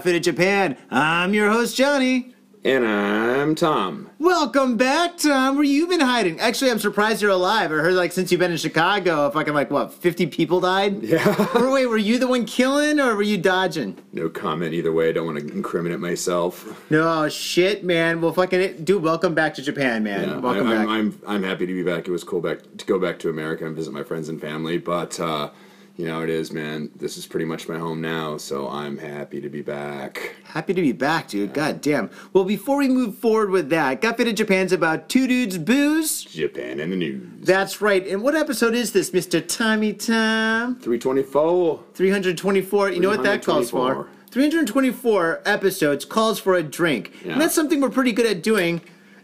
episode of Japan. I'm your host, Johnny. And I'm Tom. Welcome back, Tom. Where you been hiding? Actually, I'm surprised you're alive. I heard like since you've been in Chicago, fucking like what, 50 people died? Yeah. Or wait, were you the one killing or were you dodging? No comment either way. I don't want to incriminate myself. No shit, man. Well, fucking dude, welcome back to Japan, man. Yeah, welcome I, back. I'm, I'm I'm happy to be back. It was cool back to go back to America and visit my friends and family. But uh, you know how it is, man. This is pretty much my home now, so I'm happy to be back. Happy to be back, dude. God damn. Well, before we move forward with that, Got Faded Japan's about two dudes booze. Japan in the news. That's right. And what episode is this, Mr. Tommy Tom? 324. 324. You know what that calls for? 324 episodes calls for a drink. Yeah. And that's something we're pretty good at doing.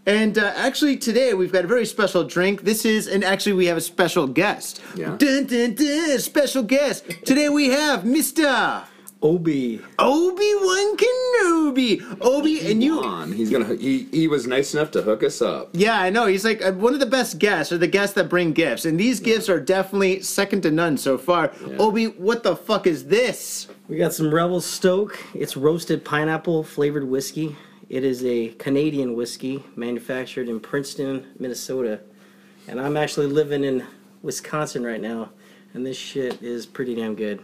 And uh, actually, today we've got a very special drink. This is, and actually, we have a special guest. Yeah. Dun, dun, dun, special guest. Today we have Mr. Obi. Obi Wan Kenobi. Obi, and you. On. He's gonna. He he was nice enough to hook us up. Yeah, I know. He's like uh, one of the best guests, or the guests that bring gifts. And these gifts are definitely second to none so far. Yeah. Obi, what the fuck is this? We got some Revel Stoke. It's roasted pineapple flavored whiskey. It is a Canadian whiskey manufactured in Princeton, Minnesota. And I'm actually living in Wisconsin right now. And this shit is pretty damn good.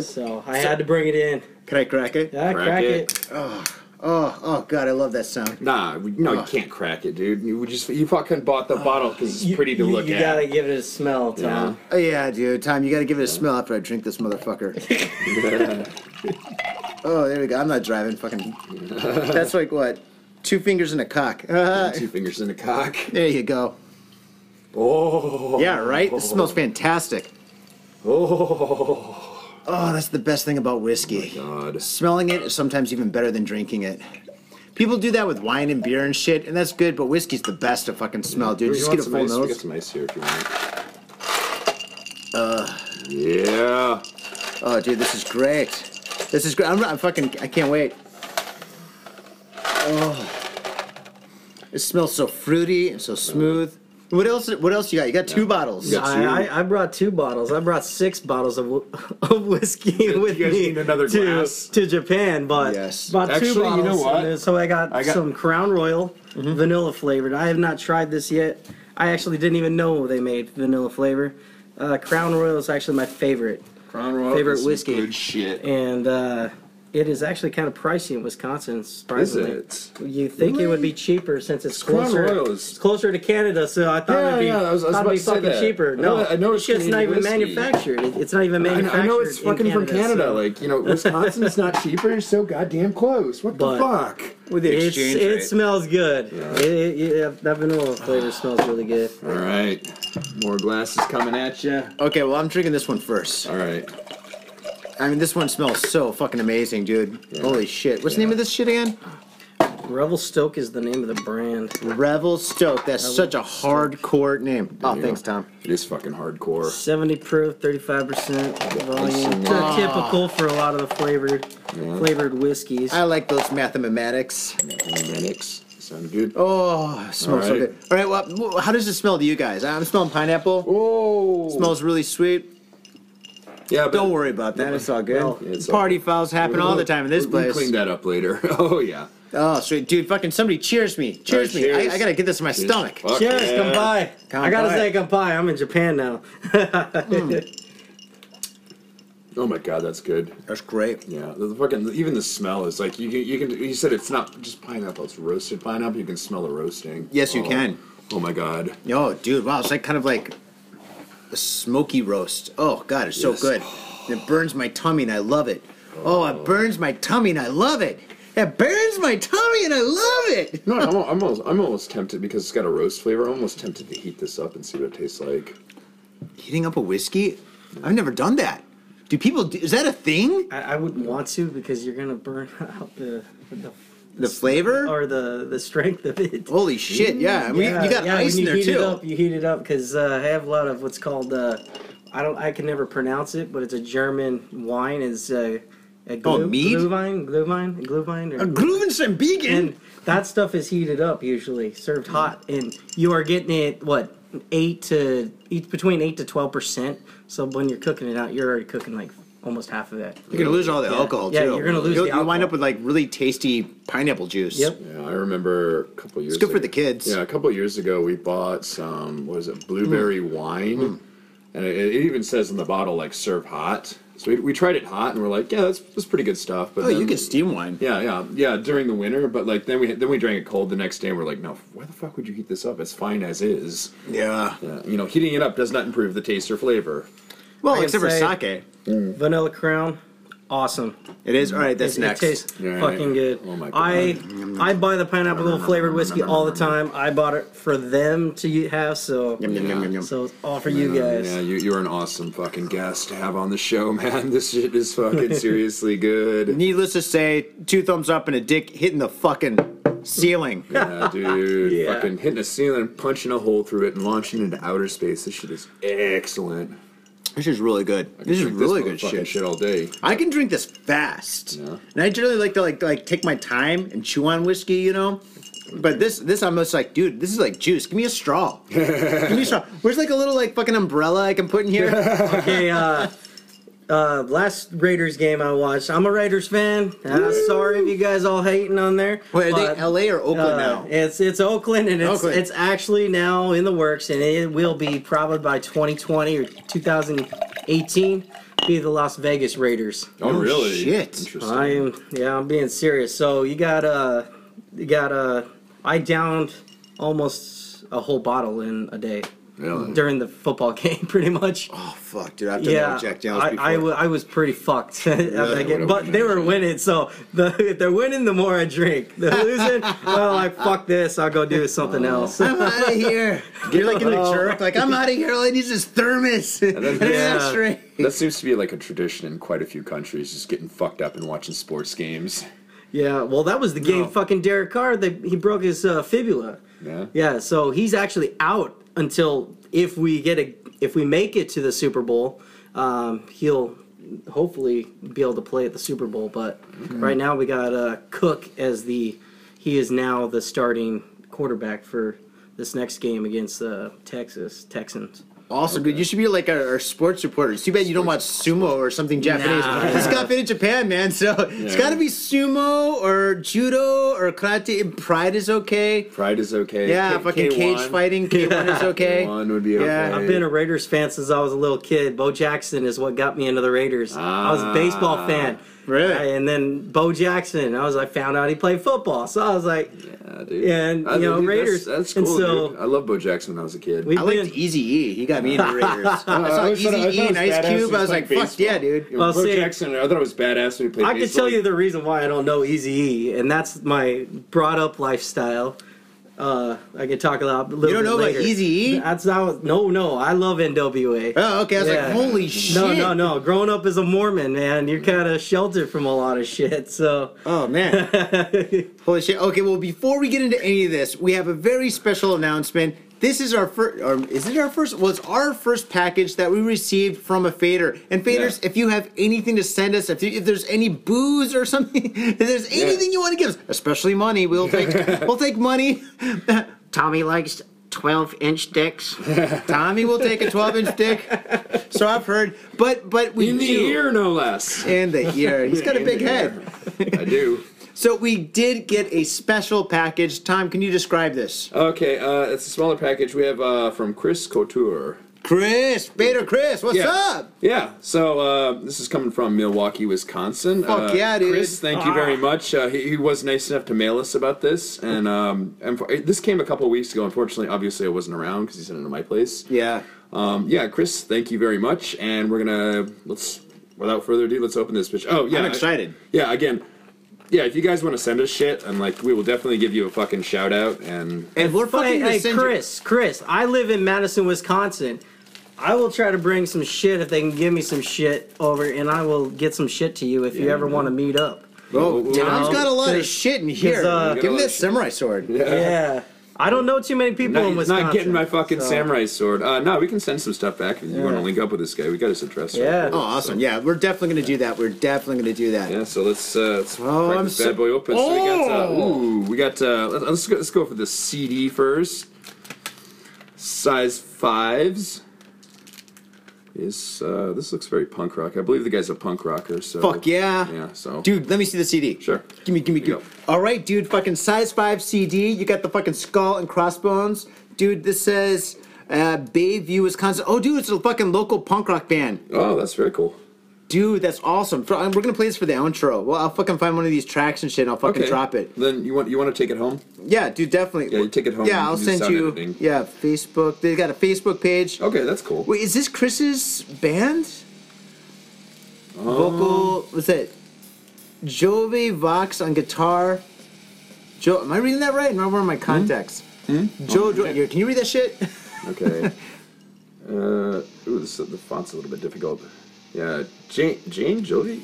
So I had to bring it in. Can I crack it? Yeah, Crack crack, it. it. Oh, oh, oh God, I love that sound. Nah, we, no, you oh. can't crack it, dude. You would just you fucking bought the oh. bottle because it's pretty to you, look you at. gotta give it a smell, Tom. Oh, yeah, dude. Tom, you gotta give it a smell after I drink this motherfucker. oh, there we go. I'm not driving. Fucking. That's like what? Two fingers in a cock. Two fingers in a cock. there you go. Oh. Yeah, right? This smells fantastic. Oh. Oh, that's the best thing about whiskey. God. Smelling it is sometimes even better than drinking it. People do that with wine and beer and shit, and that's good, but whiskey's the best to fucking smell, dude. Just get a full? We got nose. some ice here if you want. Uh. Yeah. Oh, dude, this is great. This is great. I'm, I'm fucking. I can't wait. Oh, it smells so fruity and so smooth. What else? What else you got? You got two bottles. Yeah. two. I, I, I brought two bottles. I brought six bottles of, of whiskey with guys me need another to, glass? to Japan, but Yes. bought Actually, two you know what? So I got, I got- some Crown Royal, vanilla flavored. I have not tried this yet. I actually didn't even know they made vanilla flavor. Uh, Crown Royal is actually my favorite, Crown Royal Favorite is whiskey. Good shit. and uh, it is actually kind of pricey in Wisconsin. Surprisingly, it? You think it would be cheaper since it's Crown closer, Royal is- it's closer to Canada, so I thought Yeah, it'd be, yeah, I was- I was thought about it'd be to say fucking that. cheaper. I know- No, I know it's shit's not Canadian even whiskey. manufactured. It- It's not even I, manufactured. I know it's in fucking from Canada. so- Like, you know, Wisconsin's not cheaper. It's so goddamn close. What But- the fuck? With the It's, exchange it rate. smells good. It, it, it- that vanilla flavor smells really good. All right. More glasses coming at you. Okay, well, I'm drinking this one first. All right. I mean, this one smells so fucking amazing, dude. Holy shit. What's the name of this shit again? Revel Stoke is the name of the brand. Revel Stoke. That's such a hardcore name. Oh, you thanks. Tom. It is fucking hardcore. 70 proof, 35% volume. Some, uh, typical for a lot of the flavored flavored whiskeys. I like those mathematics. Mathematics. Sound good? Oh, it smells so All right. good. All right, well, how does it smell to you guys? I'm smelling pineapple. Oh. Smells really sweet. Yeah, but Don't worry about that. It's all good. Well, it's all Party fouls happen all the time in this place. We'll clean that up later. Oh yeah. Oh, sweet, dude! Fucking somebody cheers me. Uh, cheers me. cheers. I, I gotta get this in my stomach. Fuck Cheers, yeah. kampai. I gotta say by. I'm in Japan now. Hmm. Oh my god, that's good. That's great. Yeah, the fucking even the smell is like you can you can you said it's not just pineapple, it's roasted pineapple. You can smell the roasting. Yes, you Oh. can. Oh my god. Oh, dude! Wow, it's like kind of like a smoky roast. Oh God, it's so good. And it burns my tummy, and I love it. Oh, it oh. burns my tummy, and I love it. It burns my tummy, and I love it. No, I'm, I'm almost I'm almost tempted because it's got a roast flavor. I'm almost tempted to heat this up and see what it tastes like. Heating up a whiskey? I've never done that. Do people? Do, is that a thing? I, I wouldn't want to because you're gonna burn out the the, The flavor? or the the strength of it. Holy shit! Yeah, I mean, yeah, you got yeah, ice when in there heat too. It up, you heat it up because uh, I have a lot of what's called uh, I don't I can never pronounce it, but it's a German wine. Is uh, a Oh, glue, mead? Glühwein, Glühwein, Glühwein, or, A Gruvensenbiegen. and that stuff is heated up usually, served hot, and you are getting it what eight to between eight to twelve percent. So when you're cooking it out, you're already cooking like almost half of it. You're gonna lose all the Yeah. alcohol Yeah, too. you're gonna lose You'll, the you'll wind alcohol. up with like really tasty pineapple juice. Yep. Yeah, I remember a couple years. Ago. It's good for ago- the kids. Yeah, a couple years ago we bought some. What is it? Blueberry Mm. wine, and it, it even says in the bottle like serve hot. So we, we tried it hot, and we're like, yeah, that's, that's pretty good stuff. But Oh, you then- get steam wine. Yeah, yeah, yeah. During the winter, but like then we then we drank it cold the next day, and we're like, no, why the fuck would you heat this up? It's fine as is. Yeah. Yeah, you know, heating it up does not improve the taste or flavor. Well, I except for sake. Vanilla Crown, awesome. It is all right. That's it, next. It tastes Yeah, fucking good. Oh my I God. I buy the pineapple flavored whiskey all the time. I bought it for them to have, so Yum, yum, yum, yum, yum. so it's all for you Yeah, guys. Yeah, you, you're an awesome fucking guest to have on the show, man. This shit is fucking seriously good. Needless to say, two thumbs up and a dick hitting the fucking ceiling. Yeah, dude. Yeah. Fucking hitting a ceiling, punching a hole through it, and launching into outer space. This shit is excellent. This is really good. This is really good shit. shit all day. I can drink this fast, Yeah. and I generally like to like like take my time and chew on whiskey, you know. But this this I'm just like, dude, this is like juice. Give me a straw. Give me a straw. Where's like a little like fucking umbrella I can put in here? Okay, uh, uh, last Raiders game I watched. I'm a Raiders fan. Uh, sorry if you guys all hating on there. Wait, are but, they L.A. or Oakland uh, now? It's it's Oakland and it's Oakland. it's actually now in the works and it will be probably by 2020 or 2018 be the Las Vegas Raiders. Oh, Oh, really? shit. Interesting. I am yeah, I'm being serious. So you got uh you got uh I downed almost a whole bottle in a day Really? during the football game pretty much. Oh fuck, dude! I've done that Yeah, with Jack Daniels I, before. I, was pretty fucked. at that game. But they were winning, so the, if they're winning, the more I drink. They're losing, well, like fuck this, I'll go do something else. I'm out of here. You're like in a Oh. jerk. Like I'm out of here. All I need is this thermos and an Yeah. ashtray. That seems to be like a tradition in quite a few countries, just getting fucked up and watching sports games. Yeah, well, that was the game. No. Fucking Derek Carr, they, he broke his uh, fibula. Yeah. Yeah, so he's actually out until if we get a if we make it to the Super Bowl, um, he'll hopefully be able to play at the Super Bowl. But right now we got uh, Cook as the he is now the starting quarterback for this next game against the Texas Texans. Awesome, dude. You should be like our, our sports reporter. It's too bad you don't watch sumo or something Japanese. Nah. This got been in Japan, man. So it's got to be sumo or judo or karate. Pride is okay. Pride is okay. Yeah, K- fucking K1. cage fighting. K1 is okay. K1 would be okay. Yeah. I've been a Raiders fan since I was a little kid. Bo Jackson is what got me into the Raiders. I was a baseball Ah, fan. Really? I- and then Bo Jackson, I was I found out he played football. So I was like, Yeah, dude. And, I- you know, dude, Raiders- That's, that's and cool, so- dude. I love Bo Jackson when I was a kid. We- I liked Easy E. He got me into Raiders. I saw Easy thought- I thought E and Ice Cube. I was like, played fuck yeah, dude. Well, Bo see- Jackson, I thought it was badass when he played I could baseball. tell you the reason why I don't know Easy E, and that's my brought up lifestyle. Uh, I can talk about a little You don't know about later. Eazy-E? That's not. No, no. I love NWA. Oh, okay. I was Yeah. like, holy shit. No, no, no. Growing up as a Mormon, man, you're kind of sheltered from a lot of shit. So, Oh man. Holy shit. Okay, well, before we get into any of this, we have a very special announcement. This is our first, or is it our first? Well, it's our first package that we received from a fader. And faders, Yeah. if you have anything to send us, if, you, if there's any booze or something, if there's anything you want to give us, especially money, we'll take we'll take money. Tommy likes 12 inch dicks. Tommy will take a 12 inch dick. So I've heard, but but we In the do- ear, no less. In the ear. He's got a In big head. I do. So we did get a special package. Tom, can you describe this? Okay, uh, it's a smaller package we have uh, from Chris Couture. Chris, Fader Chris, what's Yeah. up? Yeah, so uh, this is coming from Milwaukee, Wisconsin. Fuck uh, yeah, dude. Chris, thank you very much. Uh, he, he was nice enough to mail us about this, and um, and this came a couple weeks ago. Unfortunately, obviously, I wasn't around because he sent it to my place. Yeah. Um, yeah, Chris, thank you very much, and we're gonna let's without further ado, let's open this bitch. Oh yeah, I'm I- excited. yeah, again. Yeah, if you guys want to send us shit, and like, we will definitely give you a fucking shout out. And And we're fucking gonna hey, send you- Chris, Chris, I live in Madison, Wisconsin. I will try to bring some shit if they can give me some shit over, and I will get some shit to you if you ever want to meet up. Oh, You Tom's know, got a lot of shit in here. uh, Give him Got a lot that samurai sword. Yeah. I don't know too many people not, in Wisconsin. not getting my fucking so- samurai sword. Uh, no, we can send some stuff back if you want to link up with this guy. We got his address. Yeah. here, Oh, awesome. so- Yeah, we're definitely gonna do that. We're definitely gonna do that. Yeah, so let's uh, let's Oh, crack I'm this so- bad boy open. So we got uh, Oh. ooh, we got uh, let's let's go, let's go for the CD first. Size fives. Is uh, this looks very punk rock. I believe the guy's a punk rocker. So Fuck yeah. yeah. So Dude, let me see the CD. Sure. Give me, give me, give me. All right, dude. Fucking size five CD. You got the fucking skull and crossbones, dude. This says uh, Bayview, Wisconsin. Oh, dude, it's a fucking local punk rock band. oh, that's very cool. Dude, that's awesome. For- We're gonna play this for the outro. Well, I'll fucking find one of these tracks and shit. and I'll fucking Okay, drop it. Then you want you want to take it home? Yeah, dude, definitely. Yeah, you take it home Yeah, I'll do send sound you. editing. Yeah, Facebook. They got a Facebook page. Okay, that's cool. Wait, is this Chris's band? Um, Vocal. What's that? Jovi Vox on guitar. Joe, am I reading that right? Not where are my contacts? Joe, Jo- here, can you read that shit? Okay. uh, ooh, this, the font's a little bit difficult. Yeah, Jane, Jane, Jody,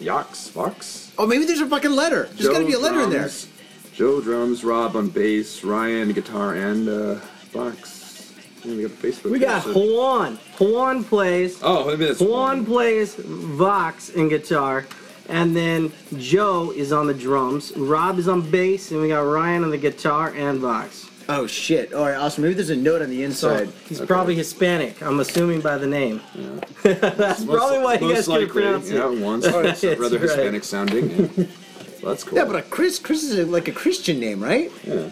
Yox, Fox. Oh, maybe there's a fucking letter. There's got to be a letter in there. drums, Joe drums, Rob on bass, Ryan guitar, and uh, Fox. Yeah, we got Facebook. We page, got so- Juan. Juan plays. Oh, maybe that's Juan plays Vox and guitar, and then Joe is on the drums. Rob is on bass, and we got Ryan on the guitar and Vox. Oh shit! All right, awesome. Maybe there's a note on the So inside. he's Okay. probably Hispanic. I'm assuming by the name. That's Most- probably why you most guys couldn't pronounce yeah, it. once. Oh, it's rather right. Hispanic sounding. Yeah. Well, that's cool. Yeah, but a Chris, Chris is a, like a Christian name, right? Yeah.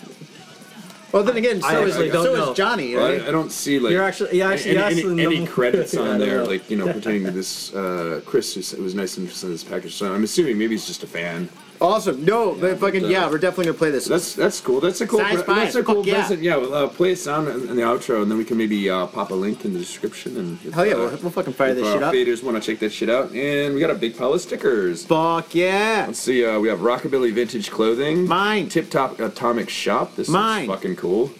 Well, then again, so I is actually don't so know. is Johnny, Well. I, I don't see like You're actually- you actually any, asked any, them any the- credits on there, like you know, pertaining to this uh, Chris. Who it was nice to send this package. So I'm assuming maybe he's just a fan. Awesome. No, but fucking uh, yeah, we're definitely gonna play this. That's that's cool. That's a cool. Pre- that's a cool yeah. present. Yeah, well, uh, play a sound in, in the outro, and then we can maybe uh, pop a link in the description. And if, Hell yeah, uh, we'll, we'll fucking fire if this our shit up. faders want to check that shit out, and we got a big pile of stickers. Fuck yeah. Let's see. Uh, we have Rockabilly Vintage Clothing. Mine. Tip Top Atomic Shop. This Mine. is fucking cool.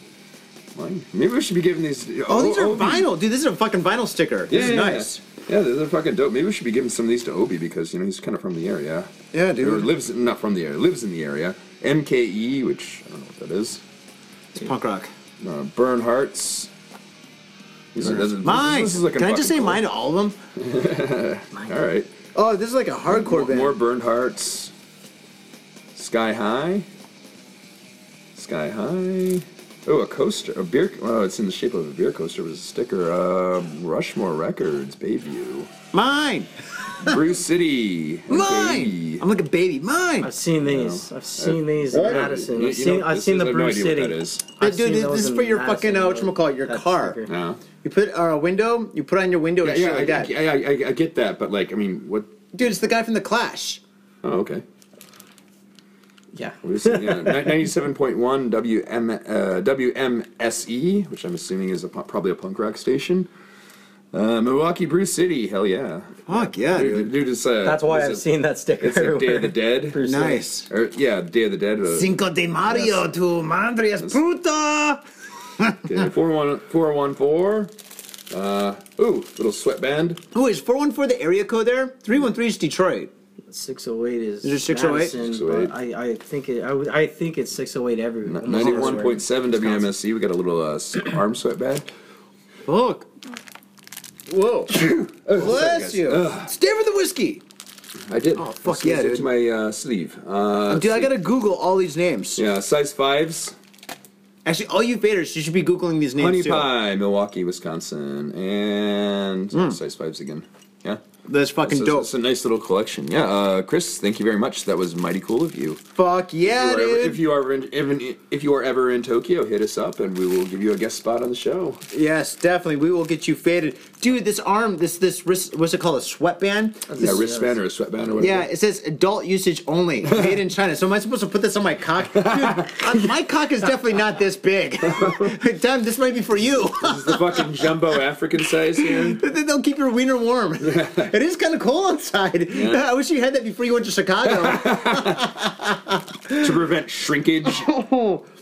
Mine. Maybe we should be giving these. Oh, these are Obi- vinyl, dude. This is a fucking vinyl sticker. This is yeah, nice. Yeah, they're, they're fucking dope. Maybe we should be giving some of these to Obi because you know he's kind of from the area. Yeah, dude. Or lives not from the area, lives in the area. MKE, which I don't know what that is. It's punk rock. Uh, Burn Hearts. These are- this is- Mine. This is looking Can I just say fucking mine to all of them? All right. Oh, this is like a hardcore More, band. more Burned Hearts. Sky High. Sky High. Oh, a coaster, a beer. Well, it's in the shape of a beer coaster. It was a sticker. Um, Rushmore Records, Bayview, Mine. Brew City, Mine. MKE. I'm like a baby. Mine. I've seen these. I've seen these Uh, in Madison. you- you I've seen, know, I've this seen is- the I have no Bruce idea City. that is. I've Dude, seen dude, those this is in for your Madison, fucking, uh, though. whatchamacallit, your That car. sticker. Yeah. You put uh, a window, you put on your window Yeah, and shit yeah, like I, that. I, I, I get that, but like, I mean, what? Dude, it's the guy from The Clash. Oh, okay. Yeah. What is it? Yeah, ninety-seven point one WM uh, WMSE, which I'm assuming is a, probably a punk rock station. Uh, Milwaukee Brew City, hell yeah. Fuck yeah, Dude, dude. dude it's, uh, That's why I've a- seen that sticker. It's like Day of the. Dead. Bruce Nice. Or, yeah, Day of the Dead. Uh, Cinco de Mario to Madres Puta. okay, 401 414. Uh, ooh, little sweatband. Oh, is 414 the area code there? 313 is Detroit. 608 is. Is it 608? Madison, 608. I, I think it. I, would- I think it's 608 everywhere. almost Ninety-one everywhere. point seven We got a little uh, s- arm sweatband. Fuck. Whoa. Bless you. Stay for the whiskey. I did. Oh, fuck yeah, goes dude. into my uh, sleeve. Uh, Dude, I gotta Google all these names. Yeah, size fives. Actually, all you faders, you should be Googling these names Honey too. Pie, Milwaukee, Wisconsin, and size fives again. Yeah, That's fucking dope. It's a nice little collection. Yeah, uh, Chris, thank you very much. That was mighty cool of you. Fuck yeah, if, you are ever, dude. if you are in, even if you are ever in Tokyo, hit us up and we will give you a guest spot on the show. Yes, definitely. We will get you faded. Dude, this arm, this this wrist, what's it called? A sweatband? Yeah, This- wristband or a sweatband or whatever. Yeah, it says adult usage only, made in China. So am I supposed to put this on my cock? Dude, uh, my cock is definitely not this big. Damn, this might be for you. This is the fucking jumbo African size here. They'll keep your wiener warm. It is kind of cold outside. I wish you had that before you went to Chicago. to prevent shrinkage.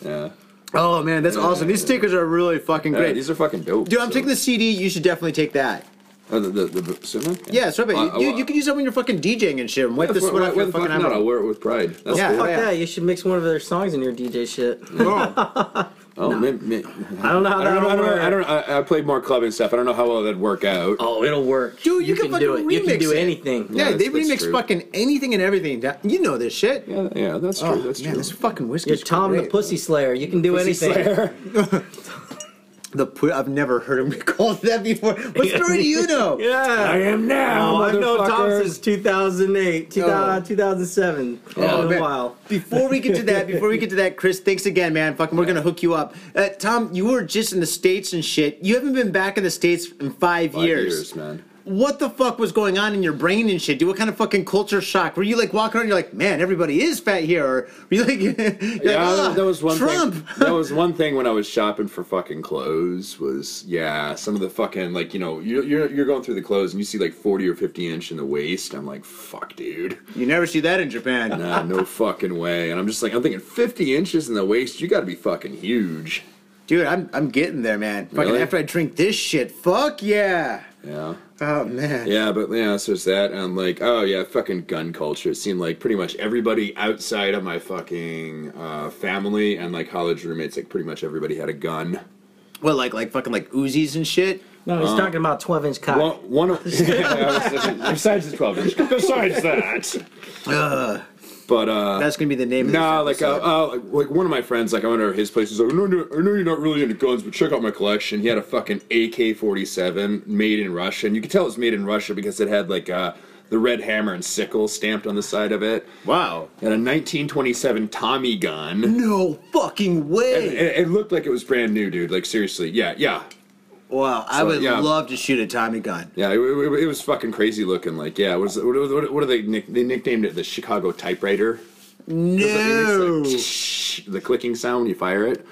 Yeah. oh man, that's awesome. These stickers are really fucking Yeah, great. these are fucking dope. Dude, I'm so- taking the CD. You should definitely take that. Oh, the the, the cinema? Yeah, so Uh, Dude, uh, you can use that when you're fucking DJing and shit. And wipe Yeah, the why- sweat why off your the fuck fucking not? I'll wear it with pride. That's Yeah. cool. Fuck yeah. that! You should mix one of their songs in your DJ shit. Oh. Oh, may- may- I don't know how I don't know. I don't. work. I, don't I, I played more club and stuff. I don't know how well that'd work out. Oh, it'll work. Dude, you can do it. fucking You can remix do it. anything. Yeah, Yeah, they that's- that's remix true. fucking anything and everything. You know this shit. Yeah, yeah, that's oh, true. Oh, that's man, true. this fucking whiskey. You're Tom the Pussy Slayer. You can do Pussy anything. Slayer. The pu- I've never heard him called that before. What story do you know? Yeah. I am now, Oh, I've known Tom since 2008, 2000, Oh. 2007. Oh, Yeah, a while. Before we get to that, before we get to that, Chris, thanks again, man. Fucking, we're gonna hook you up. Uh, Tom, you were just in the states and shit. You haven't been back in the states in five, Five years. years, man. What the fuck was going on in your brain and shit? Dude, what kind of fucking culture shock? Were you like walking around? You're like, man, everybody is fat here. Or were you like, you're like, Yeah, "Ah, that was one Trump. thing. That was one thing when I was shopping for fucking clothes. Was yeah, some of the fucking like you know you're you're, you're going through the clothes and you see like forty or fifty inch in the waist. I'm like, fuck, dude. You never see that in Japan. Nah, no fucking way. And I'm just like, I'm thinking 50 inches in the waist. You got to be fucking huge. Dude, I'm I'm getting there, man. Fucking Really? after I drink this shit, fuck yeah. Yeah. Oh man. Yeah, but yeah, so it's that. And I'm like, oh yeah, fucking gun culture. It seemed like pretty much everybody outside of my fucking uh, family and like college roommates, like pretty much everybody had a gun. Well, like like fucking like Uzis and shit. No, he's talking about 12 inch cock. One, one of, yeah, besides the 12 inch. Besides that. But uh, That's gonna be the name. Nah, of this like uh, uh, like, like one of my friends, like I went over to his place. He's like, no, no, I know you're not really into guns, but check out my collection. He had a fucking AK-47 made in Russia, and you could tell it was made in Russia because it had like uh, the red hammer and sickle stamped on the side of it. wow. And a 1927 Tommy gun. No fucking way. It, it looked like it was brand new, dude. Like seriously, yeah, yeah, wow, I would yeah. love to shoot a Tommy gun. yeah. It, it- it was fucking crazy looking. Like, yeah, what, is, what, what, what are they? Nick, they nicknamed it the Chicago typewriter. No. Like the clicking sound when you fire it.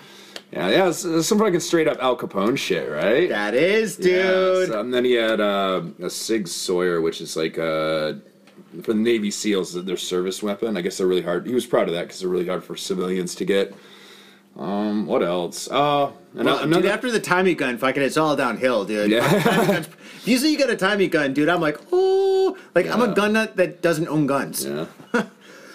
Yeah, yeah, it's, some fucking straight up Al Capone shit, right? That is, dude. Yeah, so- and then he had uh, a Sig Sauer, which is like uh, for the Navy SEALs, their service weapon. I guess they're really hard. He was proud of that because they're really hard for civilians to get. Um, what else? Uh, and Well, another. dude, after the Tommy gun, fucking, it's all downhill, dude. Yeah. Tommy if you say you got a Tommy gun, dude, I'm like, oh, like I'm a gun nut that doesn't own guns. yeah.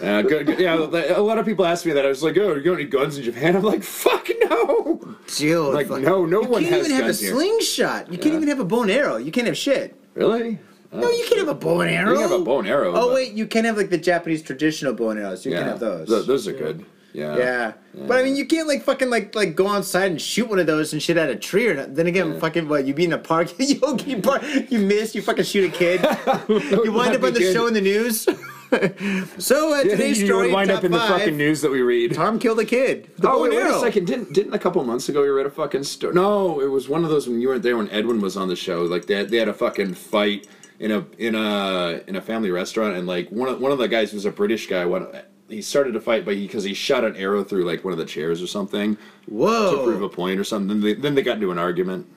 Yeah, good, good- yeah, a lot of people ask me that. I was like, "Oh, you got any guns in Japan?" I'm like, "Fuck no!" Dude, Like, fuck- no, no you one can't has even have a here. slingshot. You can't even have a bow and arrow. You can't have shit. Really? No, you can't have a bow and arrow. You can have a bow and arrow. Oh but- wait, you can have like the Japanese traditional bow and arrows. You can have those. Th- those are good. Yeah. Yeah. but I mean, you can't like fucking like like go outside and shoot one of those and shit at a tree or not. Then again, Yeah. fucking what? You be in a park, Yogi Park, you miss, you fucking shoot a kid, you wind up on the Good. show in the news. so uh, Yeah, today's you story, wind up in the fucking news that we read. Tom killed a kid. The oh wait, wait a second! Didn't didn't a couple months ago we read a fucking story? No, it was one of those when you weren't there when Edwin was on the show. Like they had, they had a fucking fight in a in a in a family restaurant, and like one of one of the guys was a British guy. One he started a fight, but because he, shot an arrow through like one of the chairs or something Whoa! to prove a point or something. Then they, then they got into an argument.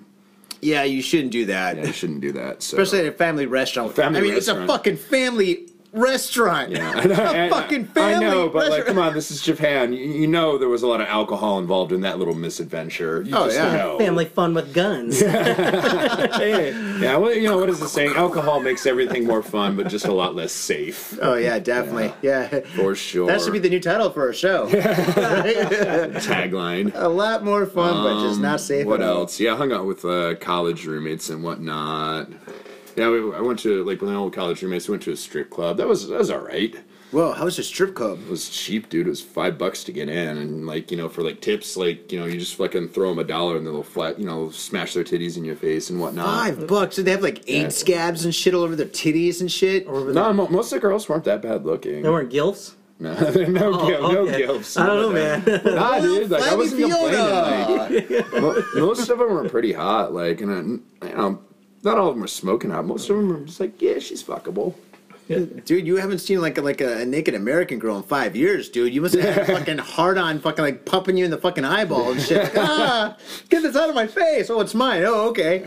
Yeah, you shouldn't do that. Yeah, you shouldn't do that. So. Especially at a family restaurant. family I mean, it's a fucking family restaurant. Yeah, It's a fucking family I know, but like, come on, this is Japan. You, you know, there was a lot of alcohol involved in that little misadventure. You Oh, just yeah. know. Family fun with guns. Yeah, well, you know what is the saying? Alcohol makes everything more fun, but just a lot less safe. Oh yeah, definitely. Yeah. For sure. That should be the new title for our show. tagline. a lot more fun, but just not safe. Um, What at all. else? Yeah, I hung out with uh, college roommates and whatnot. Yeah, we, I went to like with my old college roommates. We went to a strip club. That was that was all right. Well, how was the strip club? It was cheap, dude. It was five bucks to get in, and like you know, for like tips, like you know, you just fucking throw them a dollar, and they'll flat, you know, smash their titties in your face and whatnot. Five bucks. Did they have like eight Yeah. scabs and shit all over their titties and shit? No, mo- most of the girls weren't that bad looking. they weren't gilfs? No, no, gil- no okay. gilfs. I don't know, man. Nah, dude. Like I Flabby wasn't complaining. Fiona. Like, mo- most of them were pretty hot. Like, and uh, you know, not all of them are smoking hot. Most of them are just like, yeah, she's fuckable. Dude, you haven't seen like a, like a, naked American girl in five years, dude. You must have had a fucking hard on, fucking like pumping you in the fucking eyeball and shit. ah, get this out of my face. Oh, it's mine. Oh, okay.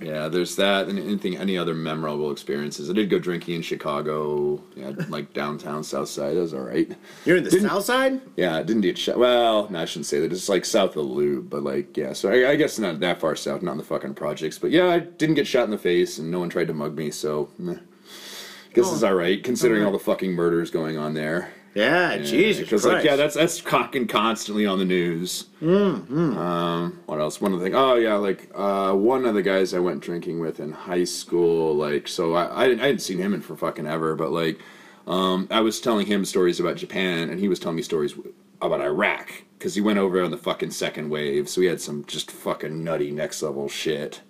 Yeah, there's that, and anything, any other memorable experiences. I did go drinking in Chicago, yeah, like downtown, South Side. That was all right. You're in the Didn't- south side. Yeah, I didn't get shot. Well, no, I shouldn't say that. It's like south of the Loop, but like, yeah. So I, I guess not that far south, not in the fucking projects. But yeah, I didn't get shot in the face, and no one tried to mug me. So, meh. guess oh. it's all right considering all the fucking murders going on there. Yeah, Jesus Because Christ. like, yeah, that's that's fucking constantly on the news. Mm-hmm. Um, what else? One of the thing. Oh yeah, like uh, one of the guys I went drinking with in high school. Like, so I I, didn't- I hadn't seen him in for fucking ever, but like, um, I was telling him stories about Japan, and he was telling me stories about Iraq because he went over on the fucking second wave, so he had some just fucking nutty next level shit.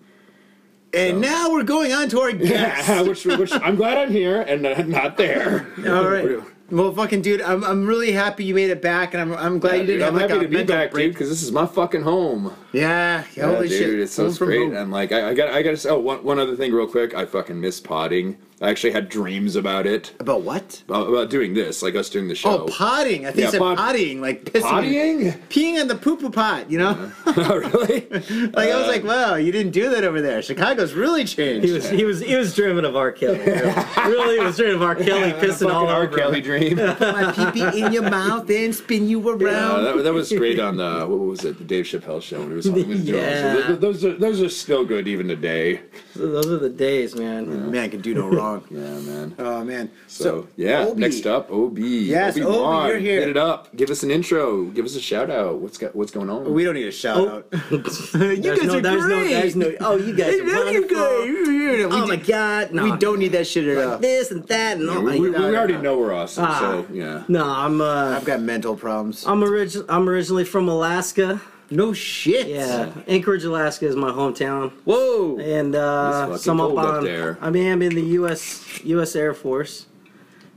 And now we're going on to our guest. Yeah, which, which I'm glad I'm here and uh, not there. All right. Well, fucking dude, I'm, I'm really happy you made it back, and I'm, I'm glad you didn't I'm like happy a to be back, break. dude, because this is my fucking home. Yeah, Yeah, holy dude, shit, it's so Home great. And like, I, I got, I got to say, oh, one, one other thing, real quick. I fucking miss potting. I actually had dreams about it, About what? about, about doing this, like us doing the show. Oh, potting. I think Yeah, you said pot- potting, like pissing. Pottying? Peeing on the poo poo pot, you know? oh, really? like, I was like, wow, you didn't do that over there. Chicago's really changed. He was he was he was dreaming of R. Kelly. really He was dreaming of R. Kelly pissing all Fucking R. over. Kelly him. dream. Put my pee pee in your mouth and spin you Uh, around. that, that was great on the what was it the Dave Chappelle show when he was on with Yeah. So th- those are those are still good even today. Those are the days, man. Man can do no wrong. Yeah, man. Oh man. So, yeah, Obi. next up, Ob. Yes, Obi, Wan, you're here. Get it up. Give us an intro. Give us a shout out. What's got what's going on? We don't need a shout Oh. out. you There's guys no, are there's no, great. there's no. Oh, you guys are Hey, look, wonderful. guys. We Oh my God! No, We don't need that shit at all. this and that and Yeah, all. we, we, we no, no, already know we're awesome, Ah. so yeah. No, I'm uh, I've got mental problems. I'm origin I'm originally from Alaska. No shit. Yeah, Anchorage, Alaska is my hometown, Whoa. and uh, some up on. there. I mean, I'm in the U.S. U.S. Air Force,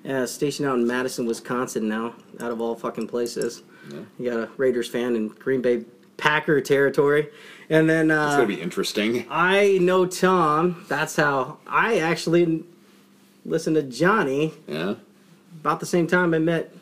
uh, stationed out in Madison, Wisconsin now. Out of all fucking places, Yeah. you got a Raiders fan in Green Bay Packer territory, and then It's uh, gonna be interesting. I know Tom. That's how I actually listened to Johnny Yeah. about the same time I met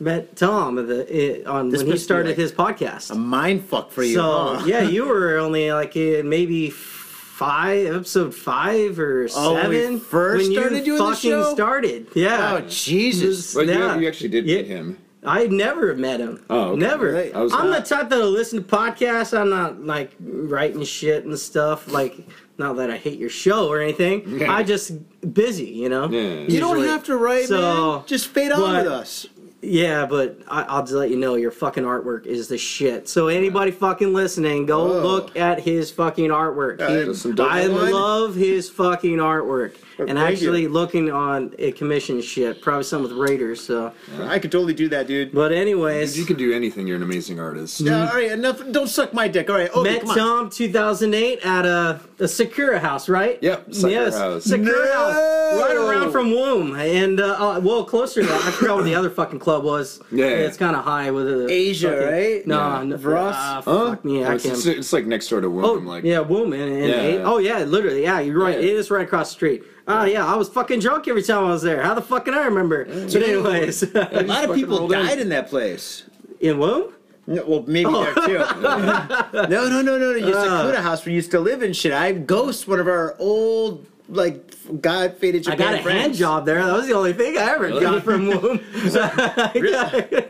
met Tom at the, it, on This when he must be started like his podcast. A mind fuck for you. so huh? yeah, you were only like in maybe five episode five or Oh, when we seven first when started you doing the fucking show? started. Yeah. Oh Jesus. But Yeah. you, you actually did Yeah. meet him. I never met him. Oh, okay. never. Right. I was- I'm the type that'll listen to podcasts. I'm not like writing shit and stuff. Like, not that I hate your show or anything. Yeah. I just busy, you know. Yeah. you don't usually. have to write, So, man. Just fade on but- with us. Yeah, but I, I'll just let you know your fucking artwork is the shit. So anybody fucking listening, go look at his fucking artwork. He- just some dope I love his fucking artwork. And thank actually you. looking on a commission shit, probably some with Raiders. So, I could totally do that, dude. but anyways, You can do anything. You're an amazing artist. Yeah, all right, enough. Don't suck my dick. All right, okay, met come on. Tom 2008 at a, a Sakura house, right? Yep, Sakura yes, House. Sakura No! house, right around from Womb, and uh, uh, well, closer to that. I forgot what the other fucking club was. Yeah. it's kind of high with the Asia, fucking- right? No, Yeah. no Vross? uh, Huh? fuck me, Oh, I it's, can't. it's, it's like next door to Oh, like, yeah, Womb and, and Yeah. eight- oh yeah, literally, yeah, you're right. Yeah. It is right across the street. Oh yeah, I was fucking drunk every time I was there. How the fuck can I remember? But anyways, A lot of people died in that place. in Womb. No, well, maybe there too. no, no, no, no, no. Your Uh. Sakura house where you used to live and shit. I ghost one of our old, like, Got faded I got a friends. hand job there. That was the only thing I ever got from Womb.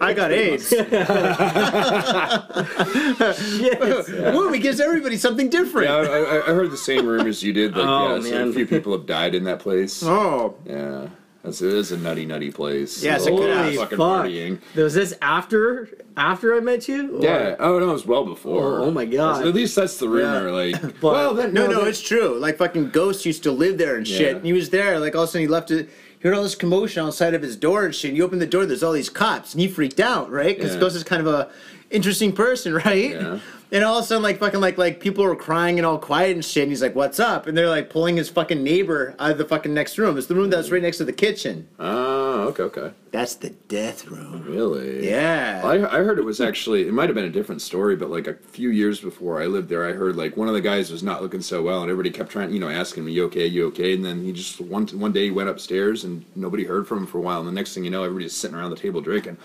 I got AIDS. Shit. Woo, it gives everybody something different. Yeah, I, I, I heard the same rumors you did. Like, Oh, yeah, so man. a few people have died in that place. Oh, Yeah, that's, it is a nutty, nutty place. Yeah, it's a good Holy fucking fuck. partying. Was this after after I met you? Or- Yeah. Oh no, it was well before. Oh, oh my God. At least that's the rumor. Like, But- well, then, no, no, it's true. Like, fucking Ghost used to live there and shit. Yeah. And he was there, like, all of a sudden he left it. He heard all this commotion outside of his door and shit. And you open the door, there's all these cops. And he freaked out, right? Because Yeah. Ghost is kind of a interesting person, right? Yeah. And all of a sudden, like, fucking, like, like people were crying and all quiet and shit. And he's like, what's up? And they're, like, pulling his fucking neighbor out of the fucking next room. It's the room that's right next to the kitchen. Oh, okay, okay. That's the death room. Really? Yeah. I, I heard it was actually it might have been a different story, but like a few years before I lived there, I heard like one of the guys was not looking so well, and everybody kept trying, you know, asking me, "You okay? You okay?" And then he just one one day he went upstairs and nobody heard from him for a while, and the next thing you know, everybody's sitting around the table drinking.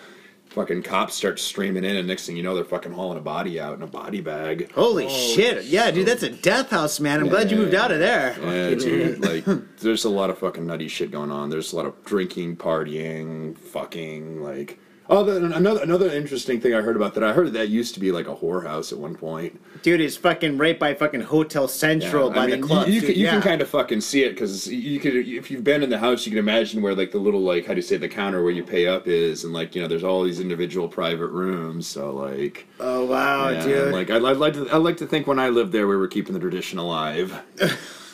Fucking cops start streaming in, and next thing you know, they're fucking hauling a body out in a body bag. Holy shit. Yeah, dude, that's a death house, man. I'm glad you moved out of there. Yeah, dude, like there's a lot of fucking nutty shit going on. There's a lot of drinking, partying, fucking, like. Oh, another another interesting thing I heard about that. I heard that used to be like a whorehouse at one point. Dude, it's fucking right by fucking Hotel Central by I mean, the club. You, you, can, you yeah. can kind of fucking see it because you could, if you've been in the house, you can imagine where like the little like how do you say the counter where you pay up is, and like you know there's all these individual private rooms. So like, Oh wow, yeah, dude. like I'd, I'd like to I'd like to think when I lived there we were keeping the tradition alive.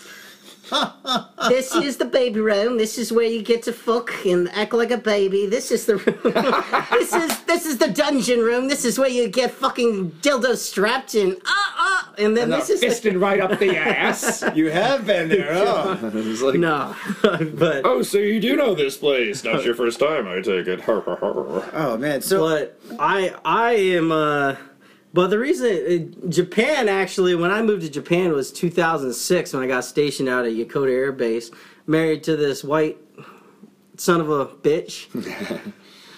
This is the baby room. This is where you get to fuck and act like a baby. This is the room. this is this is the dungeon room. This is where you get fucking dildos strapped in. Ah ah. And then this is the, right up the ass. You have been there, oh. It's like, No, but oh, so you do know this place? Not your first time, I take it. Oh man, so but I I am uh but the reason uh, Japan actually when I moved to Japan was 2006 when I got stationed out at Yokota Air Base married to this white son of a bitch.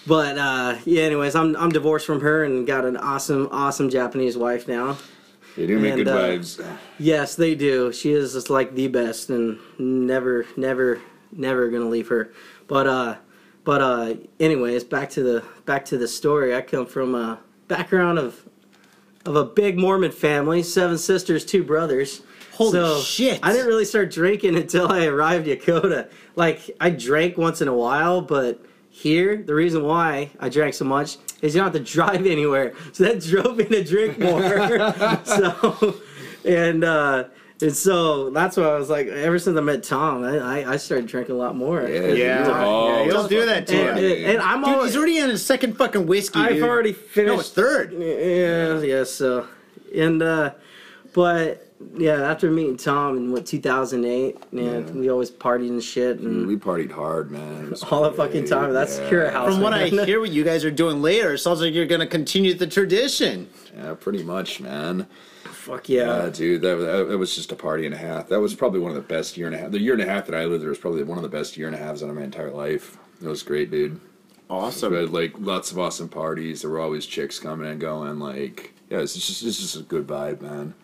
but uh yeah anyways I'm I'm divorced from her and got an awesome awesome Japanese wife now. they do make And, good uh, vibes. Yes, they do. She is just like the best, and never, never, never gonna leave her. But uh, but uh, anyways, back to the back to the story. I come from a background of of a big Mormon family, seven sisters, two brothers. Holy so shit. I didn't really start drinking until I arrived at Yokota. Like I drank once in a while, but here the reason why I drank so much is you don't have to drive anywhere. So that drove me to drink more. so and uh and so that's why I was like, ever since I met Tom, I, I, I started drinking a lot more. Yeah, yeah, Oh, yeah, he'll that's do that to And, you. and, and I'm Dude, always, he's already on his second fucking whiskey. I've dude. already finished No, it's third. Yeah, yeah. So, and uh, but yeah, after meeting Tom in what 2008, yeah, we always partied and shit, and We partied hard, man. It was all the fucking time. That's yeah. Sakura House. From what I hear, what you guys are doing later, it sounds like you're gonna continue the tradition. Yeah, pretty much, man. Fuck Yeah, yeah. dude, that, that, that was just a party and a half. That was probably one of the best year and a half. The year and a half that I lived there was probably one of the best year and a halves out of my entire life. It was great, dude. Awesome. We had like lots of awesome parties. There were always chicks coming and going. Like, yeah, it's just it's just a good vibe, man.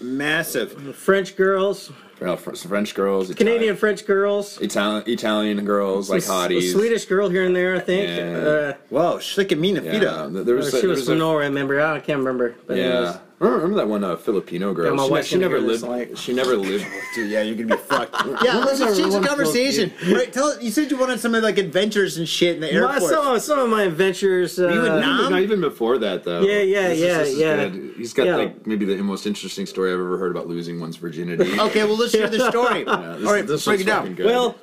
Massive. French girls, You know, French girls, Canadian French girls, Italian, Italian girls, like a hotties. Swedish girl here and there. I think. Yeah. Uh, Whoa, slick and mean Yeah, Nafita. there was. she there was was from a- Norway. I remember. I can't remember. But. Yeah, remember, remember that one uh, Filipino girl? Yeah, my she, wife she can never hear this, lived. like- She never lived. Dude, yeah, you're gonna be fucked. yeah, let's just change the conversation. Right, tell you said you wanted some of like adventures and shit in the My, airport. some, of- some of my adventures. Uh, you and Nam? Not even before that, though. Yeah, yeah, This is- yeah, this is yeah. good. He's got Yeah. like maybe the most interesting story I've ever heard about losing one's virginity. Okay, well let's hear the story. Yeah, this, All right, this break was it down. good. Well,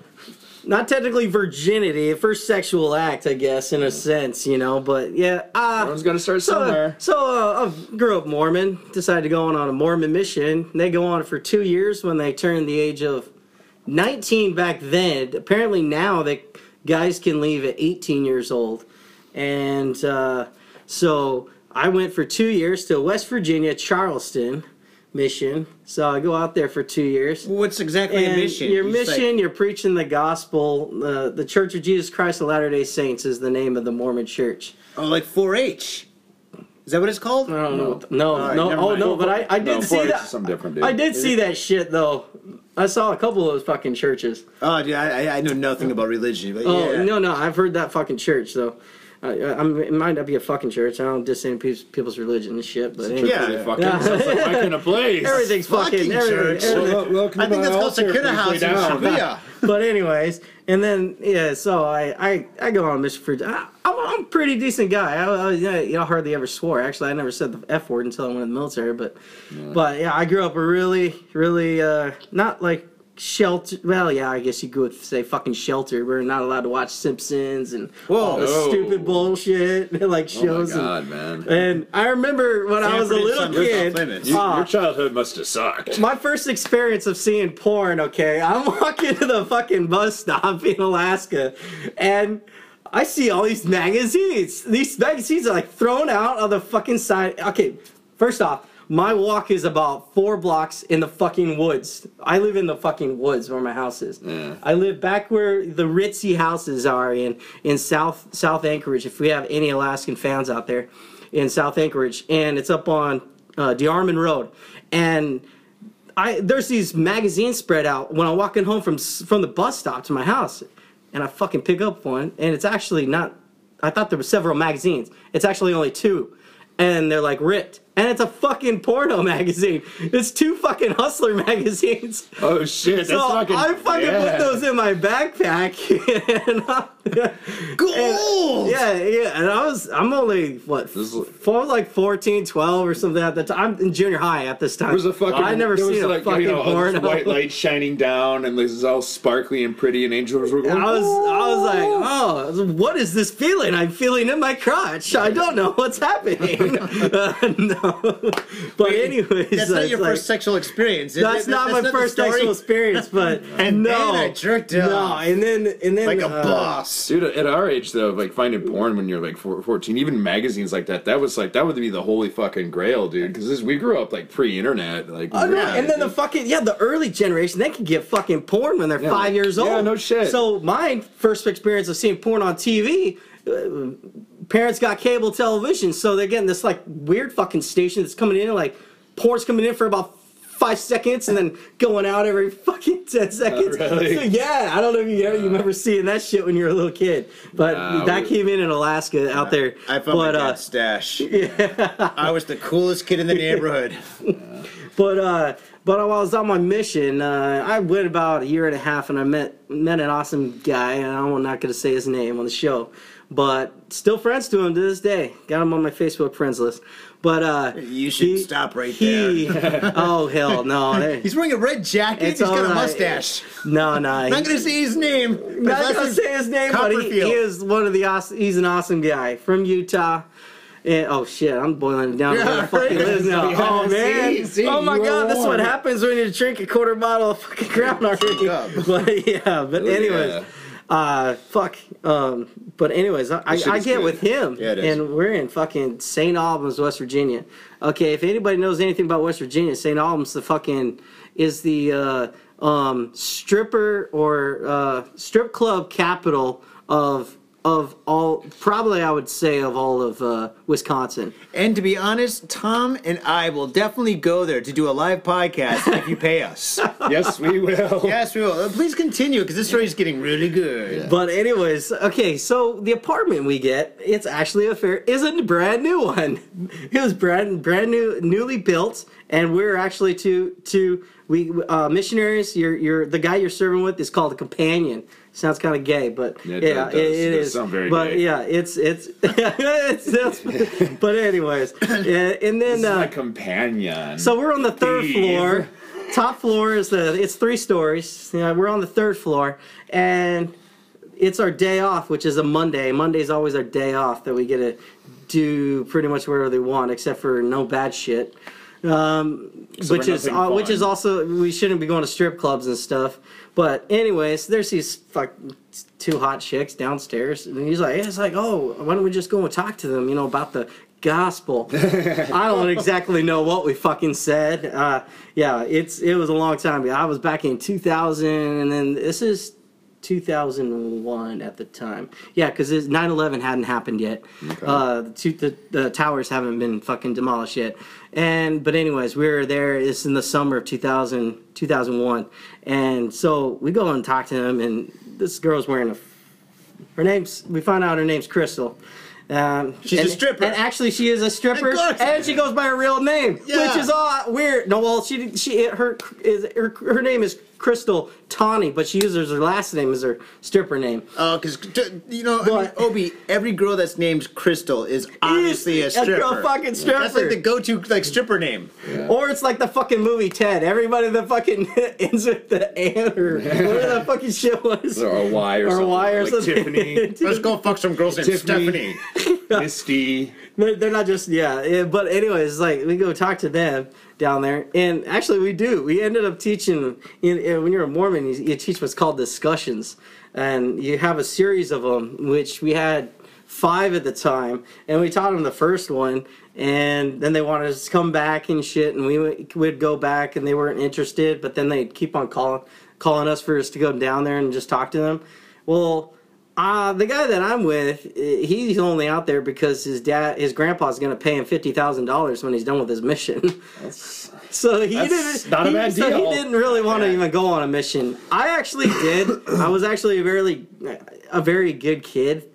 not technically virginity, first sexual act, I guess, in a sense, you know. But yeah, uh, everyone's got to start so, somewhere. so uh, I grew up Mormon, decided to go on, on a Mormon mission. They go on for two years when they turn the age of 19 back then. Apparently now that guys can leave at 18 years old. And uh, so I went for two years to West Virginia, Charleston mission. So I go out there for two years. What's exactly a mission? Your You just, like- mission, you're preaching the gospel. Uh, the Church of Jesus Christ of Latter day Saints is the name of the Mormon church. oh, like 4-H. Is that what it's called? I don't know. what the- no, right, no, oh no, but I, I did No, see 4-H that. is something different, dude. I did see that shit though. I saw a couple of those fucking churches. Oh, dude, I, I- I know nothing about religion, but Oh yeah. no, no, I've heard that fucking church though. I, I, I'm, it might not be a fucking church. I don't diss any people's, people's religion and shit, but anyway. Yeah. Really fucking Yeah. sounds like my kind of place. everything's fucking, Fucking everything, church. everything. welcome I think that's called Sakura House in Shibuya. but anyways, and then yeah, so I I, I go on a mission for. I, I'm, I'm a pretty decent guy. I, I yeah, you know hardly ever swore. Actually, I never said the f word until I went in the military. But but yeah, I grew up a really really uh, not like shelter. Well, yeah, I guess you could say fucking shelter. We're not allowed to watch Simpsons and all the Whoa. stupid bullshit like shows. Oh my shows. and- god, man. and I remember when I was a little Son kid. off. You- uh, your childhood must have sucked. my first experience of seeing porn, okay, I'm walking to the fucking bus stop in Alaska and I see all these magazines. These magazines are like thrown out on the fucking side. Okay, first off, my walk is about four blocks in the fucking woods. I live in the fucking woods where my house is. Yeah. I live back where the ritzy houses are in in South South Anchorage. If we have any Alaskan fans out there, in South Anchorage, and it's up on uh, DeArmoun Road, and I there's these magazines spread out when I'm walking home from from the bus stop to my house, and I fucking pick up one, and it's actually not. I thought there were several magazines. It's actually only two, and they're like ripped. And it's a fucking porno magazine. It's two fucking hustler magazines. Oh shit! That's So fucking. I fucking yeah. put those in my backpack. and I- Gold. yeah, yeah, and I was I'm only what for like 14, 12 or something at the time. I'm in junior high at this time. There was a fucking. I never seen a like, fucking you know, porno. white light shining down, and this is all sparkly and pretty, and angels were going. I was, I was like, oh, what is this feeling? I'm feeling in my crotch. I don't know what's happening. uh, no, but anyways, That's not your like- first sexual experience. is That's it? not my the first sexual experience, but And no, then I jerked no, and then and then like a uh, boss. Dude, at our age though, like finding porn when you're like four- 14, even magazines like that, that was like that would be the holy fucking grail, dude. Because we grew up like pre-internet, like. I know, yeah, and then the fucking yeah, the early generation they can get fucking porn when they're Yeah. five years old. Yeah, no shit. So my first experience of seeing porn on TV, uh, parents got cable television, so they're getting this like weird fucking station that's coming in like porn's coming in for about five seconds and then going out every fucking ten seconds. really? So, yeah, I don't know if you ever you remember seeing that shit when you were a little kid, but Nah, that we- came in in Alaska out there. I found but, my uh, dad's stash. I was the coolest kid in the neighborhood. But uh, but while I was on my mission, uh, I went about a year and a half, and I met met an awesome guy. And I'm not going to say his name on the show, but still friends to him to this day. Got him on my Facebook friends list. But uh, You should stop right he, oh hell no! He's wearing a red jacket. He's got a mustache. no, no. I'm not gonna say his name. not gonna say his name, but he, he is one of the awesome. He's an awesome guy from Utah. And, oh shit, I'm boiling it down Yeah, he right. now. Yeah, oh man, see, see, oh my god, that's what happens when you drink a quarter bottle of fucking Crown already. But yeah, but anyways, yeah. Uh, fuck. Um, but anyways, I, I, I get good. with him, Yeah, and we're in fucking St. Albans, West Virginia. Okay, if anybody knows anything about West Virginia, St. Albans, the fucking is the uh, um, stripper or uh, strip club capital of of all. Probably, I would say of all of uh, Wisconsin. And to be honest, Tom and I will definitely go there to do a live podcast if you pay us. yes, we will. yes, we will. Uh, Please continue because this story is getting really good. But anyways, okay, so the apartment we get, it's actually a fair is a brand new one. It was brand brand new newly built and we're actually to to we uh missionaries, you're you're the guy you're serving with is called a companion. Sounds kind of gay, but Yeah, it yeah, does- it, it it is. sound very but gay. yeah, it's it's, it's, it's but anyways, and then uh, my companion. so we're on the third floor. Top floor is the it's three stories. Yeah, we're on the third floor, and it's our day off, which is a Monday. Monday's always our day off that we get to do pretty much whatever they want, except for no bad shit. Um, So which is nothing uh, which fun. is also we shouldn't be going to strip clubs and stuff. But anyways, there's these fuck two hot chicks downstairs, and he's like, it's like, oh, why don't we just go and talk to them, you know, about the gospel. I don't exactly know what we fucking said. Uh, yeah, it's it was a long time ago. I was back in 2000, and then this is 2001 at the time. Yeah, because 9/11 hadn't happened yet. Uh, the, two, the the towers haven't been fucking demolished yet. And but anyways, we were there. It's in the summer of 2000 2001, and so we go and talk to them, and this girl's wearing a her name's we find out her name's Crystal. Um, She's a stripper. and actually she is a stripper, and she goes by her real name, Yeah. which is all weird. No, well, she she her is her, her name is Crystal Tawny, but she uses her last name as her stripper name. Uh, oh, because you know, I mean, Obi, every girl that's named Crystal is obviously a a stripper. girl fucking stripper. That's like the go-to like stripper name. Or it's like the fucking movie Ted. Everybody that fucking ends with the Ann or whatever that fucking shit was. or a Y or, Or something. Y or like something. Tiffany, Let's go fuck some girls named Tiffany. Stephanie. Misty. They're, they're not just yeah, yeah, but anyways, like we go talk to them down there, and actually we do. We ended up teaching in, in- when you're a Mormon, you, you teach what's called discussions, and you have a series of them, which we had five at the time, and we taught them the first one, and then they wanted us to come back and shit, and we would, go back, and they weren't interested, but then they'd keep on calling calling us for us to go down there and just talk to them. Well. Uh, the guy that I'm with, he's only out there because his dad, his grandpa's going to pay him fifty thousand dollars when he's done with his mission. so he That's didn't. not a he, bad so deal. he didn't really want to Yeah. even go on a mission. I actually did. I was actually a very, a very good kid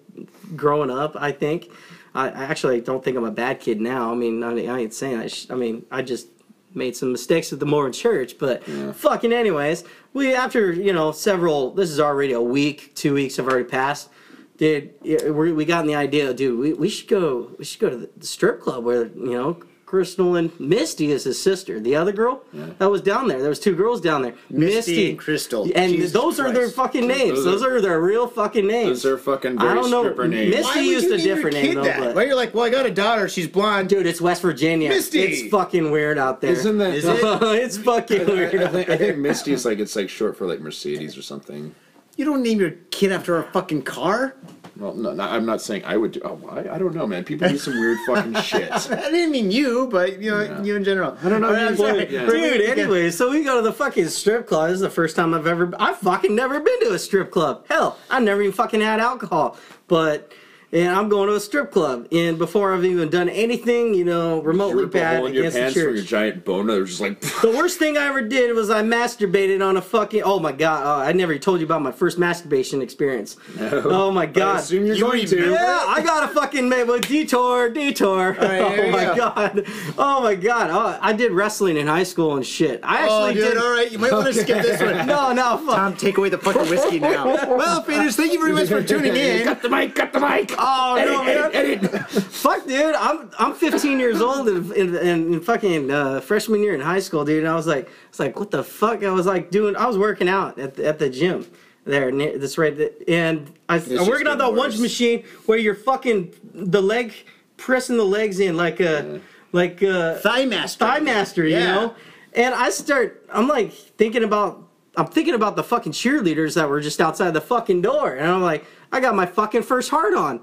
growing up. I think. I, I actually don't think I'm a bad kid now. I mean, I, I ain't saying I. Sh- I mean, I just made some mistakes with the Mormon Church, but fucking anyways, we after you know several. This is already a week, two weeks have already passed. Dude, we we got the idea, dude. We, we should go. We should go to the strip club where you know Crystal and Misty is his sister. The other girl that was down there. There was two girls down there. Misty and Crystal. and Jesus those are their fucking names. Those Those are- are their real fucking names. Those are fucking I very don't know. stripper names. Misty Why would used you a name your different kid name though, that? but- Why you're like, well, I got a daughter. She's blonde. Dude, it's West Virginia. Misty! It's fucking weird out there. Isn't that? Is it? it's fucking I, weird. I out think, I think Misty is like it's like short for like Mercedes or something. You don't name your kid after a fucking car. Well, no, no, I'm not saying I would do. Oh, why? I don't know, man. People do some weird fucking shit. I didn't mean you, but you know, Yeah. you in general. I don't know, All right, I'm you- sorry. yeah. Dude, anyway, so we go to the fucking strip club. This is the first time I've ever. I've fucking never been to a strip club. Hell, I never even fucking had alcohol. But and I'm going to a strip club, and before I've even done anything, you know, remotely Rip bad hole in your against the pants from your giant boner. They're just like. The worst thing I ever did was I masturbated on a fucking. Oh my god! Uh, I never told you about my first masturbation experience. Oh my I god! assume you're You going to. Yeah, I got a fucking ma- well, detour, detour. right, oh my go. god! Oh my god! Oh, I did wrestling in high school and shit. I Oh, actually dude, did. all right. You might want to skip this one. No, no, fuck. Tom, take away the fucking whiskey now. Well, faders, thank you very much for tuning in. Cut the mic. Cut the mic. Oh no, man! Edit, edit. Fuck, dude. I'm I'm 15 years old and in, in, in fucking uh, freshman year in high school, dude. And I was like, it's like, what the fuck? I was like doing. I was working out at the, at the gym there. near- That's right. th- And I, I'm working on that getting one machine where you're fucking the leg pressing the legs in like a like a Thigh master. thigh master, you Yeah. know. And I start. I'm like thinking about. I'm thinking about the fucking cheerleaders that were just outside the fucking door, and I'm like, I got my fucking first heart on.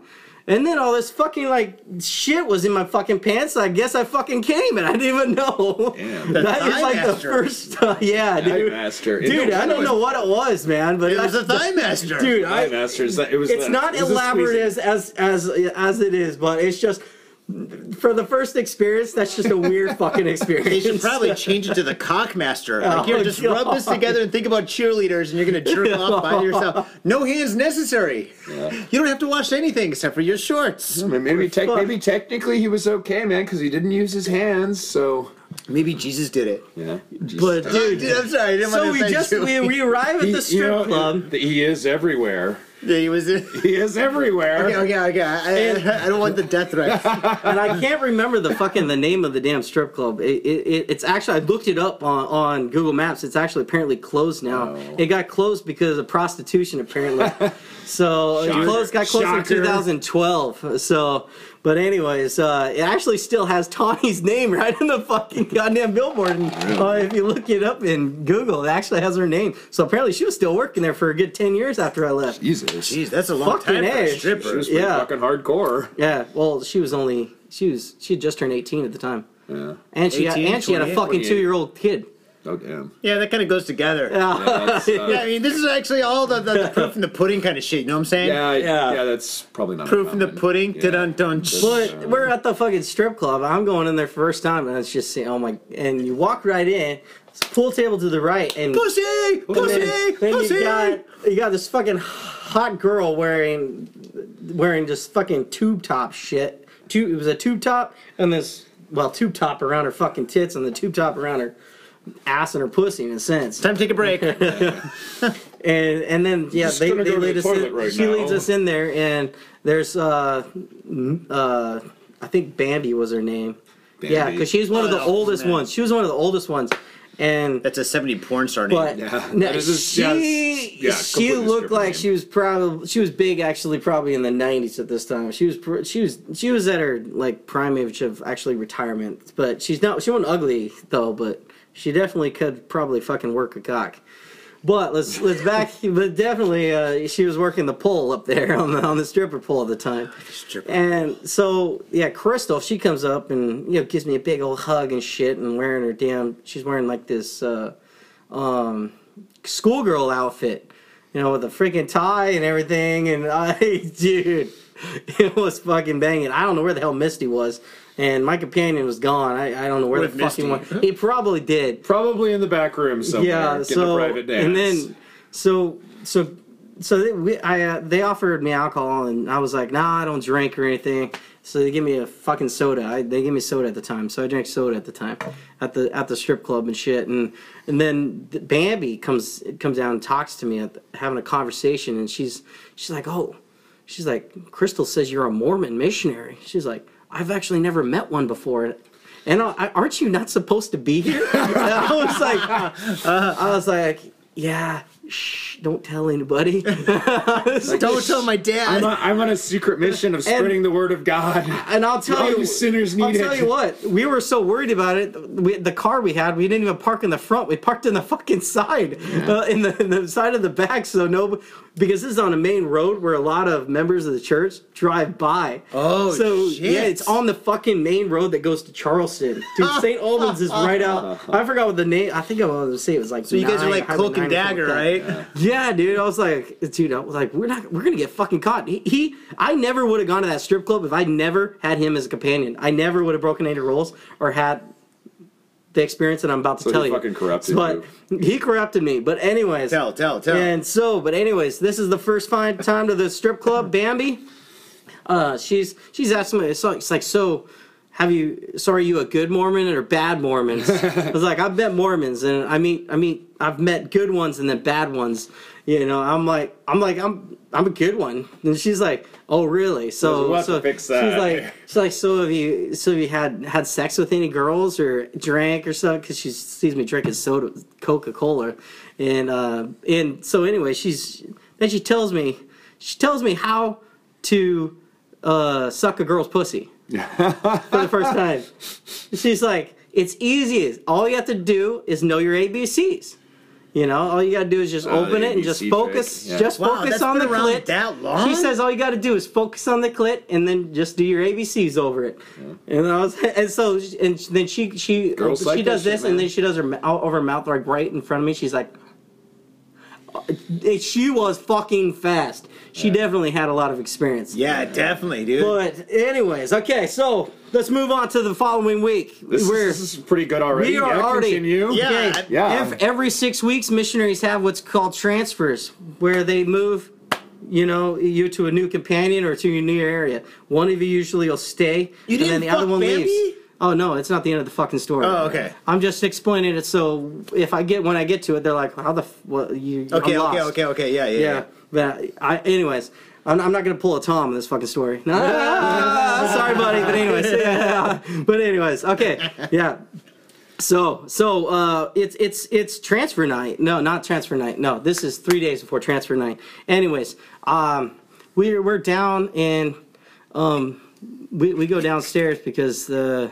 And then all this fucking like shit was in my fucking pants. So I guess I fucking came, and I didn't even know. Damn. That is thigh like the first. Uh, yeah, dude. master. Dude, I don't know what it was, man, but It was a thigh master. Dude, Thigh I, master. It was. it's the- not it was elaborate as as as as it is, but it's just for the first experience. That's just a weird fucking experience. They should probably change it to the cockmaster. Like, Oh, here, just rub this together and think about cheerleaders, and you're gonna jerk off by yourself. No hands necessary. You don't have to wash anything except for your shorts. I mean, maybe, tec- fuck? maybe technically he was okay, man, because he didn't use his hands. So Maybe Jesus did it. yeah. But dude, Dude, I'm sorry. I didn't so want we to offend just we, we arrive at He- the you strip know, club. He is everywhere. He was. in- He is everywhere. Okay, okay, okay. I, I, I don't want the death threats. and I can't remember the fucking the name of the damn strip club. It, it, it- it's actually I looked it up on, on Google Maps. It's actually apparently closed now. Oh. It got closed because of prostitution apparently. so it Shocker. closed got closed Shocker. in 2012. So, but anyways, uh, it actually still has Tawny's name right in the fucking goddamn billboard. And, uh, if you look it up in Google, it actually has her name. So apparently she was still working there for a good 10 years after I left. Jesus. Jeez, that's a long Fucking time for A. a She was pretty Yeah. fucking hardcore. Yeah, well, she was only she was she had just turned 18 at the time. Yeah. And she had, 18, and she had a 28, fucking 28. two year old kid. Oh damn. Yeah, that kind of goes together. Yeah, that's, uh, Yeah, I mean, this is actually all the, the, the proof in the pudding kind of shit. You know what I'm saying? yeah, Yeah. yeah, That's probably not Proof in the uncommon. pudding. Yeah. Dun dun. But we're at the fucking strip club. I'm going in there first time, and it's just saying, oh my! And you walk right in, it's pool table to the right, and Pussy, and pussy, then, then pussy. you got you got this fucking hot girl wearing wearing just fucking tube top shit. Tube, it was a tube top and this well tube top around her fucking tits and the tube top around her ass and her pussy in a sense. Time to take a break. And and then yeah, Just they, they lead the us in, right she now. leads us in there and there's uh uh I think Bambi was her name. Yeah, Bambi. because she's one of the Oh, oldest man. ones. She was one of the oldest ones, and That's a 70 porn star name. but Yeah, no, that is a- she yeah, yeah, she looked like name. she was probably she was big actually probably in the '90s at this time. She was she was she was at her like prime age of actually retirement, but she's not she wasn't ugly though, but she definitely could probably fucking work a cock. But let's let's back. But definitely, uh, she was working the pole up there on the on the stripper pole at the time. Stripper. And so yeah, Crystal, she comes up and you know gives me a big old hug and shit, and wearing her damn. She's wearing like this uh, um, schoolgirl outfit, you know, with a freaking tie and everything. And I, dude, it was fucking banging. I don't know where the hell Misty was, and my companion was gone. I, I don't know where the fuck he went. He probably did. Probably in the back room somewhere. Yeah. So a private dance. and then so so so they, we, I, uh, they offered me alcohol, and I was like, nah, I don't drink or anything. So they give me a fucking soda. I, they gave me soda at the time, so I drank soda at the time, at the at the strip club and shit. And and then Bambi comes comes down and talks to me, at the, having a conversation, and she's she's like, oh, she's like, Crystal says you're a Mormon missionary. She's like, I've actually never met one before. And I, aren't you not supposed to be here? And I was like, uh, I was like, yeah, shh, don't tell anybody. Don't tell my dad. I'm, on, I'm on a secret mission of spreading the word of God. And I'll tell All you, you sinners need I'll tell you what, we were so worried about it. We, the car we had, we didn't even park in the front. We parked in the fucking side, uh, in, the, in the side of the back. So no, because this is on a main road where a lot of members of the church drive by. Oh, so shit. yeah, it's on the fucking main road that goes to Charleston. Dude, St. Albans is right out. I forgot what the name. I think I wanted to say it was like. so you guys are like cloak and 9 or something dagger, right? Yeah, dude. I was like, dude, I was like, we're not, we're gonna get fucking caught. He, he I never would have gone to that strip club if I never had him as a companion. I never would have broken any rules or had the experience that I'm about to So tell he you. fucking corrupted but he corrupted me. But anyways, Tell, tell, tell. and so, but anyways, this is the first fine time to the strip club, Bambi. Uh, she's she's asking me. So it's like, so have you? So are you a good Mormon or bad Mormons? I was like, I've met Mormons, and I mean, I mean, I've met good ones and then bad ones. You know, I'm like, I'm like, I'm I'm a good one, and she's like, oh really? So We'll so fix she's like, she's like, so have you? So have you had had sex with any girls or drank or something? Because she sees me drinking soda, Coca Cola, and uh, and so anyway, she's then she tells me she tells me how to uh, suck a girl's pussy for the first time. She's like, it's easy. All you have to do is know your ABCs. You know, all you gotta do is just Oh, open the it and just focus, yeah. just Wow, focus that's on the been around clit. that long? She says all you gotta do is focus on the clit and then just do your ABCs over it. And I was, and so, and then she she Girls she like does this shit, and then she does her mou- over her mouth like right in front of me. She's like, she was fucking fast. She definitely had a lot of experience. yeah, definitely, dude. But anyways, okay, so let's move on to the following week. This, is, We're- this is pretty good already. we are yeah, already- continue. Yeah, okay, Yeah. ev- every six weeks, missionaries have what's called transfers, where they move, you know, you to a new companion or to a new area. One of you usually will stay, You and then the other one leaves. Oh no, it's not the end of the fucking story. Oh, okay. I'm just explaining it so if I get when I get to it, they're like, "How the f- what you?" okay, I'm okay, lost. okay, okay. Yeah, yeah, Yeah, yeah. but I, anyways, I'm, I'm not gonna pull a Tom in this fucking story. Sorry, buddy. But anyways, yeah. But anyways, okay, yeah. So so uh, it's it's it's transfer night. No, not transfer night. No, this is three days before transfer night. Anyways, um, we're we're down and um, we we go downstairs because uh,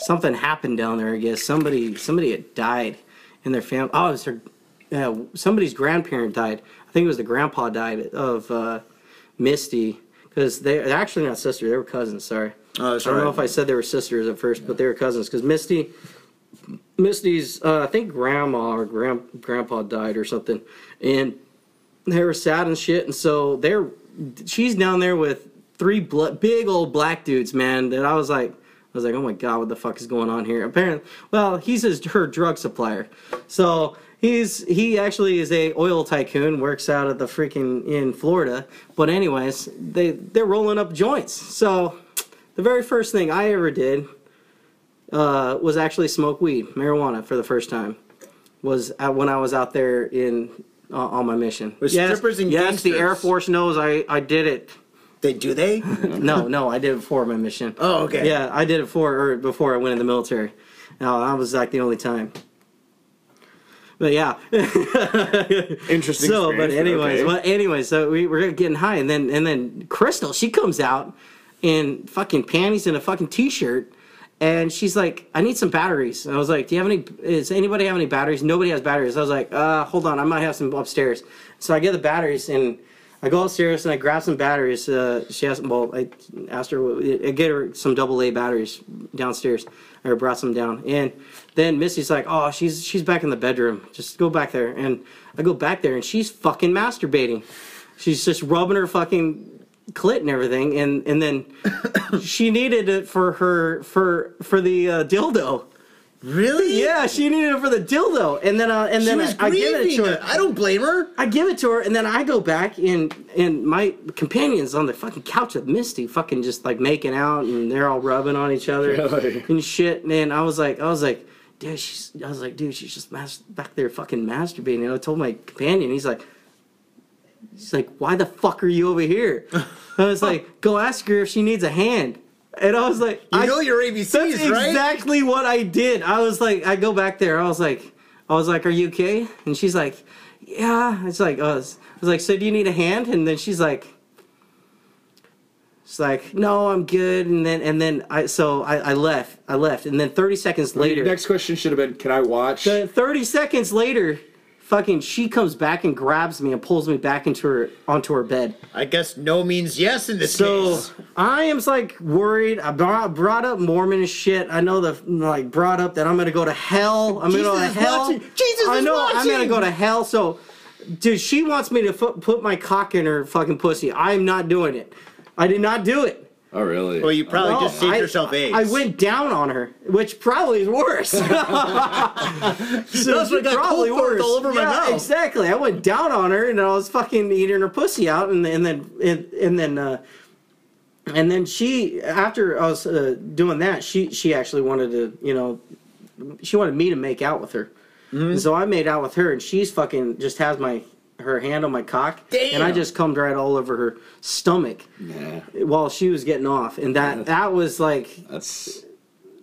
something happened down there. I guess somebody somebody had died in their family. Oh, it was her. Yeah, somebody's grandparent died. I think it was the grandpa died of uh, Misty because they, they're actually not sisters. They were cousins. Sorry. Oh, I don't know if I said they were sisters at first, but they were cousins because Misty, Misty's, uh, I think grandma or grand, grandpa died or something, and they were sad and shit. And so they're, she's down there with three bl- big old black dudes, man. That I was like, I was like, oh my god, what the fuck is going on here? Apparently, well, he's his her drug supplier, so. He's he actually is a oil tycoon, works out of the freaking in Florida. But anyways, they they're rolling up joints. So the very first thing I ever did uh, was actually smoke weed, marijuana, for the first time. Was at, when I was out there in uh, on my mission. With yes, strippers and yes, the. Air Force knows I I did it. They do they? No, no, I did it before my mission. Oh, okay. Yeah, I did it for or before I went in the military. No, that was like the only time. But yeah. Interesting. so but anyways okay. but anyways so we were getting high and then and then crystal she comes out in fucking panties and a fucking t-shirt and she's like i need some batteries and i was like do you have any does anybody have any batteries nobody has batteries i was like uh hold on i might have some upstairs so i get the batteries and I go upstairs and I grab some batteries. Uh, she asked, well, I asked her, I get her some double A batteries downstairs. I brought some down, and then Missy's like, oh, she's she's back in the bedroom. Just go back there, and I go back there, and she's fucking masturbating. She's just rubbing her fucking clit and everything, and and then she needed it for her for for the uh, dildo. Really? Yeah, she needed it for the dildo, and then uh, and She then I, I give it to her. I don't blame her. I give it to her, and then I go back and and my companions on the fucking couch with Misty, fucking just like making out, and they're all rubbing on each other Really? and shit. And I was like, I was like, dude, she's, I was like, dude, she's just mas- back there fucking masturbating. And I told my companion, he's like, he's like, why the fuck are you over here? I was like, go ask her if she needs a hand. And I was like, You I, know your ABCs, right? that's right? exactly what I did. I was like, I go back there. I was like, I was like, are you okay? And she's like, yeah. It's like, uh, I was like, so do you need a hand? And then she's like, she's like, no, I'm good. And then, and then I, so I, I left, I left. And then 30 seconds later, Next question should have been, can I watch? the 30 seconds later, fucking, she comes back and grabs me and pulls me back into her, onto her bed. I guess no means yes in this So case. I am like worried. I brought, brought up Mormon shit. I know the like brought up that I'm gonna go to hell. I'm Jesus gonna go to hell. watching. Jesus I know I'm gonna go to hell. So, dude, she wants me to put my cock in her fucking pussy. I'm not doing it. I did not do it. Oh, really? Well, you probably No, just saved I- yourself AIDS. I went down on her, which probably is worse. so That's what got probably cold worse. all over my yeah, mouth. Exactly. I went down on her and I was fucking eating her pussy out, and, and then and, and then uh, and then she after I was uh, doing that, she she actually wanted to you know she wanted me to make out with her, Mm-hmm. so I made out with her, and she's fucking just has my her hand on my cock, and I just cummed right all over her stomach yeah, while she was getting off, and that that was like that's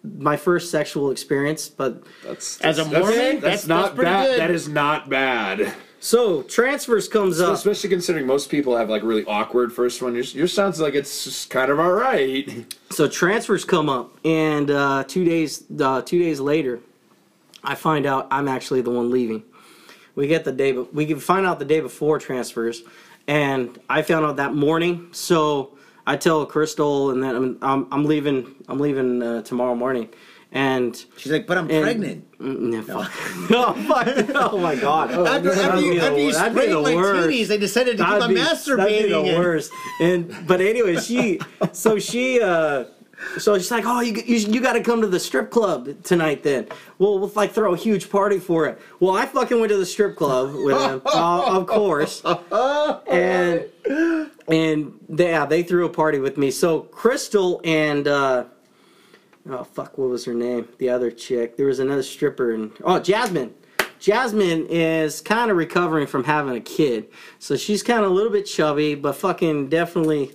my first sexual experience. But that's As a that's- Mormon, that's, that's- not that's bad. good. That is not bad. so transfers comes up. Especially considering most people have like really awkward first one. Yours, yours sounds like it's just kind of all right. So transfers come up, and uh, two days uh, two days later, I find out I'm actually the one leaving. We get the day, but we can find out the day before transfers, and I found out that morning. So I tell Crystal, and then I'm I'm, I'm leaving. I'm leaving uh, tomorrow morning, and She's like, but I'm And- pregnant. Mm, yeah, fuck. oh, fuck. oh my god. After, after That'd you, be the- after you that'd be sprayed the my worst. titties, they decided to That'd be- masturbating. That'd be the and- worst. And but anyway, she so she uh so she's like, oh, you you, you got to come to the strip club tonight. Then we'll we'll like throw a huge party for it. Well, I fucking went to the strip club with them, uh, of course, and and they, yeah, they threw a party with me. So Crystal and. uh Oh fuck! What was her name? The other chick. There was another stripper, and oh, Jasmine. Jasmine is kind of recovering from having a kid, so she's kind of a little bit chubby, but fucking definitely,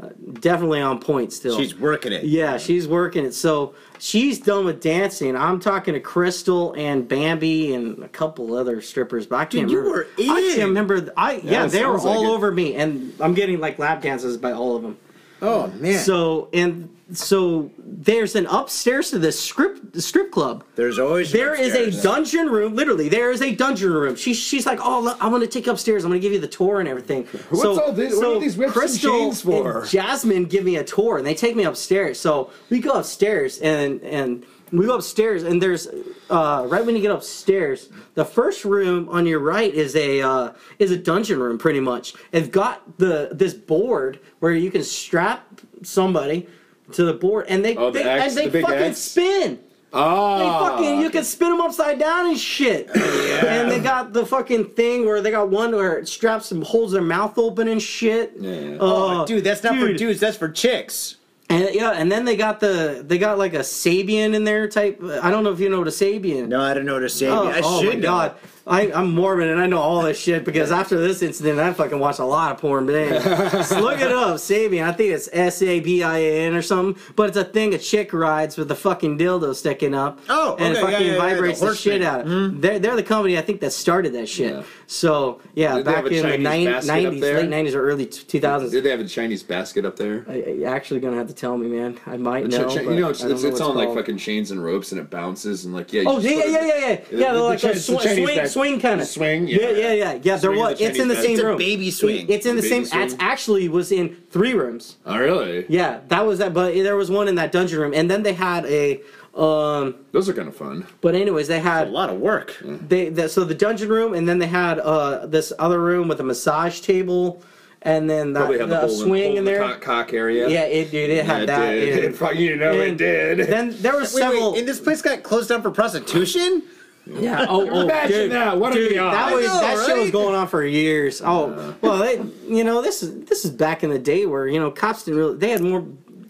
uh, definitely on point still. She's working it. yeah, she's working it. So she's done with dancing. I'm talking to Crystal and Bambi and a couple other strippers, but I can't Dude, you remember. were I can't remember. I yeah, it they were sounds like all over me, and I'm getting like lap dances by all of them. Oh man. So and so there's an upstairs to this strip strip club. there's always There is a dungeon room. Literally, there is a dungeon room. She's she's like, oh, look, I'm gonna take you upstairs. I'm gonna give you the tour and everything. What's all this- what are these whips and Crystal chains for? and Jasmine give me a tour, and they take me upstairs. So we go upstairs, and and we go upstairs, and there's uh, right when you get upstairs, the first room on your right is a uh, is a dungeon room, pretty much. It's got the this board where you can strap somebody to the board, and they Oh, the they, X, and they the big fucking X? spin. They Oh, fucking you can spin them upside down and shit. And they got the fucking thing where they got one where it straps and holds their mouth open and shit. Yeah. Uh, Dude, that's not for dude. dudes. That's for chicks. And yeah, and then they got the they got like a Sabian in there type. I don't know if you know what a Sabian. No, I don't know what to say. Oh, I oh should my know. god. I, I'm Mormon and I know all this shit because after this incident, I fucking watched a lot of porn. But anyway, look it up, Sabian. I think it's S A B I A N or something. But it's a thing a chick rides with the fucking dildo sticking up. Oh, and it okay, yeah, fucking yeah, yeah, the vibrates the, shit out of it. Mm-hmm. They're, they're the company I think that started that shit. So yeah, Did back in the Chinese nine- 90s, late 90s or early 2000s. Did they have a Chinese basket up there? I, I actually gonna have to tell me, man. I might know. ch- you know, it's, it's, know it's on like fucking chains and ropes, and it bounces and like yeah. you Oh yeah, yeah, yeah, yeah, yeah. Yeah, they're like a sw- swing, swing kind of swing, Yeah, yeah. yeah, yeah, yeah. There Swing was. the It's in the same back. room. It's a baby swing. It's in the Baby same. swing. It's actually was in three rooms. Oh really? Yeah, that was that. But there was one in that dungeon room, and then they had a. Um, Those are kind of fun. but anyways, they had A lot of work. they, the, so the dungeon room, and then they had uh this other room with a massage table, and then the, Probably had the the whole swing hole in the there. cock, cock area. Yeah, it dude, it had it that. did. dude. It you know it did. Then there were Wait, several. wait, and this place got closed down for prostitution? Yeah. Oh, oh Imagine dude, that. What dude, the odds? that was know, that shit was going on for years. Oh, well, they, you know, this is this is back in the day where you know cops didn't really they had more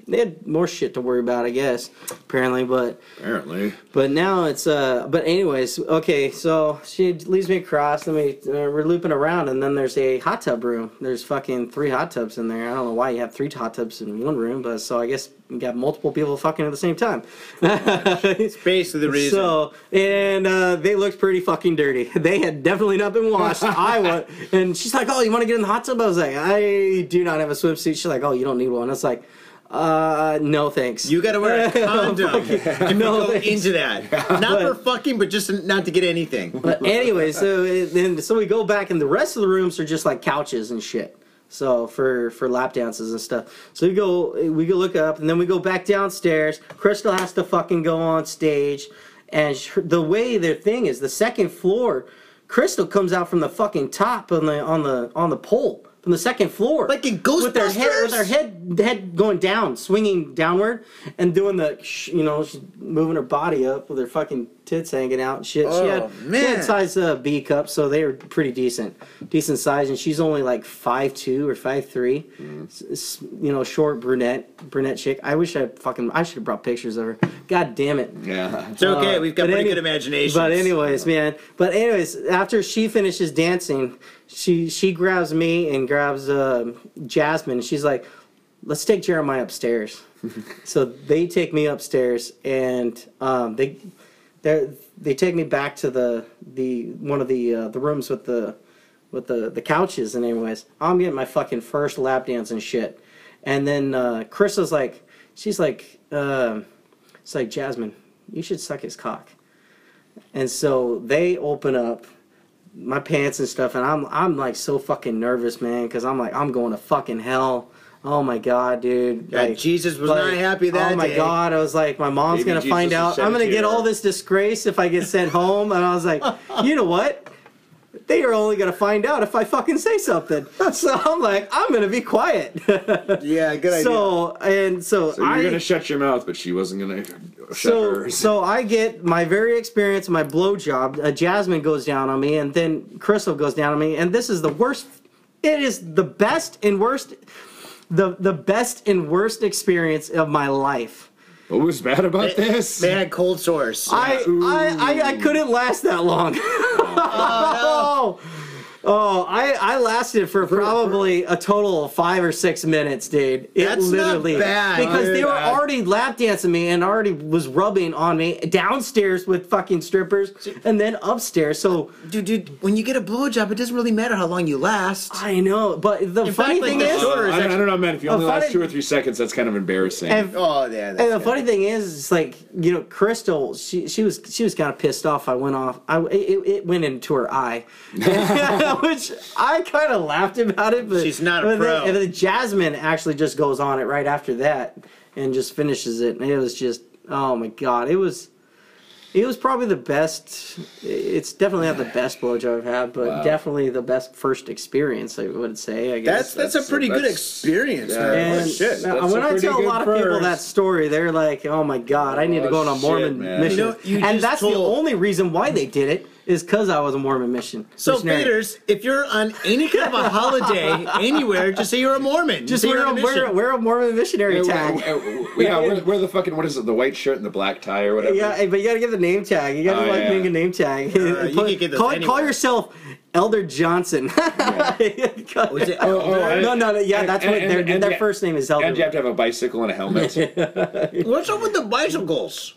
they had more shit to worry about, I guess, apparently. But Apparently. but now it's uh. But anyways, okay. So she leads me across. Then we uh, we're looping around, and then there's a hot tub room. There's fucking three hot tubs in there. I don't know why you have three hot tubs in one room, but so I guess you got multiple people fucking at the same time. it's Basically the reason. So and uh, they looked pretty fucking dirty. They had definitely not been washed. I was, and she's like, "Oh, you want to get in the hot tub?" I was like, "I do not have a swimsuit." She's like, "Oh, you don't need one." I was like, "Uh, no, thanks." you gotta wear a condom to No, go thanks. into that. Not for fucking, but just not to get anything. But anyway, so it- then so we go back, and the rest of the rooms are just like couches and shit. So for for lap dances and stuff. So we go we go look up, and then we go back downstairs. Crystal has to fucking go on stage, and sh- the way their thing is, the second floor, Crystal comes out from the fucking top on the on the on the pole from the second floor, Like in with their head with Ghostbusters? their head head going down, swinging downward, and doing the you know she's moving her body up with her fucking tits hanging out and shit. she Oh, had she man. had size uh, B cups, so they were pretty decent, decent size, and she's only like five two or five three, you know, short brunette brunette chick. I wish I fucking I should have brought pictures of her. God damn it. Yeah. It's okay, Uh, we've got but pretty any- good imagination. But anyways, man. But anyways, after she finishes dancing, she she grabs me and grabs uh, Jasmine. And she's like, "Let's take Jeremiah upstairs." so they take me upstairs, and um, they they they take me back to the the one of the uh, the rooms with the with the the couches. And anyways, I'm getting my fucking first lap dance and shit. And then uh, Chris is like, she's like, um it's like Jasmine, you should suck his cock. And so they open up my pants and stuff, and I'm I'm like so fucking nervous, man, because I'm like I'm going to fucking hell. Oh my god, dude! Yeah, Like, Jesus was not happy that Oh my day. god! I was like, my mom's Maybe gonna Jesus find out. I'm gonna get all this disgrace if I get sent home. And I was like, you know what? They are only gonna find out if I fucking say something. So I'm like, I'm gonna be quiet. yeah, good idea. so and so, So you're I gonna shut your mouth, but she wasn't gonna shut so hers. so I get my very experience, my blowjob. Uh, Jasmine goes down on me, and then Crystal goes down on me, and this is the worst. It is the best and worst, the the best and worst experience of my life. What was bad about this? they had cold sores. I, I, I I couldn't last that long. oh, oh, I I lasted for probably a total of five or six minutes, dude. It That's not literally bad. because they were bad. already lap dancing me and already was rubbing on me downstairs with fucking strippers and then upstairs. So dude, dude, when you get a blowjob, it doesn't really matter how long you last. I know, but the In funny fact, like thing the is, shorter- I, I don't know, man. If you only last funny- two or three seconds, that's kind of embarrassing. and Oh yeah. That's And the good. funny thing is, it's like you know, Crystal. She she was she was kind of pissed off. I went off. I it, it went into her eye, which I kind of laughed about it. But She's not a but pro. Then, and then Jasmine actually just goes on it right after that and just finishes it. And it was just oh my god, it was. It was probably the best. It's definitely not the best blowjob I've had, but Wow. definitely the best first experience. I would say. I guess. that's that's a that's- pretty good experience, yeah. man. And Holy shit. now, when I tell a good lot of people that story, they're like, "Oh my god, I need to Oh, go on a Mormon man. mission." You know, you and just that's the only reason why they did it is because I was a Mormon mission. So, missionary. faders, if you're on any kind of a holiday anywhere, just say you're a Mormon. just say wear you're a, on a wear, mission. wear a Mormon missionary Yeah, tag. uh, yeah, wear, wear the fucking what is it? The white shirt and the black tie or whatever. Yeah, but you gotta give the name tag. You gotta Oh, like yeah. make a name tag. Uh, you can get those call, anywhere. call yourself Elder Johnson. Was it Oh, oh, no, no, no, yeah, and- that's what and- their, and- their and- first name is Elder. And you have to have a bicycle and a helmet. What's up with the bicycles?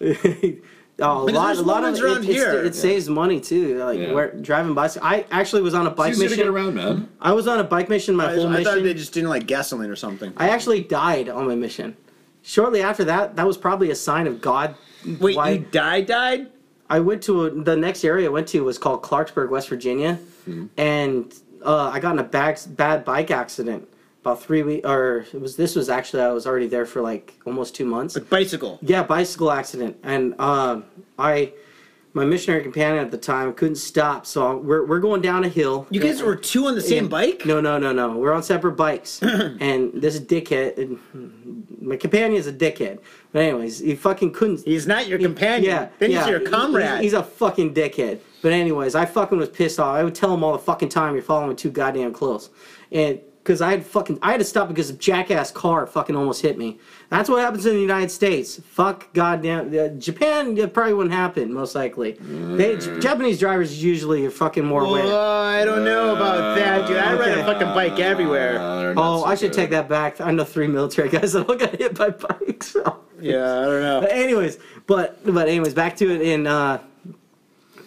Oh, a But lot, a lot of Mormons it, here. it saves money too. Like Yeah. where, driving bicycle. I actually was on a bike It's easy to get mission. around, man. I was on a bike mission my I, whole I mission. thought they just didn't like gasoline or something. I actually died on my mission. Shortly after that, that was probably a sign of God. Wait, why- you died, died? I went to a, the next area I went to was called Clarksburg, West Virginia, and uh, I got in a bad, bad bike accident about three weeks. Or it was this was actually I was already there for like almost two months. A bicycle. Yeah, bicycle accident, and um, I, my missionary companion at the time couldn't stop, so we're, we're going down a hill. You guys were two on the same And- bike? No, no, no, no. We're on separate bikes, and this dickhead, and my companion is a dickhead. But anyways, he fucking couldn't. He's not your companion. Yeah, Then yeah. he's your comrade. He's, he's a fucking dickhead. But anyways, I fucking was pissed off. I would tell him all the fucking time you're following too goddamn close, and because I had fucking I had to stop because a jackass car fucking almost hit me. That's what happens in the United States. Fuck goddamn uh, Japan. It probably wouldn't happen most likely. They, J- Japanese drivers usually are fucking more Oh, aware. I don't know about that, dude. I ride a fucking bike everywhere. Uh, Oh, so I should good. take that back. I know three military guys that all got hit by bikes. Yeah, I don't know. But anyways, but but anyways, back to it in uh,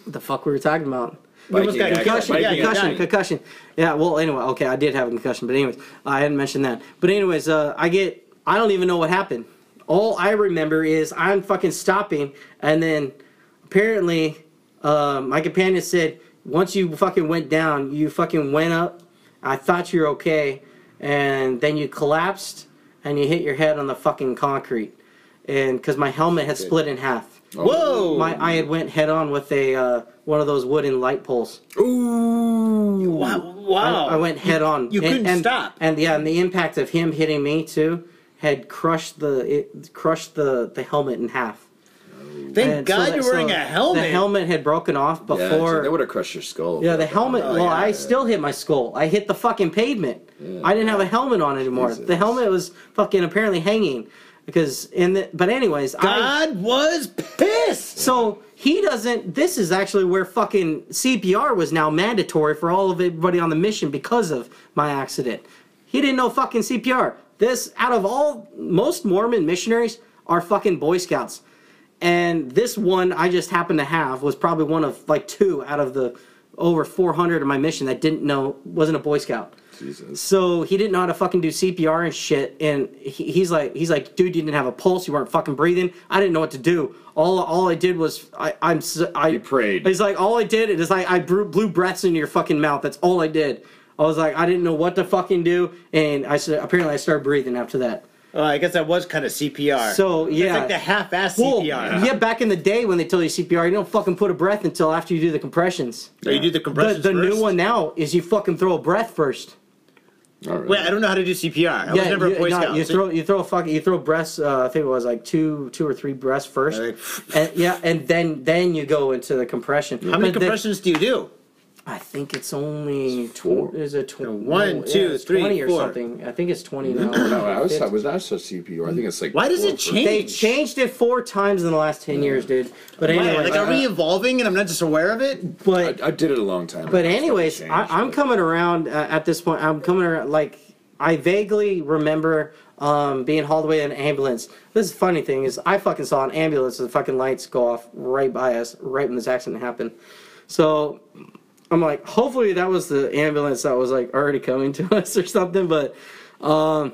the fuck we were talking about. You almost got Biking concussion. Yeah, Biking concussion, it. concussion. Yeah, well, anyway, okay, I did have a concussion, but anyways, I hadn't mentioned that. But anyways, uh, I get, I don't even know what happened. All I remember is I'm fucking stopping, and then apparently, uh, my companion said once you fucking went down, you fucking went up. I thought you were okay, and then you collapsed, and you hit your head on the fucking concrete, and because my helmet had split in half. Whoa! My I had went head on with a uh, one of those wooden light poles. Ooh. wow! Wow! I, I went head on. you And- couldn't and, stop. And yeah, and the impact of him hitting me too had crushed the it crushed the the helmet in half. Thank And so God that- you're wearing so a helmet. The helmet had broken off before. Yeah, before. that would have crushed your skull. yeah, the helmet. Oh, well, yeah. I still hit my skull. I hit the fucking pavement. I didn't have a helmet on anymore. Jesus. The helmet was fucking apparently hanging because in the. But anyways, I, God was pissed. so he doesn't. This is actually where fucking CPR was now mandatory for all of everybody on the mission because of my accident. He didn't know fucking CPR. This, out of all, most Mormon missionaries are fucking Boy Scouts. And this one I just happened to have was probably one of like two out of the over 400 of my mission that didn't know, wasn't a Boy Scout. Jesus. So he didn't know how to fucking do CPR and shit. And he, he's like, he's like, dude, you didn't have a pulse. You weren't fucking breathing. I didn't know what to do. All, all I did was I, I'm, s- I. You prayed. He's like, all I did is I, I blew, blew breaths into your fucking mouth. That's all I did. I was like, I didn't know what to fucking do, and I said, apparently I started breathing after that. Well, I guess that was kind of CPR. So, It's yeah. like the half-ass Well, CPR. yeah, back in the day when they told you CPR, you don't fucking put a breath until after you do the compressions. Or you do the The, compressions the first? new one now is you fucking throw a breath first. All right. Wait, I don't know how to do CPR. I was never you, a Boy no, Scout. you throw you throw a fucking you throw breasts. Uh, I think it was like two two or three breaths first, Like, and yeah, and then then you go into the compression. how many But the- compressions do you do? I think it's only four. tw- is it tw- One, no, two, it's three, twenty or something. I think it's twenty now. no, I was, I was not such CPR. I think it's like. Why does four it change? They changed it four times in the last ten years, dude. But Why? anyway, like, are we evolving and I'm not just aware of it? but I, I did it a long time. ago. But It's anyways, changed, I, I'm but- coming around uh, at this point. I'm coming around like I vaguely remember um, being hauled away in an ambulance. This is the funny thing is I fucking saw an ambulance with the fucking lights go off right by us right when this accident happened. So I'm like, hopefully that was the ambulance that was like already coming to us or something. But um,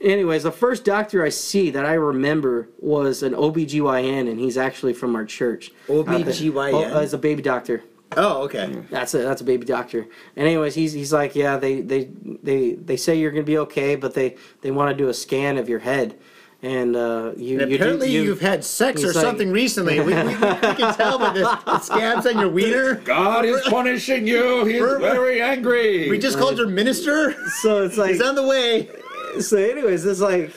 anyways, the first doctor I see that I remember was an OBGYN, and he's actually from our church. OBGYN? Oh, as a baby doctor. Oh, okay. That's a that's a baby doctor. And anyways, he's he's like, yeah, they they they they say you're gonna be okay, but they they want to do a scan of your head, and uh, you And you do- apparently you, you, have had sex or He's like- something recently. We, we, we can tell by the, the scabs on your wiener. God is punishing you. He is We're- very angry. We just called your minister. So it's like He's on the way. so. Anyways, it's like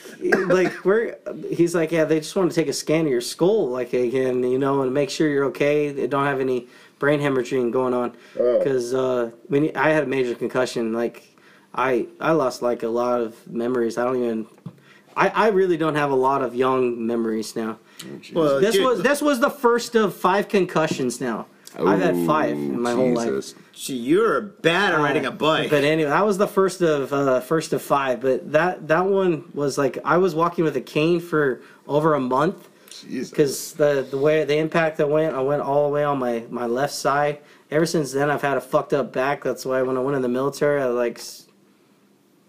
like we're he's like, yeah, they just want to take a scan of your skull, like again, you know, and make sure you're okay. They don't have any brain hemorrhaging going on because uh, when I had a major concussion, like I I lost like a lot of memories. I don't even. I, I really don't have a lot of young memories now. Well, This dude, was this was the first of five concussions now. I've had five in my whole life. Jesus. gee, you're bad at riding a bike. But anyway, that was the first of uh, first of five. But that that one was like I was walking with a cane for over a month Jesus. because the the way the impact that went, I went all the way on my my left side. Ever since then, I've had a fucked up back. That's why when I went in the military, I like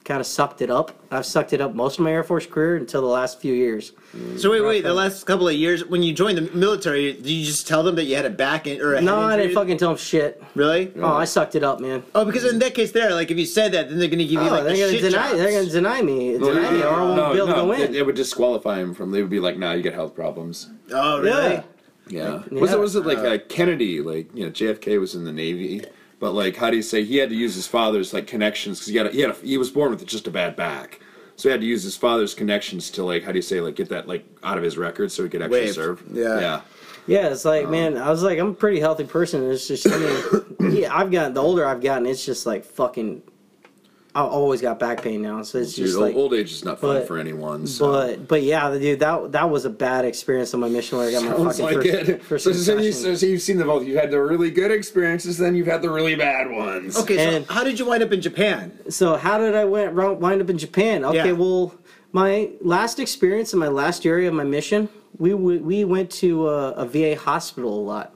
kind of sucked it up. I've sucked it up most of my Air Force career until the last few years. so wait, wait. The last couple of years, when you joined the military, did you just tell them that you had a back in, or a No, head I didn't injury? fucking tell them shit. Really? Oh, I sucked it up, man. Oh, because in that case, there, like if you said that, then they're gonna give you Oh, like the they're gonna shit deny. jobs. They're gonna deny me. Deny me, or I won't be able to go it, it would disqualify him from. They would be like, "Nah, you get health problems." Oh, really? Yeah. Yeah. Was it was it like uh, Kennedy? Like you know, JFK was in the Navy, but like how do you say he had to use his father's like connections because he had a, he had a, he was born with just a bad back, so he had to use his father's connections to like how do you say like get that like out of his record so he could actually Waived. serve. Yeah. Yeah. Yeah, it's like, Um, man, I was like, I'm a pretty healthy person. It's just, I mean, yeah, I've gotten, the older I've gotten, it's just like fucking, I always got back pain now. So it's Dude, just old, like, old age is not fun but- for anyone. So. but, but yeah, dude, that, that was a bad experience on my mission where I got my Sounds fucking like first, it. first so, so, you, concussion. so you've seen the both. You've had the really good experiences, then you've had the really bad ones. Okay, so how did you wind up in Japan? So how did I went, wind up in Japan? Okay, Yeah. well, my last experience in my last area of my mission, we we, we went to a, a VA hospital a lot.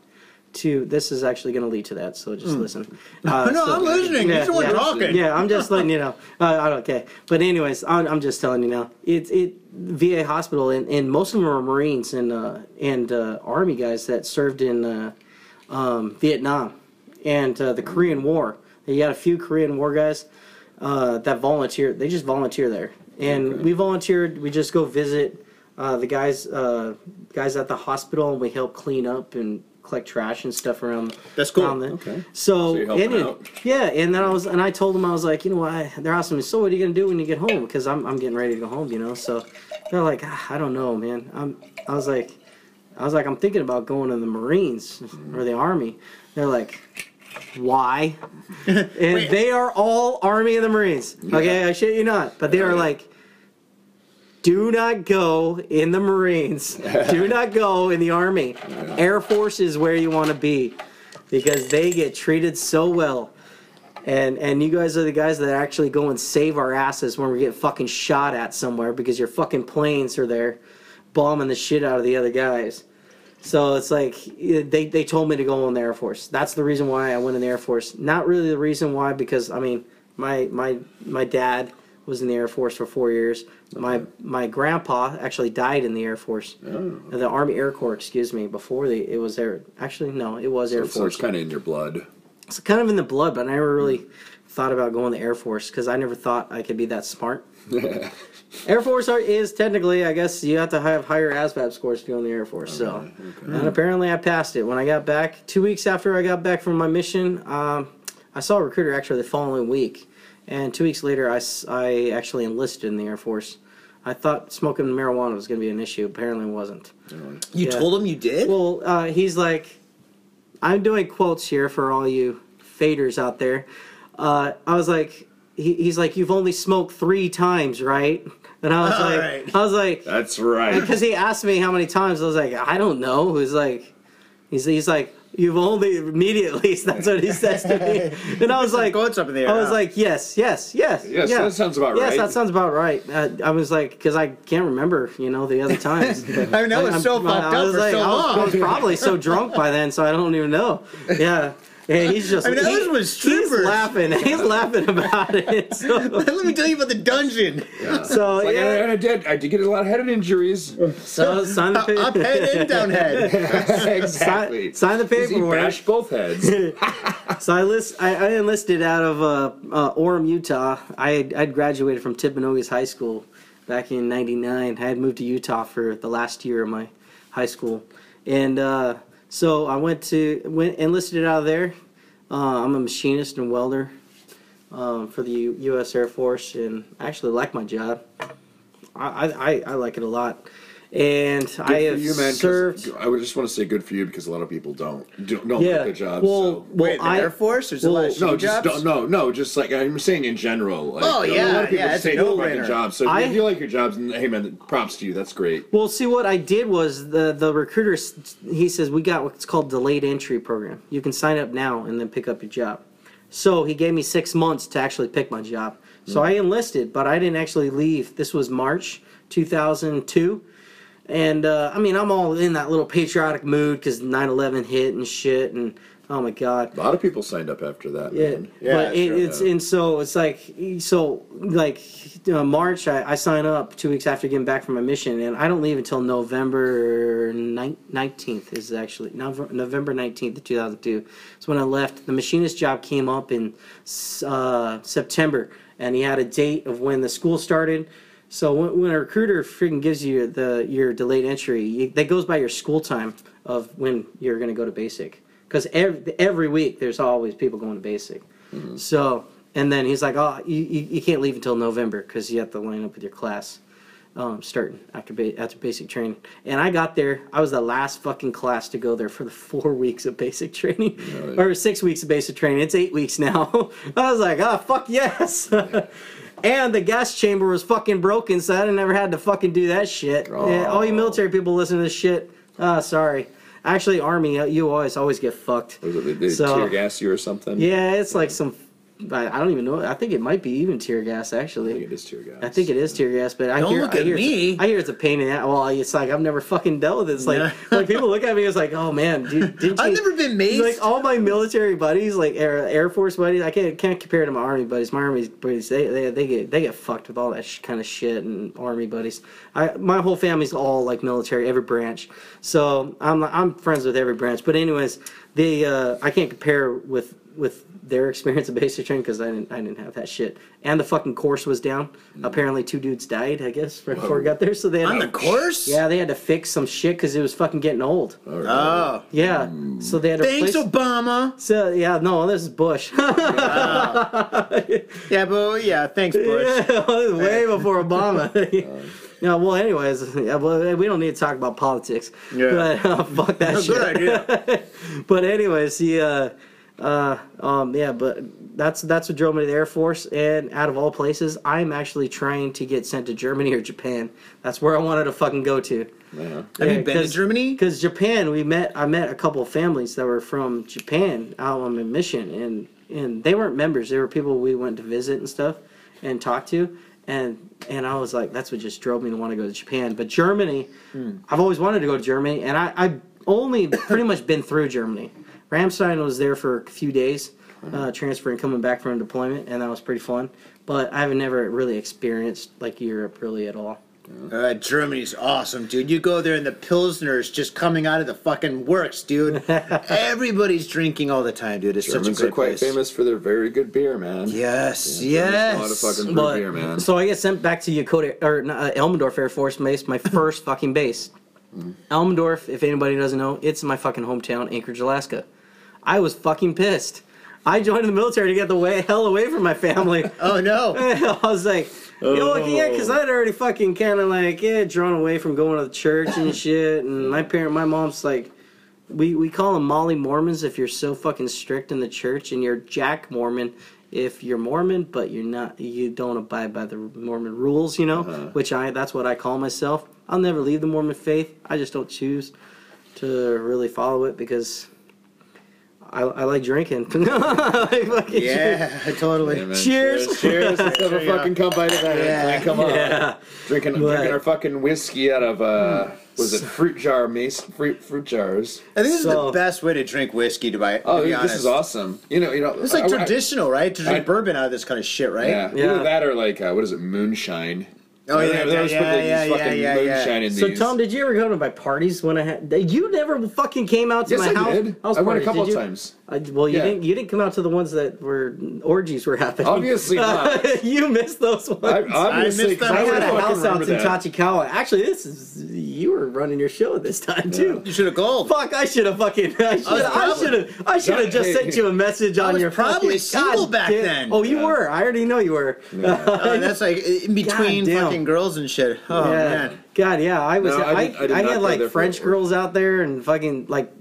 To this is actually going to lead to that, so just listen. Uh, Hmm. no, so- I'm listening. He's the one yeah, talking. Yeah, I'm just letting you know. Uh, okay, but anyways, I'm, I'm just telling you now. It's it VA hospital, and, and most of them are Marines and uh, and uh, Army guys that served in uh, um, Vietnam and uh, the Korean War. You got a few Korean War guys uh, that volunteer. They just volunteer there, and we volunteered. We just go visit uh, the guys uh, guys at the hospital, and we help clean up and collect trash and stuff around. That's cool. around there. Okay. So, So you're helping and it- out. yeah, and then I was, and I told them I was like, you know what? I- They're asking me, so what are you gonna do when you get home? Because I'm, I'm getting ready to go home, you know. So they're like, ah, I don't know, man. I'm, I was like, I was like, I'm thinking about going to the Marines or the Army. They're like, why? and they are all Army and the Marines. Okay, I shit you not. But they are like, do not go in the Marines. do not go in the Army. Air Force is where you want to be because they get treated so well. And and you guys are the guys that actually go and save our asses when we get fucking shot at somewhere because your fucking planes are there bombing the shit out of the other guys. So it's like eh, they, they told me to go in the Air Force. That's the reason why I went in the Air Force. Not really the reason why because I mean my my my dad was in the Air Force for four years. My my grandpa actually died in the Air Force, the Army Air Corps. Excuse me. Before the it was Air. Actually, no, it was Air So Force. it's kind of in your blood. It's kind of in the blood, but I never really thought about going to the Air Force because I never thought I could be that smart. Air Force are, is technically, I guess, you have to have higher ASVAB scores to go in the Air Force. So, and apparently, I passed it when I got back. Two weeks after I got back from my mission, um, I saw a recruiter actually the following week, and two weeks later, I, I actually enlisted in the Air Force. I thought smoking marijuana was going to be an issue. Apparently, it wasn't. You Yeah. told him you did? Well, uh, he's like, I'm doing quotes here for all you faders out there. Uh, I was like, he, he's like, you've only smoked three times, right? And I was All like, right. I was like, That's right. because he asked me how many times. I was like, I don't know. He's like, he's he's like, you've only immediately. That's what he says to me. And I was like, Quotes up in the air. I was huh? like, yes, yes, yes. Yes, yeah. that sounds about right. yes, right. that sounds about right. Uh, I was like, because I can't remember, you know, the other times. I mean, that was I'm- so I- fucked I up was for like- so I was, long. I was probably so drunk by then, so I don't even know. Yeah. Yeah, he's just. I mean, those he- was He's strippers. laughing. He's laughing about it. So, Let me tell you about the dungeon. so Like, yeah. I, I did. I did get a lot of head injuries. So sign the Up paper. head and down head. exactly. Sign, sign the He paperwork. bashed both heads. So I list I, I enlisted out of uh, uh, Orem, Utah. I had, I'd graduated from Timpanogos High School back in '99. I had moved to Utah for the last year of my high school, and uh, so I went to went enlisted out of there. Uh, I'm a machinist and welder um, for the U- U.S. Air Force, and I actually like my job. I, I, I like it a lot, and I Good have for you, man. 'cause served. I would just want to say good for you because a lot of people don't don't, don't Yeah. like their jobs. well, so. well, Wait, the I, Air Force? There's a lot of No, shit just jobs? don't, no, no. Just like I'm saying in general. Like, Oh, a yeah, lot of people yeah, just it's say a no about their no-brainer. jobs. So I- if you like your jobs, and hey man, props to you. That's great. Well, see what I did was the the recruiter s- he says we got what's called delayed entry program. You can sign up now and then pick up your job. So he gave me six months to actually pick my job. So hmm. I enlisted, but I didn't actually leave. This was March 2002. And uh, I mean, I'm all in that little patriotic mood because 9/11 hit and shit, and oh my god, A lot of people signed up after that. yeah, man. Yeah, but it, sure, it's yeah. and so it's like so like uh, March. I, I sign up two weeks after getting back from my mission, and I don't leave until November nineteenth. Is actually November nineteenth of two thousand two. So when I left, the machinist job came up in uh, September, and he had a date of when the school started. So when, when a recruiter freaking gives you the your delayed entry, you, that goes by your school time of when you're going to go to basic. Because every, every week there's always people going to basic. So and then he's like, oh, you, you, you can't leave until November because you have to line up with your class. Um, starting after ba- after basic training, and I got there. I was the last fucking class to go there for the four weeks of basic training, or six weeks of basic training. It's eight weeks now. I was like, oh fuck yes. And the gas chamber was fucking broken, so I never had to fucking do that shit. Yeah, all you military people listen to this shit. Ah, sorry. Actually, army, uh, you always always get fucked. Was it, they, they So- tear gas you or something? Yeah, it's like some. I I don't even know. I think it might be even tear gas. Actually, I think it is tear gas. I think it is tear gas. But I Don't hear, look I at hear me. It's, I hear it's a pain in the. Well, it's like I've never fucking dealt with it. It's like Yeah. like people look at me. It's like, oh man, dude, didn't you? I've never been maced. Like all my military buddies, like Air, Air Force buddies, I can't can't compare to my Army buddies. My Army buddies, they, they, they get they get fucked with all that sh- kind of shit. And Army buddies, I my whole family's all like military, every branch. So I'm I'm friends with every branch. But anyways, the uh, I can't compare with with their experience of basic training because I didn't I didn't have that shit. And the fucking course was down. Apparently, two dudes died. I guess right before we got there. So they had On the course? yeah they had to fix some shit because it was fucking getting old. Oh. Yeah, so they had to Thanks, replace- Obama. so yeah, no, this is Bush. Yeah, but yeah, thanks, Bush. yeah, way before Obama. yeah, well, anyways, yeah, well, we don't need to talk about politics. Yeah. But, uh, fuck that shit. Good idea. but anyways, he, uh, uh, um, yeah, but that's that's what drove me to the Air Force. And out of all places, I'm actually trying to get sent to Germany or Japan. That's where I wanted to fucking go to. Yeah. Have you been to Germany? Because Japan, we met. I met a couple of families that were from Japan out on a mission, and and they weren't members. They were people we went to visit and stuff, and talk to. And and I was like, that's what just drove me to want to go to Japan. But Germany, I've always wanted to go to Germany, and I I've only pretty much been through Germany. Ramstein was there for a few days, uh, transferring, coming back from deployment, and that was pretty fun. But I've never really experienced like Europe really at all. Uh, Germany's awesome, dude. You go there and the Pilsner's just coming out of the fucking works, dude. Everybody's drinking all the time, dude. It's Germans such a are great quite place. famous for their very good beer, man. Yes, Germans yes. know how to fucking brew But beer, man. so I get sent back to Yokota or uh, Elmendorf Air Force Base, my first fucking base. Elmendorf, if anybody doesn't know, it's my fucking hometown, Anchorage, Alaska. I was fucking pissed. I joined the military to get the way hell away from my family. Oh no. I was like, you know, like, yeah, because oh. I'd already fucking kind of like, yeah, drawn away from going to the church and shit. And my parent, my mom's like, we, we call them Molly Mormons if you're so fucking strict in the church, and you're Jack Mormon if you're Mormon, but you're not, you don't abide by the Mormon rules, you know, uh-huh. which I, that's what I call myself. I'll never leave the Mormon faith. I just don't choose to really follow it because I, I like drinking. I like fucking Yeah, totally. Yeah, man. Cheers. Cheers. Let's have a you fucking come bite of that. Yeah. man. Come on. Yeah. Drinking, But- drinking our fucking whiskey out of, uh, was it fruit jar, mace, fruit, fruit jars? I think this is the best way to drink whiskey. To buy. Oh, to be this honest. is awesome. You know, you know. It's like I- I- traditional, right? To drink I- bourbon out of this kind of shit, right? Yeah. Yeah. Either that or like, uh, what is it, moonshine? Oh, They- yeah, they always yeah, put, like, yeah, yeah, fucking yeah, yeah. moonshine in So these. Tom, did you ever go to my parties when I had? You never fucking came out to Yes, my I house. did. house I went a couple did you? Times. I, well, you Yeah. didn't. You didn't come out to the ones that were orgies were happening. Obviously not. you missed those ones. I, obviously, missed 'cause that. I I had a fucking house out remember in that. Tachikawa. Actually, this is you were running your show at this time too. You should have called. Fuck! I should have fucking. I should. I probably- should have. I should have just Hey, sent you a message on was your. probably fucking- single God back damn- then. Oh, you Yeah. were. I already know you were. Oh, that's like in between damn. fucking girls and shit. Oh yeah. man. God, yeah. I was. No, I I, did- I I, did not had go like for French work. girls out there and fucking like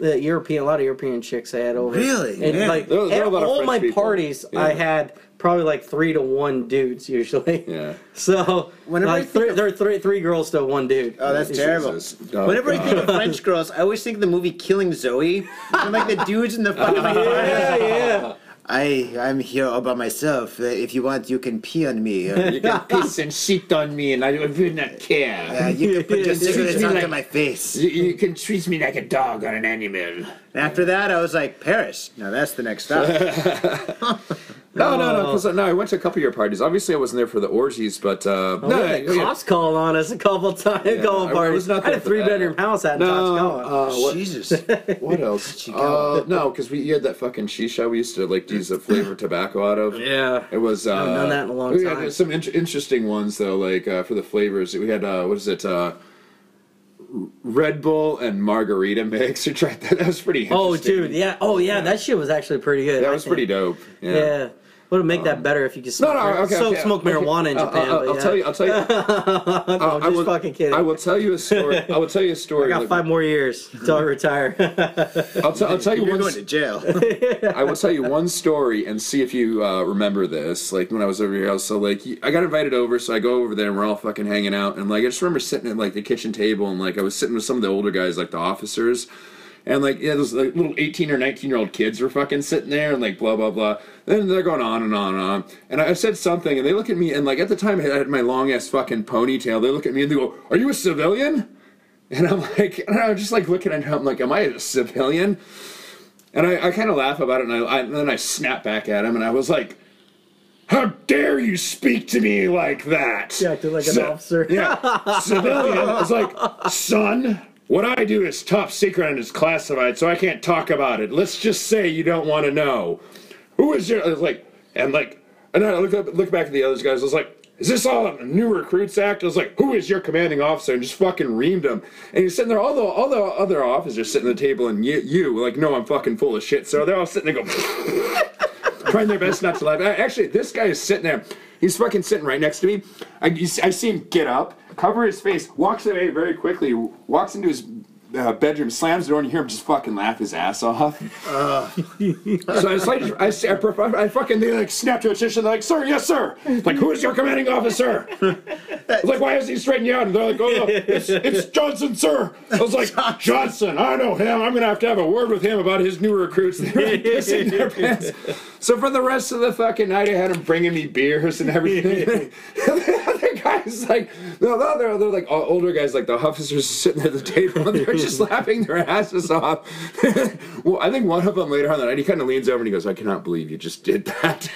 the European, a lot of European chicks I had over. Really? And Yeah. like There was- there at were a lot of all French my people. parties, Yeah. I had probably like three to one dudes usually. Yeah. So Whenever I like think three, of- there are three three girls to one dude. Oh, that's terrible. Jesus. Oh, Whenever I God. think of French girls, I always think of the movie Killing Zoe. And like the dudes in the fucking like, yeah, yeah. I I'm here all by myself. Uh, if you want, you can pee on me. Uh, You can piss and shit on me, and I would not care. uh, you can put your cigarettes onto like- my face. You, you can treat me like a dog or an animal. After that, I was like, Paris. Now that's the next stop. No, no, no. Because no, I went to a couple of your parties. Obviously, I wasn't there for the orgies, but uh, no, No, yeah, the cops called on us a couple times, a couple I parties. was not I had a three that. bedroom house out in no. Tachikawa. Uh, what, Jesus. what else? uh, no, because we you had that fucking shisha we used to like use the flavored tobacco out of. yeah. It was. Uh, haven't done that in a long we time. had some in- interesting ones though, like uh, for the flavors. We had uh, what is it? Uh, Red Bull and margarita mix. You tried that? That was pretty. Oh, dude, yeah. Oh, yeah. That shit was actually pretty good. That I was think. pretty dope. Yeah. Yeah. Would make that better if you could smoke, No, no, okay. so, okay, smoke okay. marijuana in I'll- Japan. I'll, but I'll yeah. tell you. I'll tell you. no, I'm I just will, fucking kidding. I will tell you a story. I will tell you a story. I got like- five more years until I retire. I'll, t- I'll tell you You're one. going to jail. I will tell you one story and see if you uh, remember this. Like when I was over your house, so like I got invited over, so I go over there and we're all fucking hanging out, and like I just remember sitting at like the kitchen table and like I was sitting with some of the older guys, like the officers. And like yeah, those like little eighteen or nineteen year old kids were fucking sitting there and like blah blah blah. Then they're going on and on and on. And I said something, and they look at me, and like at the time I had my long ass fucking ponytail. They look at me and they go, "Are you a civilian?" And I'm like, and I'm just like looking at him, I'm like, "Am I a civilian?" And I, I kind of laugh about it, and, I, I, and then I snap back at him, and I was like, "How dare you speak to me like that?" Yeah, acted like an Ci- officer. Yeah, civilian. I was like, "Son, what I do is top secret and is classified, so I can't talk about it. Let's just say you don't want to know. Who is your?" Like, and like, and I look up, look back at the other guys. I was like. Is this all a new recruits act? I was like, "Who is your commanding officer?" And just fucking reamed him. And he's sitting there, all the all the other officers sitting at the table, and you, you like, "No, I'm fucking full of shit." So they're all sitting there, go, trying their best not to laugh. Actually, this guy is sitting there. He's fucking sitting right next to me. I, I see him get up, cover his face, walks away very quickly, walks into his uh, bedroom, slams the door, and you hear him just fucking laugh his ass off. so I was like, I, I, I fucking they like snap to attention. They're like, "Sir, yes, sir." Like, who is your commanding officer? Like, why is he straightening you out? And they're like, oh, no, it's, it's Johnson, sir. I was like, Johnson, I know him. I'm going to have to have a word with him about his new recruits. Like, pissing their pants. So for the rest of the fucking night, I had him bringing me beers and everything. guys, like, no, no, they're, they're like all older guys, like the officers sitting at the table, and they're just laughing their asses off. well, I think one of them later on the night, he kind of leans over and he goes, I cannot believe you just did that.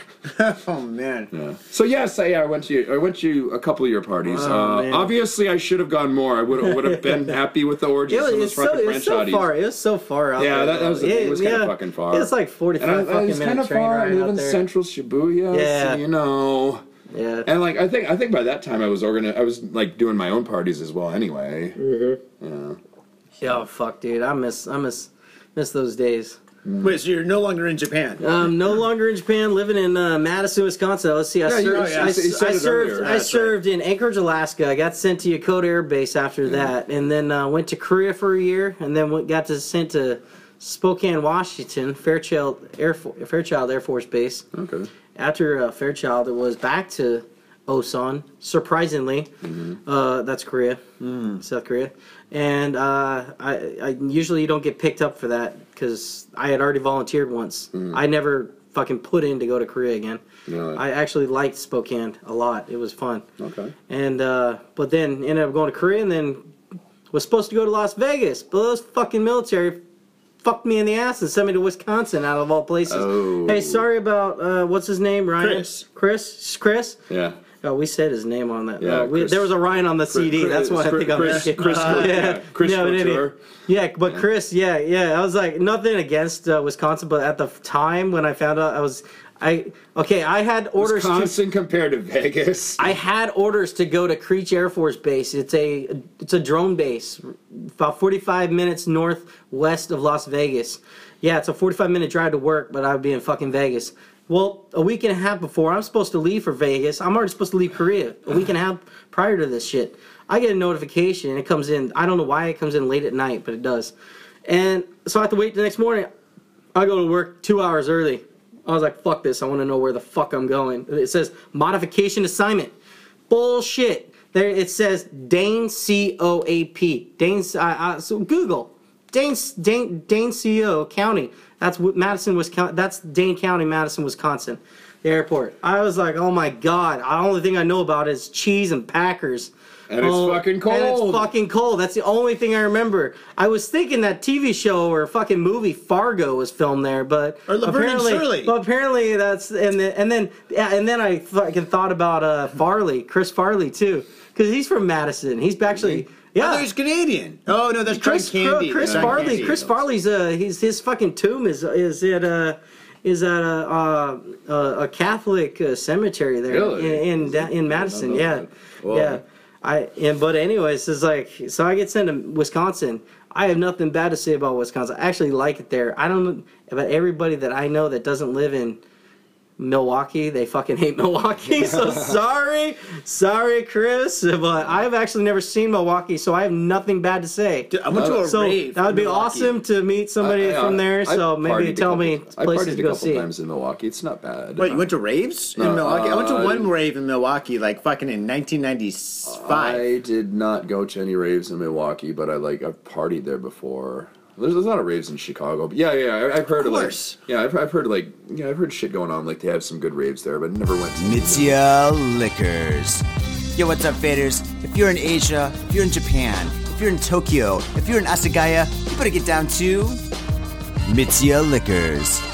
oh man. Yeah. So yes, I, I went to I went to a couple of your parties. Oh, uh, obviously, I should have gone more. I would would have been happy with the orgies It was, and those it's so, it was so far. It was so far out Yeah, there. that- that was the though. thing. It was kinda fucking far. It's like forty-five I fucking was kind of far. I live in. Central Shibuya, Yeah. so, you know. Yeah. And like I think I think by that time I was organi- I was like doing my own parties as well. Anyway. Mm-hmm. Yeah. Oh fuck, dude! I miss I miss miss those days. Wait, so you're no longer in Japan? Um, no longer in Japan, living in uh, Madison, Wisconsin. Let's see. I Yeah, you- served. oh, yeah, I, you said- you said I served. I That's served in Anchorage, Alaska. I got sent to Yokota Air Base after that, and then uh, went to Korea for a year, and then went, got to sent to Spokane, Washington, Fairchild Air Fo- Fairchild Air Force Base. Okay. After uh, Fairchild, it was back to Osan. Surprisingly, uh, that's Korea, South Korea, and uh, I, I usually you don't get picked up for that because I had already volunteered once. I never fucking put in to go to Korea again. Really? I actually liked Spokane a lot. It was fun. Okay. And uh, but then ended up going to Korea and then was supposed to go to Las Vegas, but those fucking military fucked me in the ass and sent me to Wisconsin out of all places. Oh. Hey, sorry about uh, what's his name, Ryan? Chris. Chris. Chris. Yeah. Oh, we said his name on that. Yeah, Uh, we, Chris- there was a Ryan on the CD. Chris- That's why I think I'm Chris-. Chris- Uh, yeah, Chris Yeah, but Couture. anyway. Yeah, but Chris, yeah, yeah. I was like nothing against uh, Wisconsin, but at the time when I found out, I was, I okay, I had orders to Wisconsin compared to Vegas. I had orders to go to Creech Air Force Base. It's a it's a drone base, about 45 minutes northwest of Las Vegas. Yeah, it's a 45 minute drive to work, but I would be in fucking Vegas. Well, a week and a half before I'm supposed to leave for Vegas, I'm already supposed to leave Korea. A week and a half prior to this shit, I get a notification and it comes in. I don't know why it comes in late at night, but it does. And so I have to wait the next morning. I go to work two hours early. I was like, fuck this. I want to know where the fuck I'm going. It says modification assignment. Bullshit. There it says Dane C O A P. Dane. Uh, uh, so Google Dane Dane Dane CO County. That's Madison, Wisconsin. That's Dane County, Madison, Wisconsin. The airport. I was like, oh my god. The only thing I know about is cheese and Packers. And it's Oh, fucking cold. And it's fucking cold. That's the only thing I remember. I was thinking that TV show or fucking movie Fargo was filmed there, but Or Laverne and apparently, Shirley. but apparently that's and then and then yeah, and then I fucking thought about uh Farley, Chris Farley too, because he's from Madison. He's actually Yeah, yeah. he's Canadian. Oh no, that's Chris, John Candy. Chris John Farley. Candy. Chris Farley's uh, he's his fucking tomb is is at uh is at a uh, a, a Catholic uh, cemetery there Really? in in, da- in Madison. Yeah, that. Yeah. I and but anyways, it's like so I get sent to Wisconsin. I have nothing bad to say about Wisconsin. I actually like it there. I don't about everybody that I know that doesn't live in Milwaukee. They fucking hate Milwaukee. So sorry, sorry, Chris. But I've actually never seen Milwaukee, so I have nothing bad to say. I went to a So rave. that would be Milwaukee. awesome to meet somebody I- I- from there. I So maybe tell me couple- I places partied to a couple see. times in Milwaukee. It's not bad. Wait, you went to raves in No, Milwaukee? I went to one rave in Milwaukee, like fucking in 1995. I did not go to any raves in Milwaukee, but I like I've partied there before. There's, there's a lot of raves in Chicago, but yeah, yeah, I, I've heard of, course. like, yeah, I've, I've heard like, yeah, I've heard shit going on. Like they have some good raves there, but never went. to Mitsuya Liquors. Yo, what's up, faders? If you're in Asia, if you're in Japan, if you're in Tokyo, if you're in Asagaya, you better get down to Mitsuya Liquors.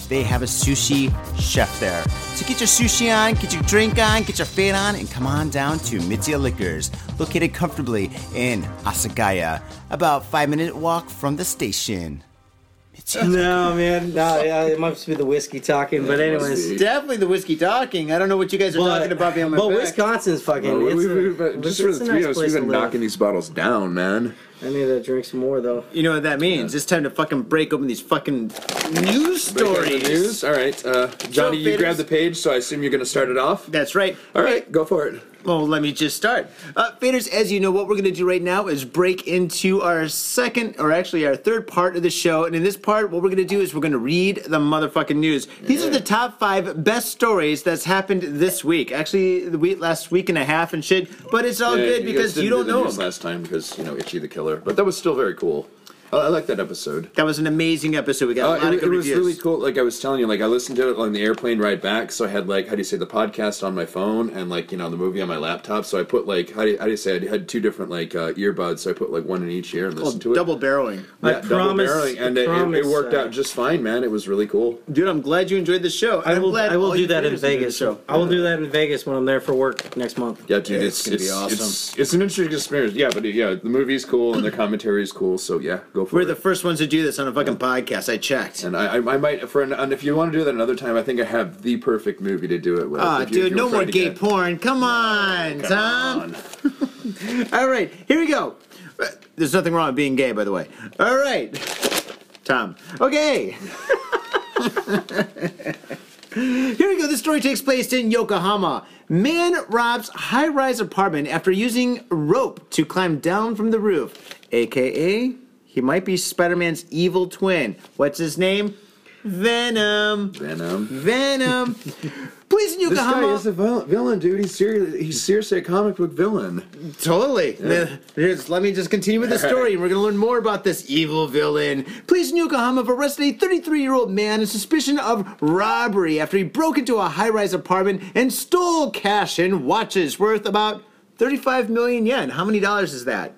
they have a sushi chef there. So get your sushi on, get your drink on, get your fade on, and come on down to Mitsuya Liquors, located comfortably in Asagaya, about five minute walk from the station. No, man. No, yeah, it must be the whiskey talking. but anyways. Definitely the whiskey talking. I don't know what you guys are but, talking about behind my but back. Wisconsin's fucking. Well, it's we, a- we, we, just for the three nice of us, place we've been knocking these bottles down, man. I need to drink some more though. You know what that means? It's time to fucking break open these fucking news Break the stories. news. All right, uh, Johnny, you faders. grabbed the page, so I assume you're going to start it off. That's right. All right, go for it. Well, let me just start. Uh, faders, as you know, what we're going to do right now is break into our second, or actually our third part of the show. And in this part, what we're going to do is we're going to read the motherfucking news. These are the top five best stories that's happened this week. Actually, the week, last week and a half and shit. But it's all Yeah, good guys because didn't you do don't the know news last time because you know Ichi the Killer, but that was still very cool. I, I like that episode. That was an amazing episode. We got a Uh, lot it, of good it was reviews. really cool. Like I was telling you, like I listened to it on the airplane ride back. So I had like how do you say the podcast on my phone and like you know the movie on my laptop. So I put like how do you, how do you say I had two different like uh, earbuds. So I put like one in each ear and Well, listened to it. double barreling. I yeah, double promise- barreling, and I it, it- promise, it worked uh, out just fine, man. It was really cool. Dude, I'm glad you enjoyed the show. I I'm will. glad I will all do you that in faders enjoyed the Vegas. show. I will do that in Vegas when I'm there for work next month. Yeah, dude, It's it's, gonna be awesome. It's, it's an interesting experience. Yeah, but yeah, the movie's cool and the commentary is cool. So yeah, go for We're it. the first ones to do this on a fucking podcast. I checked. and I, I, I might for an, and if you want to do that another time, I think I have the perfect movie to do it with. If you- if dude, you no were more to gay get- porn. Come on, Tom. All right, here we go. Uh, There's nothing wrong with being gay, by the way. All right, Tom. Okay. Here we go. This story takes place in Yokohama. Man robs high rise apartment after using rope to climb down from the roof. AKA, he might be Spider Man's evil twin. What's his name? Venom. Venom. Venom. Please, in This Yokohama. guy is a vil- villain, dude. He's seriously, he's seriously a comic book villain. Totally. Now, here's- let me just continue with the story, and we're going to learn more about this evil villain. Police in Yokohama have arrested a 33 year old man in suspicion of robbery after he broke into a high rise apartment and stole cash and watches worth about 35 million yen. How many dollars is that?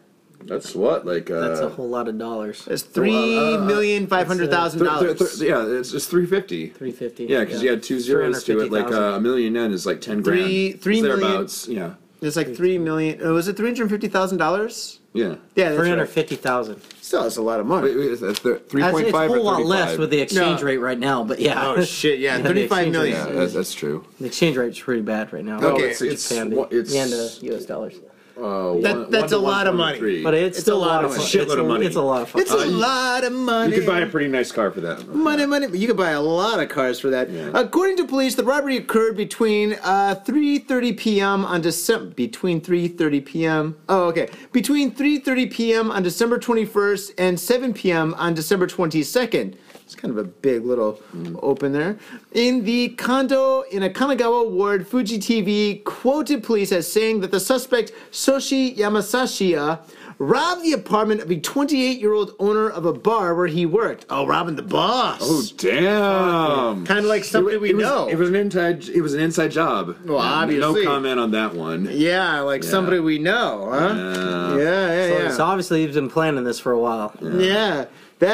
That's what, like, uh, That's a whole lot of dollars. It's three million five hundred thousand th- th- dollars. th- yeah, it's just three fifty. Three fifty. Yeah, because you had two zeros to it. Like uh, a million yen is like ten grand. Three- three It's million- thereabouts. Yeah, It's like three million. uh, Was it three hundred fifty thousand dollars? yeah. Yeah, that's three hundred right. fifty thousand. Still, that's a lot of money. Wait, wait, that's the three That's point it's a five or whole lot 35? less with the exchange No. rate right now, but yeah. Oh shit! Yeah, the thirty-five exchange million. rate. Yeah, that's, that's true. the exchange rate's pretty bad right now. No, Okay, it's, it's, Japan what- it's and uh, U.S. dollars. Uh, That- one- that's one a lot of money. 123. But it's, It's still a lot lot of of money. fun. Shitload It's a, of money. It's a lot of fun. It's a lot of money. you could buy a pretty nice car for that. Money, money. You could buy a lot of cars for that. Yeah. According to police, the robbery occurred between uh, 3:30 p.m. on December between 3:30 p.m. Oh, okay. Between 3:30 p.m. on December 21st and 7 p.m. on December 22nd. It's kind of a big little open there. In the condo in a Kanagawa ward, Fuji TV quoted police as saying that the suspect Soshi Yamashina robbed the apartment of a 28-year-old owner of a bar where he worked. Oh, robbing the boss. Oh damn! Kind of like somebody it, we it was, know. It was an inside. It was an inside job. Well, Yeah, obviously. No comment on that one. yeah, like somebody we know, huh? Yeah. Yeah, yeah, So, yeah. so obviously he's been planning this for a while. yeah. That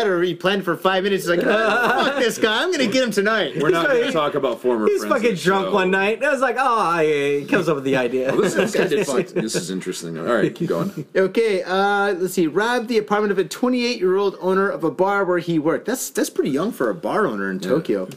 or he planned for five minutes. He's like, "Ah, fuck this guy. I'm gonna get him tonight. We're not going to talk about former. He's friends fucking drunk show. one night. I was like, oh, he comes up with the idea. This, this guy did fun. This is interesting. All right, keep going. Okay, uh, let's see. Robbed the apartment of a 28 year old owner of a bar where he worked. That's that's pretty young for a bar owner in Tokyo.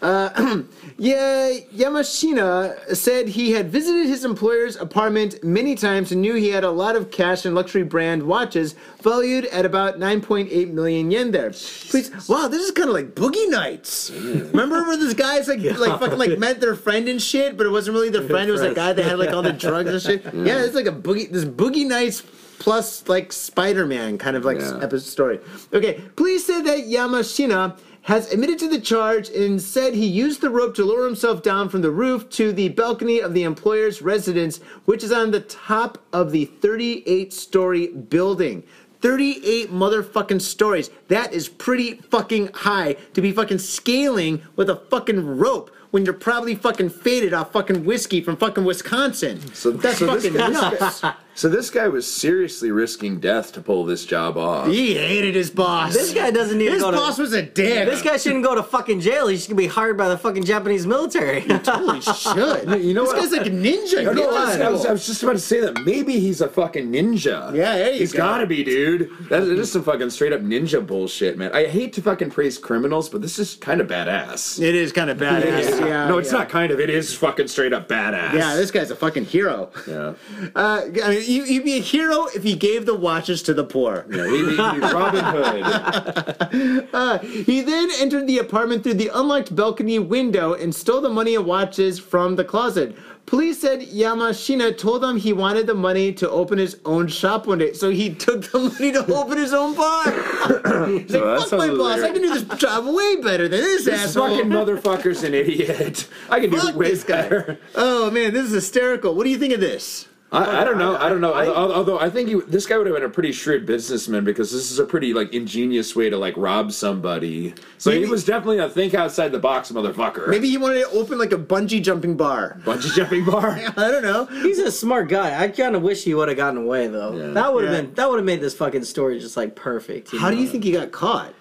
Uh, yeah, Yamashina said he had visited his employer's apartment many times and knew he had a lot of cash and luxury brand watches valued at about 9.8 million yen there. Please, wow, this is kind of like Boogie Nights. Remember where this guys like like fucking like met their friend and shit, but it wasn't really their friend. It was a guy that had like all the drugs and shit. Yeah, it's like a boogie. This Boogie Nights plus like Spider-Man kind of like Yeah. episode story. Okay, please say that Yamashina has admitted to the charge and said he used the rope to lower himself down from the roof to the balcony of the employer's residence, which is on the top of the 38-story building. 38 motherfucking stories. That is pretty fucking high to be fucking scaling with a fucking rope when you're probably fucking faded off fucking whiskey from fucking Wisconsin. So That's so this fucking guy- nuts. So this guy was seriously risking death to pull this job off. He hated his boss. This guy doesn't need to His go to- boss was a dick. This guy shouldn't go to fucking jail. He should be hired by the fucking Japanese military. He totally should. You know this what? guy's like a ninja. No, no, I, was, I was- I school. was just about to say that maybe he's a fucking ninja. Yeah, there you He's go. gotta be, dude. That is just some fucking straight up ninja bullshit, man. I hate to fucking praise criminals, but this is kind of badass. It is kind of badass. Yeah. no, it's yeah. not kind of. It is fucking straight up badass. Yeah, this guy's a fucking hero. Yeah. Uh, I mean, you, he'd be a hero if he gave the watches to the poor. Yeah, he, he, Robin Hood. Uh, he then entered the apartment through the unlocked balcony window and stole the money and watches from the closet. Police said Yamashina told them he wanted the money to open his own shop one day, so he took the money to open his own bar. He's that like, fuck my sounds boss, weird. I can do this job way better than this, This asshole. fucking motherfucker's an idiot. I can do Fuck way this guy. better. Oh man, this is hysterical. What do you think of this? I, I don't know. I, don't know. I- Al- Although I think he, this guy would have been a pretty shrewd businessman because this is a pretty like ingenious way to like rob somebody. So Maybe- he was definitely a think outside the box motherfucker. Maybe he wanted to open like a bungee jumping bar. bungee jumping bar. I don't know. He's a smart guy. I kind of wish he would have gotten away though. Yeah. That would have Yeah. been that would have made this fucking story just like perfect. How do you think he got caught?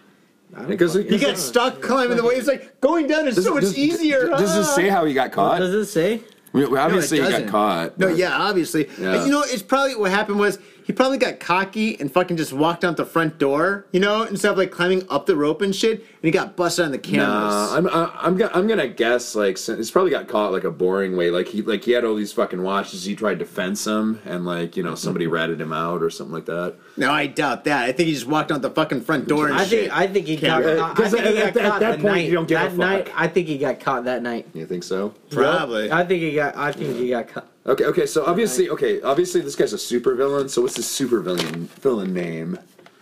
Because he He got stuck climbing the way. It's like going down is so much does, easier. Does ah. it say how he got caught? Does it say? Obviously he got doesn't. caught. No, but- yeah, obviously. Yeah. You know, it's probably what happened was he probably got cocky and fucking just walked out the front door, you know, instead of like climbing up the rope and shit, and he got busted on the cameras. Nah, I'm I- I'm go- I'm gonna guess like he's probably got caught like a boring way. Like he like he had all these fucking watches. He tried to fence them, and like you know somebody mm-hmm. ratted him out or something like that. no, I doubt that. I think he just walked out the fucking front door and I shit. think I think he got. Yeah, I 'cause think he at- got at caught that the point, night. you don't give a that night. I think he got caught that night. You think so? Probably. I think he got. I think he got caught. Okay, okay. So obviously, okay, obviously this guy's a super villain. So what's his super villain villain name?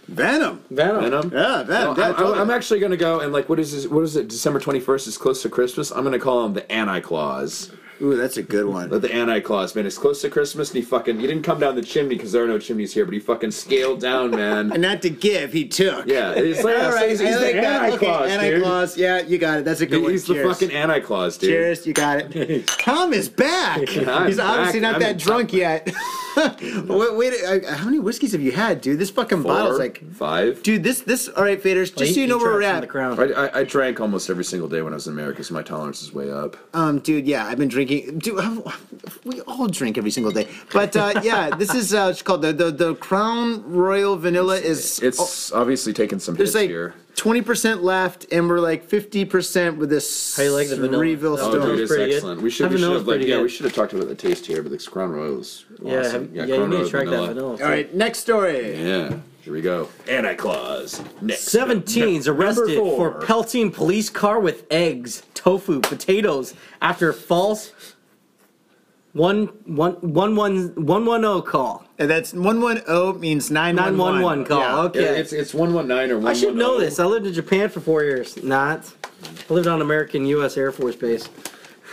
Venom. Venom. Venom. Yeah, Venom. No, yeah, I, totally. am actually gonna go and like what is this? What is it? December 21st is close to Christmas. I'm gonna call him the Anti Claus. Ooh, that's a good one. But the Anti Claus, man. It's close to Christmas, and he fucking he didn't come down the chimney because there are no chimneys here, but he fucking scaled down, man. And not to give, he took. Yeah, it's like, All right, he's, he's the like that. Anti Okay, Claus, dude. Anti-Claus. Yeah, you got it. That's a good one. He's the fucking Anti Claus, dude. Cheers, you got it. Tom is back. I'm He's obviously back. not I'm- that drunk yet. wait, wait uh, how many whiskeys have you had, dude? This fucking Four, bottle's like, five. dude. This, this. All right, faders. Just He- so you know where we're at. The crown. I, I, I drank almost every single day when I was in America, so my tolerance is way up. Um, dude, yeah, I've been drinking. Dude, I'm- we all drink every single day. But uh, yeah, this is uh, it's called the, the the Crown Royal Vanilla is. It's obviously taken some hits like here. Twenty percent left, and we're like fifty percent with this How you like the vanilla? Revel Oh, Stoke. dude, it's pretty good. excellent. We should, That we should vanilla's have, like, pretty yeah, good. we should have talked about the taste here, but the Crown Royal is Yeah, awesome. have, yeah, Crown you need Royal to try that vanilla. vanilla. All right, next story. Yeah, here we go. Anti-Claus. Next. 17's arrested Number for four. pelting police car with eggs, tofu, potatoes after false one one one one one one zero call. And that's one one zero means nine Nine one one call. Yeah, Okay, it's it's one one nine or one. I should know oh. this. I lived in Japan for four years. Not. I lived on American U.S. Air Force Base.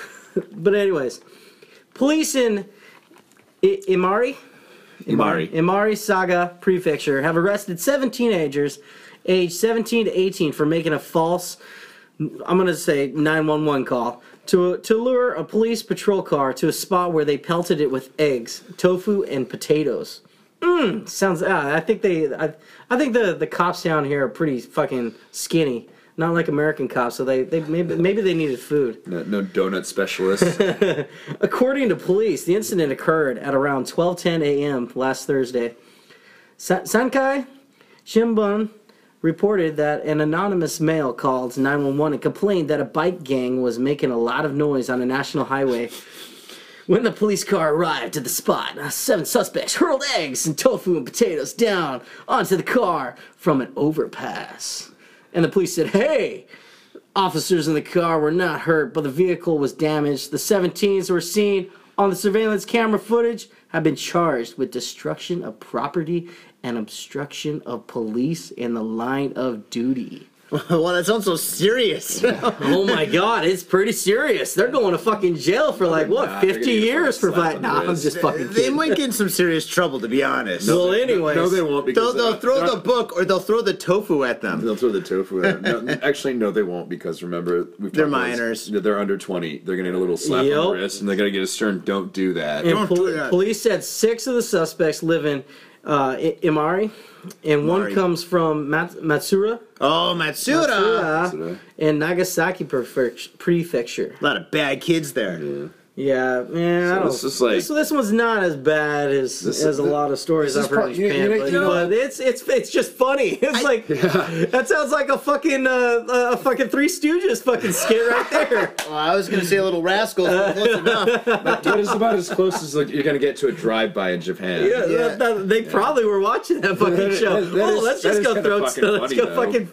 but anyways, police in I- Imari, Imari. Imari Saga Prefecture have arrested seven teenagers, aged 17 to 18, for making a false, I'm going to say 911 call to to lure a police patrol car to a spot where they pelted it with eggs, tofu, and potatoes. Mmm, sounds. Uh, I think they. I, I think the the cops down here are pretty fucking skinny. Not like American cops, so they, they maybe maybe they needed food. No, no donut specialist. According to police, the incident occurred at around 12:10 a.m. last Thursday. Sa- Sankei Shimbun reported that an anonymous male called 911 and complained that a bike gang was making a lot of noise on a national highway. When the police car arrived at the spot, uh, seven suspects hurled eggs and tofu and potatoes down onto the car from an overpass. And the police said, "Hey, Officers in the car were not hurt, but the vehicle was damaged. The 17s were seen on the surveillance camera footage have been charged with destruction of property and obstruction of police in the line of duty. well, that sounds so serious. Oh my god, it's pretty serious. They're going to fucking jail for like what, Nah, they're 50 gonna get years for fucking slap fight. on the Nah, I'm wrist. just fucking they kidding. might get in some serious trouble, to be honest. Well, anyways. no, they won't because They'll, they'll throw the book or they'll throw the tofu at them. They'll throw the tofu at them. No, actually, no, they won't because remember we've They're talked about this. minors. Yeah, They're under twenty. They're gonna get a little slap on Yep. the wrist, and they're gonna get a stern. Don't do that. And Don't pol- do that. police said six of the suspects live in uh, I- Imari, and one Imari. comes from Mat- Matsuura. Oh, Matsuda! Matsuda Matsuda. in Nagasaki prefect- prefecture. A lot of bad kids there. Yeah, man. I don't, this is like- this, this one's not as bad as This- as a this- lot of stories I've heard pro- in you- Japan, you know- but, you know- but it's it's it's just funny. It's like that sounds like a fucking uh, a fucking Three Stooges fucking skit right there. Well, I was going to say a Little rascal, but close enough. That is about as close as like, you're gonna get to a drive-by in Japan. Yeah, Yeah. That, that- they probably were watching that fucking show. that- that oh, is- let's just go kinda throw fucking let's funny, go though. fucking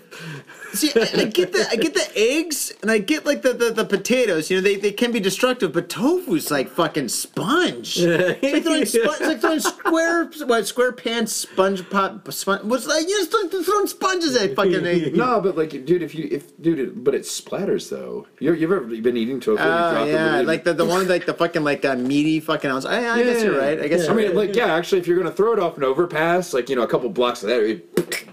See, I, I get the I get the eggs and I get like the, the, the potatoes. You know, they, they can be destructive, but tofu's like fucking sponge. It's like throwing, spo- it's like throwing square what square pants sponge pop sponge. What's like you just throwing- throwing sponges at fucking egg. No, but like, dude, if you if dude, it, but it splatters though. You you've ever been eating tofu? Oh yeah, like the, the one like the fucking like uh, meaty fucking ounce. I, I guess you're right. I guess I you're mean, right. like, yeah, actually, if you're gonna throw it off an overpass, like you know, a couple blocks of that, it-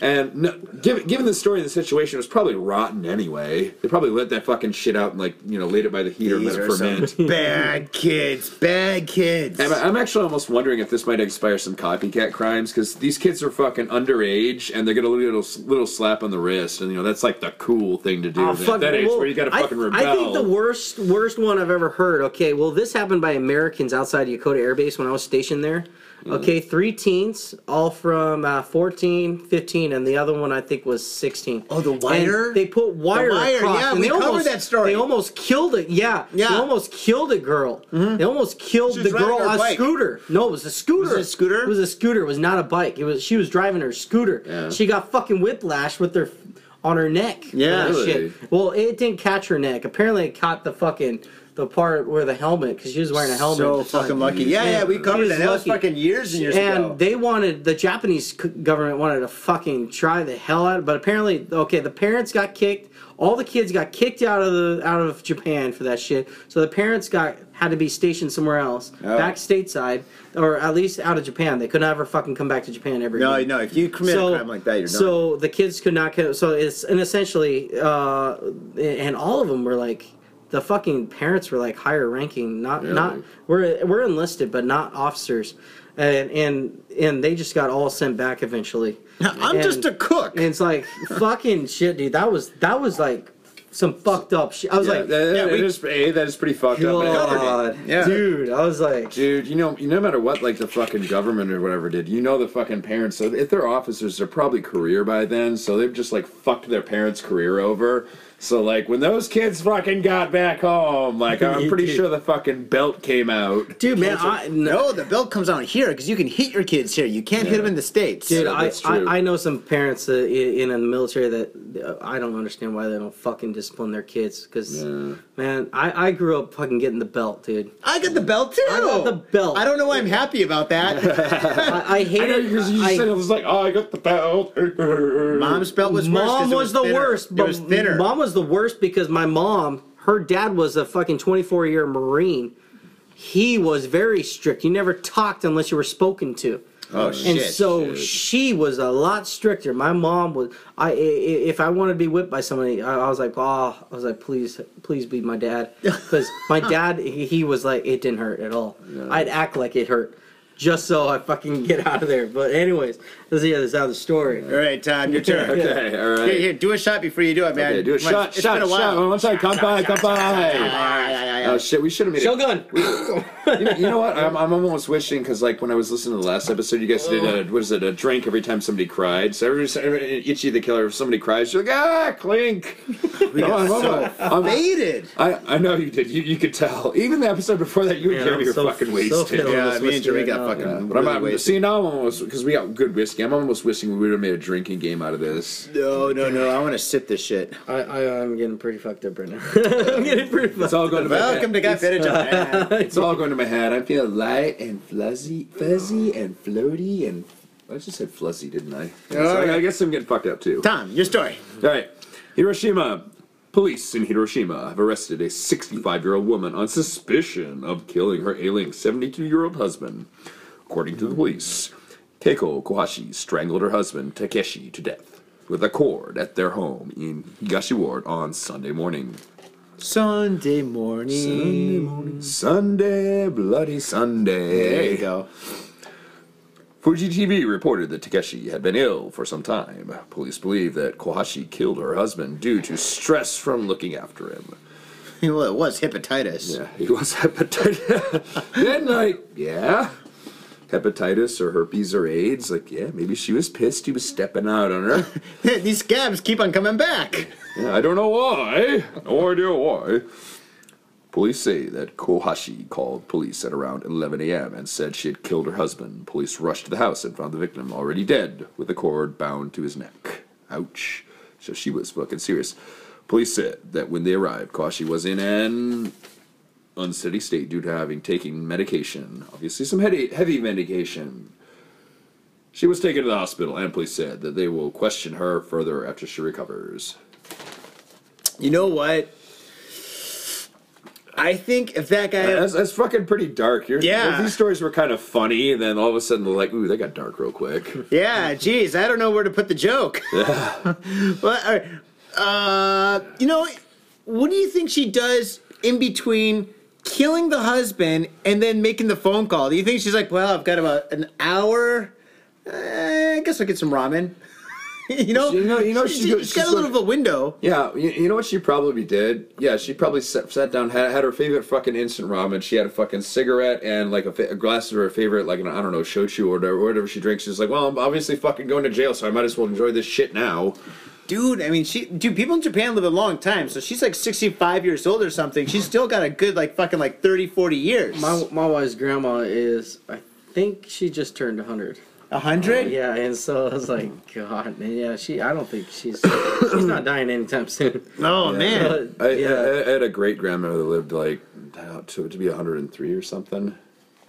and no, given given the story of the situation, it was probably rotten anyway. They probably let that fucking shit out and like you know laid it by the heater and let it ferment. bad kids, bad kids. I'm, I'm actually almost wondering if this might inspire some copycat crimes because these kids are fucking underage and they're gonna get a little little slap on the wrist, and you know that's like the cool thing to do Oh, at fuck, that age well, where you gotta I- fucking rebel. I think the worst worst one I've ever heard. Okay, well this happened by Americans outside Yokota Air Base when I was stationed there. Okay, three teens, all from uh, 14, 15, and the other one I think was 16. Oh, the And wire? they put wire, wire, across. yeah, and we they covered almost, that story. They almost killed it. Yeah, Yeah. Mm-hmm. They almost killed a girl. They almost killed the girl on a bike. scooter. No, it was a scooter. Was it a scooter? It was a scooter. It was not a bike. It was she was driving her scooter. Yeah. She got fucking whiplash with her on her neck. Yeah. Really? shit. Well, it didn't catch her neck. Apparently, it caught the fucking the part where the helmet because she was wearing a helmet. so at the time. fucking lucky. Yeah, yeah, we covered She that. was That was lucky. fucking years and years And ago. they wanted the Japanese government wanted to fucking try the hell out. of it. But apparently, okay, the parents got kicked. All the kids got kicked out of the out of Japan for that shit. So the parents got had to be stationed somewhere else, Oh. back stateside, or at least out of Japan. They could never fucking come back to Japan ever. no, again no. If you commit a crime like that, you're done. so the kids could not co- so it's and essentially uh and all of them were like the fucking parents were like higher ranking not not Really? we're we're enlisted but not officers and and and they just got all sent back eventually I'm And- just a cook. and it's like fucking shit dude that was that was like some fucked up shit. I was Yeah, like, that, yeah, that we- is- A, that is pretty fucked up. and I. God, Yeah. dude. I was like, Dude, you know, no matter what, like the fucking government or whatever did, you know, the fucking parents. So if they're officers, they're probably career by then. So they've just like fucked their parents' career over. So like when those kids fucking got back home, like I'm pretty sure the fucking belt came out. dude, man, I no, No, the belt comes out here because you can hit your kids here. You can't hit them in the states. Dude, Yeah, I, that's true. I I know some parents uh, in, in the military that uh, I don't understand why they don't fucking discipline their kids. Because Yeah. man, I, I grew up fucking getting the belt, dude. I got the belt too. I got the belt. I don't know why I'm happy about that. I, I I hate know it. because you I- said it was like, oh, I got the belt. Mom's belt was worse. 'cause mom it was, the thinner. worst. It but was thinner. Mom was the worst because my mom, her dad was a fucking 24 year Marine. He was very strict. You never talked unless you were spoken to. oh And shit. so shit. she was a lot stricter. My mom was. I if I wanted to be whipped by somebody, I, I was like, oh, I was like, please, please be my dad, because my dad, he, he was like, it didn't hurt at all. I'd act like it hurt, just so I fucking get out of there. But anyways, let's hear this other story. All right, Todd, your turn. Okay, all right. Here, here, do a shot before you do it, man. Okay, do a Come on, shot, it's shot, been a shot. while. One side, come by, come by. Oh shit, we should have made it. Shogun. you, know, you know what? I'm, I'm almost wishing because, like, when I was listening to the last episode, you guys did a what is it? A drink every time somebody cried. So every, every Ichi the killer, if somebody cries, you're like, ah, clink. We Come on, got so. I'm- faded. I, I know you did. You, you could tell. Even the episode before that, you and Yeah, Jeremy I'm were so- fucking so wasted. filled. Yeah, me and whiskey Jimmy right got now. Fucking. Yeah, really but I'm, I'm wasted. see now I'm almost because we got good whiskey. I'm almost wishing we would have made a drinking game out of this. No, no, no. I want to sip this shit. I, I I'm getting pretty fucked up right now. I'm getting pretty fucked. It's all going to my head. Welcome to Got Faded It's all going to my head. I feel light and fuzzy, fuzzy and floaty and. I just said fuzzy, didn't I? So I, I guess I'm getting fucked up too. Tom, your story. All right, Hiroshima. Police in Hiroshima have arrested a 65 year old woman on suspicion of killing her ailing 72 year old husband. According to the police, Keiko Kohashi strangled her husband Takeshi to death with a cord at their home in Higashi Ward on Sunday morning. Sunday morning. Sunday, bloody Sunday. There you go. Fuji TV reported that Takeshi had been ill for some time. Police believe that Kohashi killed her husband due to stress from looking after him. Well, it was hepatitis. Yeah, he was hepatitis. like, yeah, hepatitis or herpes or AIDS. Like, yeah, maybe she was pissed he was stepping out on her. These scabs keep on coming back. Yeah, I don't know why. No idea why. Police say that Kohashi called police at around 11 a.m. and said she had killed her husband. Police rushed to the house and found the victim already dead with a cord bound to his neck. Ouch. So she was fucking serious. Police said that when they arrived, Kohashi was in an unsteady state due to having taken medication. Obviously, some heavy, heavy medication. She was taken to the hospital, and police said that they will question her further after she recovers. You know what? I think if that guy. That's, that's fucking pretty dark. You're, Yeah. these stories were kind of funny, and then all of a sudden they're like, ooh, they got dark real quick. Yeah, geez, I don't know where to put the joke. Yeah. but uh, you know, what do you think she does in between killing the husband and then making the phone call? Do you think she's like, well, I've got about an hour? Uh, I guess I'll get some ramen. you know, You know- you know, she, has got a little of a window. Yeah, you, you know what she probably did? Yeah, she probably sat, sat down, had, had her favorite fucking instant ramen. She had a fucking cigarette and like a, fa- a glass of her favorite, like, an, I don't know, shochu or whatever, whatever she drinks. She's like, well, I'm obviously fucking going to jail, so I might as well enjoy this shit now. Dude, I mean, she, dude, people in Japan live a long time, so she's like 65 years old or something. She's still got a good, like, fucking, like 30, 40 years. My my wife's grandma is. I think she just turned 100. A hundred? Yeah, and so I was like, God, man, yeah, she. I don't think she's she's not dying anytime soon. Oh, man. But, I, yeah. I, I had a great grandmother that lived like uh, to, to be 103 or something.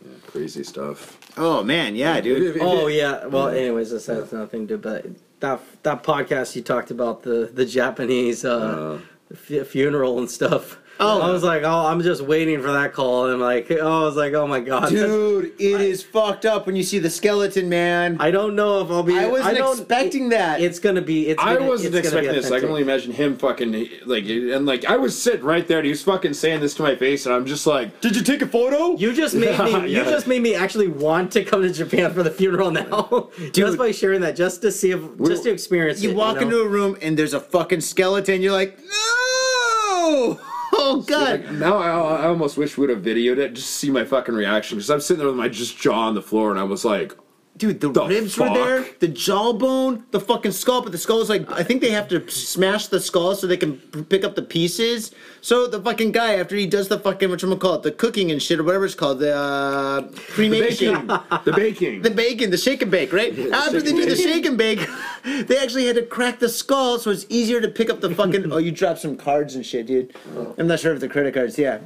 Yeah, crazy stuff. Oh, man, yeah, dude. If- if- Oh yeah. Well, anyways, this has nothing to do. But that that podcast you talked about the the Japanese uh, fu- funeral and stuff. Oh. I was like, oh, I'm just waiting for that call, and like, oh, I was like, oh my god, Dude, it is fucked up when you see the skeleton, man. I don't know if I'll be. I wasn't don't- expecting that. It's gonna be. It's. I gonna, wasn't it's expecting this. I can only imagine him fucking like and like I was sitting right there and he was fucking saying this to my face and I'm just like, did you take a photo? You just made me. Yeah. You just made me actually want to come to Japan for the funeral now, just by sharing that, just to see if, just to experience You it. walk know? into a room and there's a fucking skeleton. You're like, no! Oh, God. Like, now I, I almost wish we would have videoed it just to see my fucking reaction because I'm sitting there with my just jaw on the floor and I was like, Dude, the, The ribs were there, fuck? the jawbone, the fucking skull, but the skull is like I think they have to smash the skull so they can p- pick up the pieces. So the fucking guy after he does the fucking what call it, the cooking and shit or whatever it's called, the uh, the cremation. baking, the baking. The bacon, the shake and bake, right? After they and do the bake. shake and bake, they actually had to crack the skull so it's easier to pick up the fucking. oh, you dropped some cards and shit, dude. I'm not sure if the credit cards. Yeah,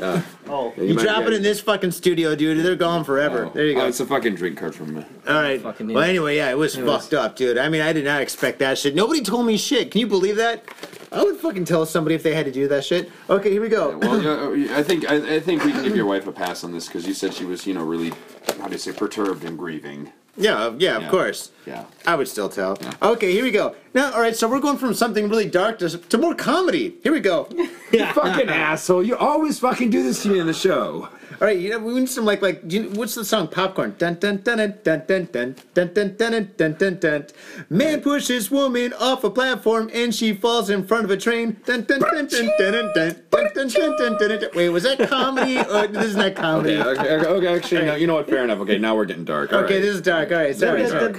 Ah, Oh, yeah, you, might- drop it in this fucking studio, dude. They're gone forever. there you Oh, go. it's a fucking drink card from me. All right. Fucking well, idiot. anyway, yeah, it was fucked up, dude. I mean, I did not expect that shit. Nobody told me shit. Can you believe that? I would fucking tell somebody if they had to do that shit. Okay, here we go. Well, oh, yeah, I think I, I think we can give your wife a pass on this because you said she was, you know, really, how do you say, perturbed and grieving. yeah, uh, yeah, of Yeah. course. Yeah. I would still tell. Okay, here we go. Now, all right, so we're going from something really dark to, to more comedy. Here we go. You fucking asshole! You always fucking do this to me in the show. All right, you know, we need some like like do you, what's the song Popcorn? Dun dun dun dun dun dun dun dun dun dun dun dun dun. Man pushes woman off a platform and she falls in front of a train. Dun dun dun dun dun dun dun dun dun dun dun dun dun. Wait, was that comedy? Or this is not comedy. Okay, okay, okay, okay actually, no, you know what? Fair enough. Okay, now we're getting dark. All Okay, right. this is dark. All right, sorry. Sorry. dark.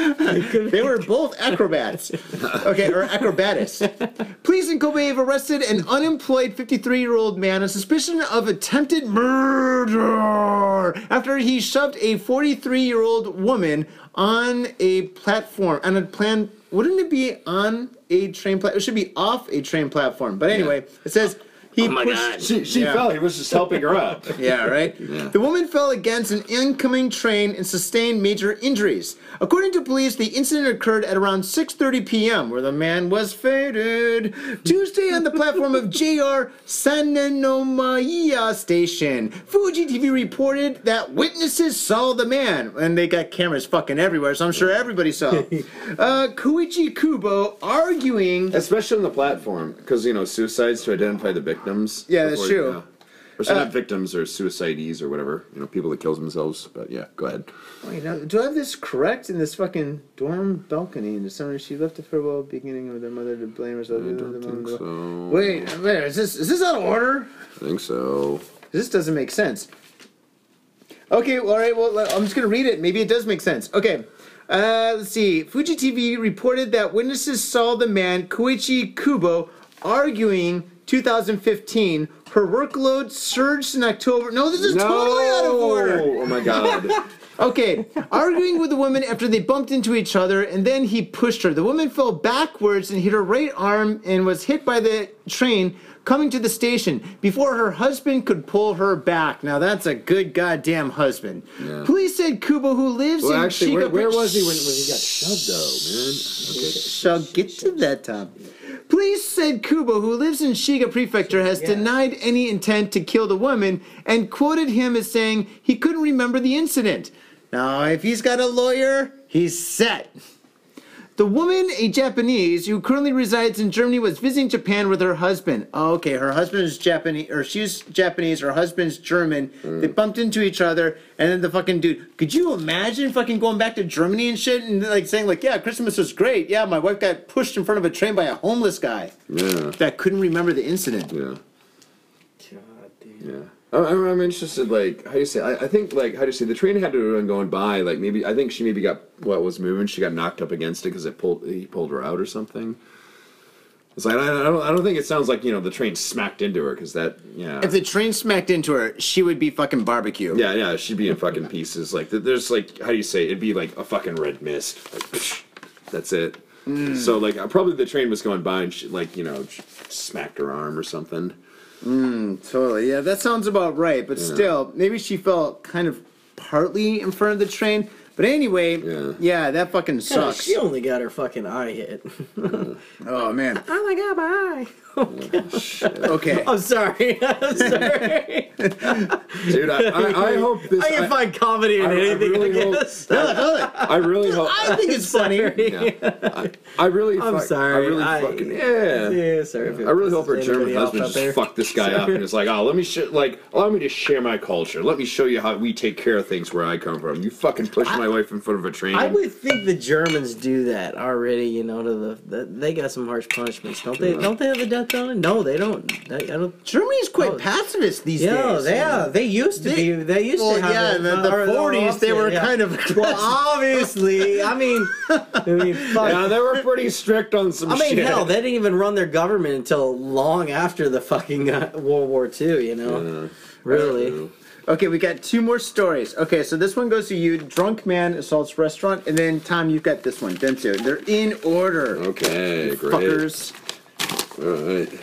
They were both acrobats. Okay, or acrobatists. Police in Kobe have arrested an unemployed 53 year old man on suspicion of attempted murder after he shoved a 43 year old woman on a platform, on a plan. Wouldn't it be on a train platform? It should be off a train platform. But anyway, it says he my pushed. God. She, she Yeah. fell. He was just helping her up. Yeah, right? The woman fell against an incoming train and sustained major injuries. According to police, the incident occurred at around 6:30 p.m., where the man was fated Tuesday on the platform of JR Sannomiya station. Fuji TV reported that witnesses saw the man, and they got cameras fucking everywhere, so I'm sure everybody saw. uh, Koichi Kubo arguing Especially on the platform, because you know suicides to identify the victims. Yeah, that's before- true. Or so Uh, not victims or suicidees or whatever. You know, people that kills themselves. But yeah, go ahead. Wait, now, do I have this correct in this fucking dorm balcony in the summer? She left the farewell beginning with her mother to blame herself. I don't think so. Wait, wait, is this is this out of order? I think so. This doesn't make sense. Okay, well, all right. Well, I'm just gonna read it. Maybe it does make sense. Okay. Uh, let's see. Fuji TV reported that witnesses saw the man Koichi Kubo arguing 2015. Her workload surged in October. No, this is totally out of order. Oh my god. Okay, arguing with the woman after they bumped into each other, and then he pushed her. The woman fell backwards and hit her right arm and was hit by the train coming to the station before her husband could pull her back. Now that's a good goddamn husband. Yeah. Police said Kubo, who lives well, in actually, where, where was he when, when he got shoved, though, man? Okay. Shall get to that, Tom. Police said Kubo, who lives in Shiga Prefecture, has denied any intent to kill the woman and quoted him as saying he couldn't remember the incident. Now, if he's got a lawyer, he's set. The woman, a Japanese who currently resides in Germany, was visiting Japan with her husband. Oh, okay, her husband is Japanese, or she's Japanese, her husband's German. They mm. bumped into each other, and then the fucking dude. Could you imagine fucking going back to Germany and shit, and like saying like, "Yeah, Christmas was great. Yeah, my wife got pushed in front of a train by a homeless guy Yeah. that couldn't remember the incident." Yeah. God, dude. Yeah. I'm, I'm interested, like, how do you say? I, I think, like, how do you say? The train had to have been going by. Like, maybe I think she maybe got what was moving. She got knocked up against it because it pulled. He pulled her out or something. It's like I, I don't. I don't think it sounds like you know the train smacked into her because that. Yeah. If the train smacked into her, she would be fucking barbecue. yeah, yeah, she'd be in fucking pieces. Like, there's like, how do you say? It'd be like a fucking red mist. Like, psh, that's it. So like, uh, probably the train was going by and she, like, you know, smacked her arm or something. Mm, totally. Yeah, that sounds about right. But still, maybe she felt kind of partly in front of the train. But anyway, Yeah. yeah, that fucking Yeah, sucks. she only got her fucking eye hit. Oh man. oh my god, my eye. Okay. I'm sorry. I'm sorry. Dude, I, I, I hope this. I can find comedy in I- I anything. I, really hope- guess. I really hope. I think it's funny. Yeah. I, I really. I'm fuck- sorry. I really I- fucking yeah. Yeah, sorry. I really hope her German husband just there. fucked this guy up and is like, oh, let me sh- like allow me to share my culture. Let me show you how we take care of things where I come from. You fucking push my wife in front of a train. I would think the Germans do that already. You know, to the, the they got some harsh punishments, don't they? Don't they have the death penalty? No, they don't. I, I don't. Germany's quite Oh. pacifist these Yeah, days. they yeah, they used to be. They used Well, to have yeah, it, in the, the or 40s they opposite, were yeah. kind of Well, obviously, I mean, I mean, fuck. yeah, they were pretty strict on some shit. I mean, shit. hell, they didn't even run their government until long after the fucking uh, World War II. You know, really. Okay, we got two more stories. Okay, so this one goes to you. Drunk man assaults restaurant, and then Tom, you've got this one. Dentsu. They're in order. Okay, great. Fuckers. All right.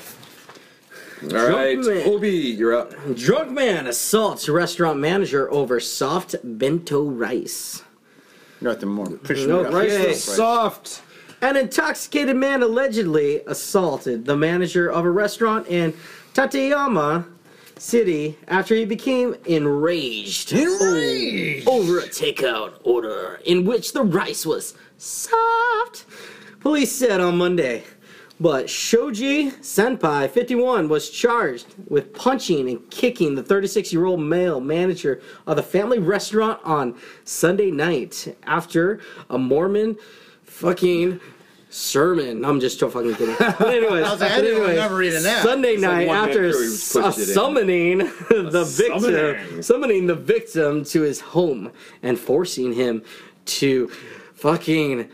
All right, man. Obi, you're up. Drunk man assaults restaurant manager over soft bento rice. Nothing more. Christian No, rice Rice was soft. An intoxicated man allegedly assaulted the manager of a restaurant in Tateyama City after he became enraged, Enraged! over a takeout order in which the rice was soft. Police said on Monday. But Shoji Senpai, 51, was charged with punching and kicking the 36 year old male manager of the family restaurant on Sunday night after a Mormon fucking sermon. I'm just so fucking kidding. But anyways, I was like, I but didn't anyways, remember reading that. Sunday like night one man after crew s- pushed uh, it in. summoning the victim, summoning. summoning the victim to his home and forcing him to fucking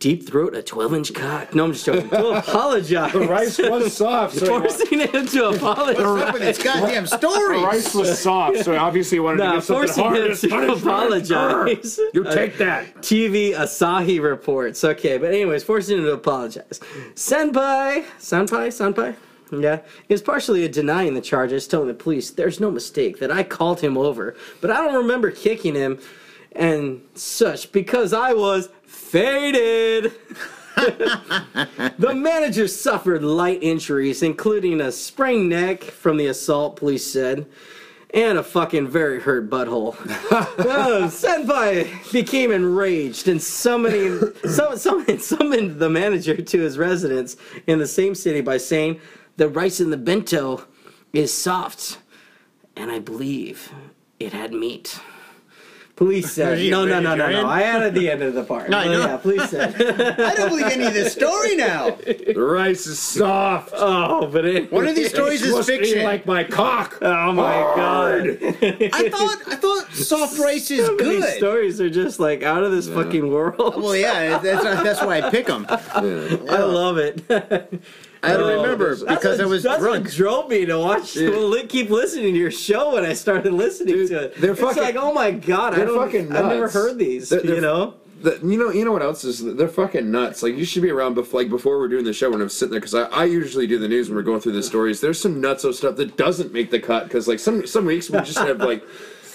deep throat a 12 inch cock. No, I'm just joking. To apologize. The rice was soft. So forcing him to apologize. What's up with this goddamn story? The rice was soft, so obviously he wanted to Nah, give something forcing him to apologize. you take that. TV Asahi reports. Okay, but anyways, forcing him to apologize. Senpai, Senpai, Senpai, yeah, is partially denying the charges, telling the police there's no mistake that I called him over, but I don't remember kicking him and such because I was faded. the manager suffered light injuries, including a sprained neck from the assault, police said, and a fucking very hurt butthole. uh, Senpai became enraged and summoning, sum, summoned, summoned the manager to his residence in the same city by saying, The rice in the bento is soft, and I believe it had meat. Police said, Are no, no, no, no, no. I added the end of the part. No, I know. Yeah, police said. I don't believe any of this story now. The rice is soft. oh, but it. One of these stories is Supposed to be fiction. like my cock. Oh my god. I thought I thought soft rice is Some of these good. stories are just like out of this fucking world. Well, yeah, that's that's why I pick them. I love it. I don't Oh, remember because I was that's drunk. What drove me to watch, to li- keep listening to your show when I started listening Dude, to it. they're it's fucking- like, oh my god, I don't, I've never heard these. They're- they're- you know, The, you know, you know what else is? They're fucking nuts. Like you should be around before, like before we're doing the show when I'm sitting there because I, I usually do the news when we're going through the stories. There's some nutso stuff that doesn't make the cut because like some some weeks we just have like,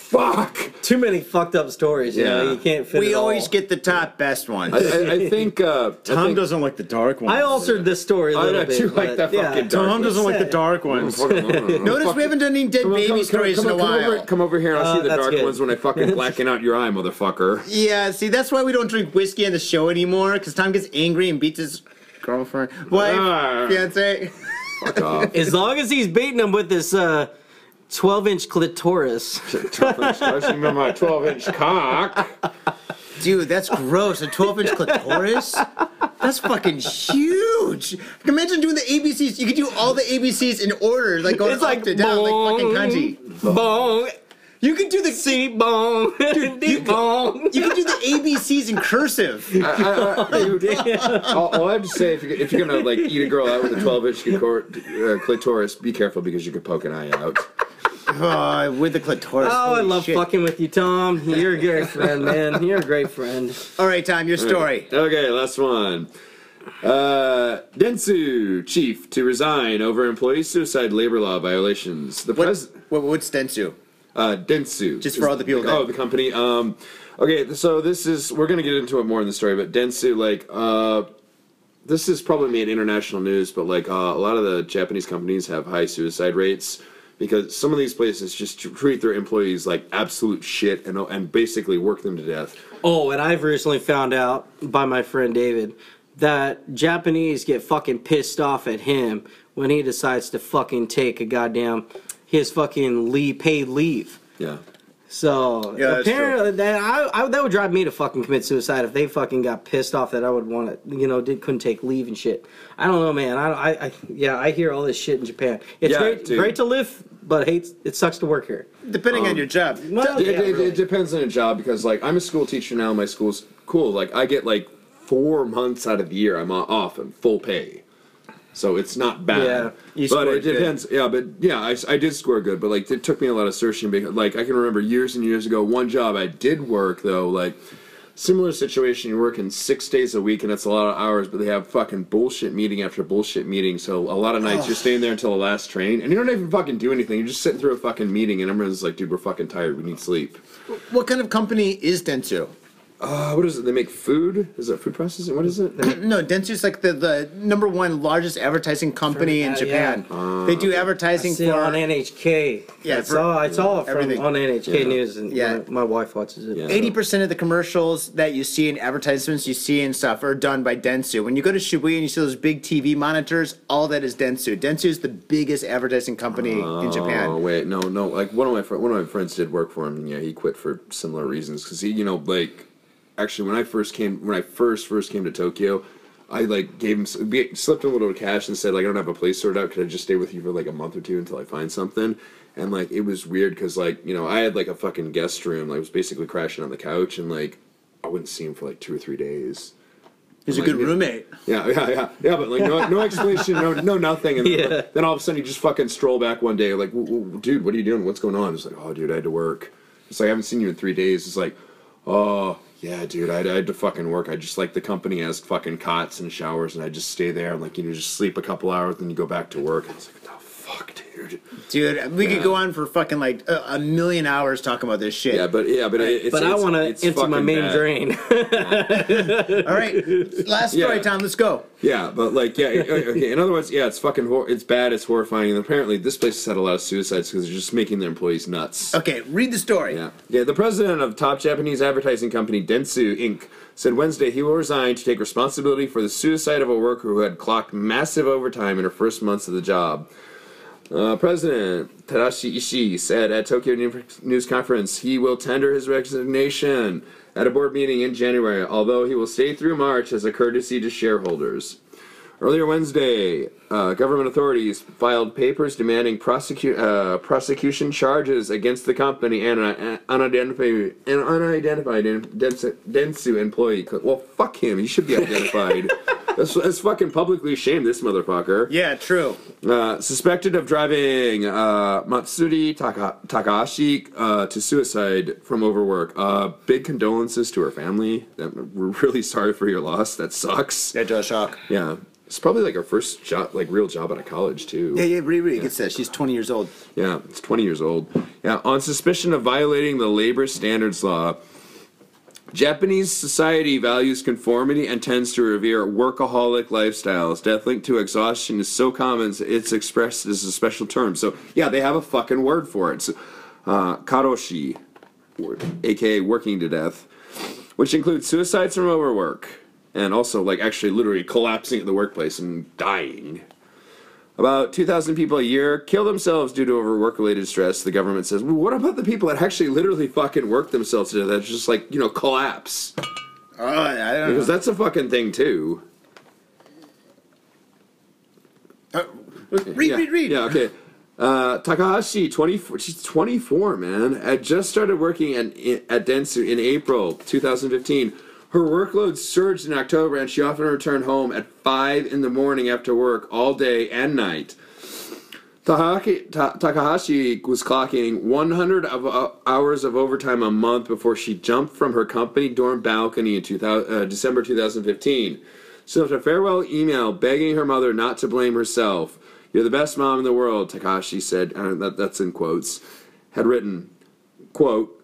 fuck. too many fucked up stories. You know, Yeah. you can't fit. We it all. always get the top best ones. I, I, I think uh, I Tom think, doesn't like the dark ones. I altered this story a I little know, bit. too, like but that yeah. fucking dark Tom doesn't like the dark ones. Notice we haven't done any dead Come baby come- stories come, in a come while. over, come over here. I'll Uh, see the dark good. ones when I fucking blacken out your eye, motherfucker. Yeah, see, that's why we don't drink whiskey on the show anymore, because Tom gets angry and beats his girlfriend, wife, Ah. fiance. Fuck off. As long as he's beating him with this uh, 12 inch clitoris. Especially with my 12 inch cock. Dude, that's gross. A 12 inch clitoris? That's fucking huge. Imagine doing the ABCs. You could do all the ABCs in order, like going It's up like to down, like fucking kanji. Bong. You can do the C bong. D bong. You could do the ABCs in cursive. I, I, I, dude, all, all I have to say, if you're, if you're gonna like eat a girl out with a 12 inch uh, clitoris, be careful because you could poke an eye out. Oh, with the clitoris. Oh, I love shit. fucking with you, Tom. You're a great friend, man. You're a great friend. All right, Tom, your story. Okay, last one. Uh, Dentsu chief to resign over employee suicide labor law violations. The What, pres what, what's Dentsu? uh, Dentsu. Just for all the people that- Oh, the company. Um, okay, so this is we're gonna get into it more in the story, but Dentsu, like, uh, this is probably made international news, but like uh, a lot of the Japanese companies have high suicide rates because some of these places just treat their employees like absolute shit and and basically work them to death. Oh, and I've recently found out by my friend David that Japanese get fucking pissed off at him when he decides to fucking take a goddamn his fucking leave paid leave. Yeah. So Yeah, that's apparently that I, I that would drive me to fucking commit suicide if they fucking got pissed off that I would want to you know did couldn't take leave and shit. I don't know, man. I, I, I yeah I hear all this shit in Japan. It's Yeah, great dude. great to live, but hates it sucks to work here. Depending on um, your job. Well, It, yeah, it, really. it depends on a job because like I'm a school teacher now. My school's cool. Like I get like four months out of the year I'm off and full pay, so it's not bad. Yeah, you but it good. depends. Yeah, but yeah, I, I did score good, but like it took me a lot of searching. Because like I can remember years and years ago, one job I did work though, like similar situation. You're working six days a week and it's a lot of hours, but they have fucking bullshit meeting after bullshit meeting. So a lot of nights you're staying there until the last train, and you don't even fucking do anything. You're just sitting through a fucking meeting, and everyone's like, "Dude, we're fucking tired. We need sleep." What kind of company is Dentsu? Uh, what is it? They make food? Is it food processing? What is it? No, Dentsu's like the, the number one largest advertising company in uh, Japan. yeah. they do I advertising see it for on NHK. Yeah, it's for- saw I saw it from everything. on NHK Yeah. News, and Yeah. my, my wife watches it. Yeah. Eighty percent of the commercials that you see in advertisements you see and stuff are done by Dentsu. When you go to Shibuya and you see those big TV monitors, all that is Dentsu. Dentsu is the biggest advertising company in Oh Japan. wait, no, no. Like one of my fr- one of my friends did work for him. And yeah, he quit for similar reasons because he, you know, like actually when I first came when I first first came to Tokyo, I like gave him slipped him a little cash and said like I don't have a place sorted out. Could I just stay with you for like a month or two until I find something? And like it was weird because like you know I had like a fucking guest room. Like, I was basically crashing on the couch and like I wouldn't see him for like two or three days. He's a Like, good yeah. roommate. Yeah, yeah, yeah, yeah. But like, no, no explanation, no, no, nothing. And Yeah. then all of a sudden, you just fucking stroll back one day, like, "W- w- dude, what are you doing? What's going on? It's like, oh, dude, I had to work. It's like I haven't seen you in three days. It's like, oh, yeah, dude, I, I had to fucking work. I just like the company has fucking cots and showers, and I just stay there and like you know just sleep a couple hours, then you go back to work. And it's like, what the fuck, dude? Dude, we could go on for fucking like a, a million hours talking about this shit. Yeah, but yeah, but it, it's, But I want to it's empty my main bad. drain. All right, last story, Yeah. Tom. Let's go. Yeah, but like, yeah, okay. In other words, yeah, it's fucking, hor- it's bad, it's horrifying, and apparently this place has had a lot of suicides because they're just making their employees nuts. Okay, read the story. Yeah, yeah. The president of top Japanese advertising company Dentsu Inc. said Wednesday he will resign to take responsibility for the suicide of a worker who had clocked massive overtime in her first months of the job. Uh, President Tadashi Ishii said at Tokyo News Conference he will tender his resignation at a board meeting in January, although he will stay through March as a courtesy to shareholders. Earlier Wednesday, uh, government authorities filed papers demanding prosecu- uh, prosecution charges against the company and an unidentified, an unidentified Dentsu, employee. Well, fuck him. He should be identified. that's, that's fucking publicly shamed this motherfucker. Yeah, true. Uh, suspected of driving uh, Matsuri Taka- Takahashi uh, to suicide from overwork. Uh, big condolences to her family. We're really sorry for your loss. That sucks. That does shock. Yeah, it's probably like her first job, like real job out of college too. Yeah, yeah, read, read. Get that. She's 20 years old. Yeah, it's 20 years old. Yeah, on suspicion of violating the labor standards law. Japanese society values conformity and tends to revere workaholic lifestyles. Death linked to exhaustion is so common it's expressed as a special term. So yeah, they have a fucking word for it. So, uh, karoshi, aka working to death, which includes suicides from overwork and also like actually literally collapsing at the workplace and dying. About 2,000 people a year kill themselves due to overwork related stress, the government says. Well, what about the people that actually literally fucking work themselves to death? That's just like, you know, collapse? Oh, I don't know. Because that's a fucking thing, too. Uh, read, yeah. read, read. Yeah, okay. Uh, Takahashi, 24, she's 24, man, had just started working at, at Dentsu in April 2015. Her workload surged in October, and she often returned home at 5 in the morning after work all day and night. Ta- Takahashi was clocking 100 of, uh, hours of overtime a month before she jumped from her company dorm balcony in 2000, uh, December 2015. She left a farewell email begging her mother not to blame herself. You're the best mom in the world, Takahashi said. That, that's in quotes. Had written, quote,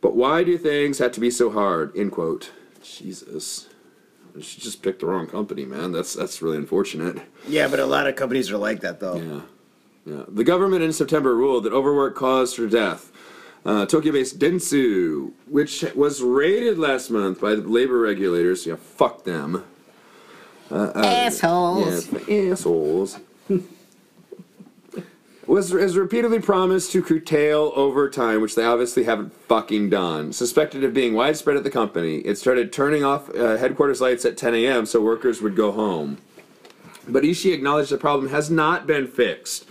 but why do things have to be so hard, end quote. Jesus. She just picked the wrong company, man. That's that's really unfortunate. Yeah, but a lot of companies are like that, though. Yeah. Yeah. The government in September ruled that overwork caused her death. Uh, Tokyo-based Dentsu, which was raided last month by the labor regulators, yeah, fuck them. Uh, Assholes. Yes, assholes. was has repeatedly promised to curtail overtime, which they obviously haven't fucking done. Suspected of being widespread at the company, it started turning off uh, headquarters lights at 10 a.m. so workers would go home. But Ishii acknowledged the problem has not been fixed.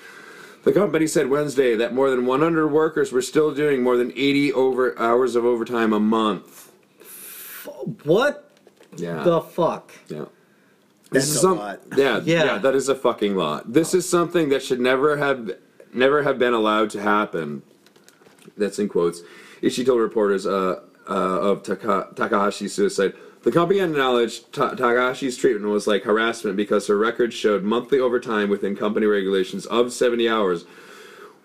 The company said Wednesday that more than 100 workers were still doing more than 80 over hours of overtime a month. What Yeah. the fuck? Yeah. That's This is a some- lot. Yeah, yeah, Yeah. that is a fucking lot. This is something that should never have never have been allowed to happen. That's in quotes. Ishii told reporters uh, uh, of Taka- Takahashi's suicide. The company acknowledged Ta- Takahashi's treatment was like harassment because her records showed monthly overtime within company regulations of 70 hours,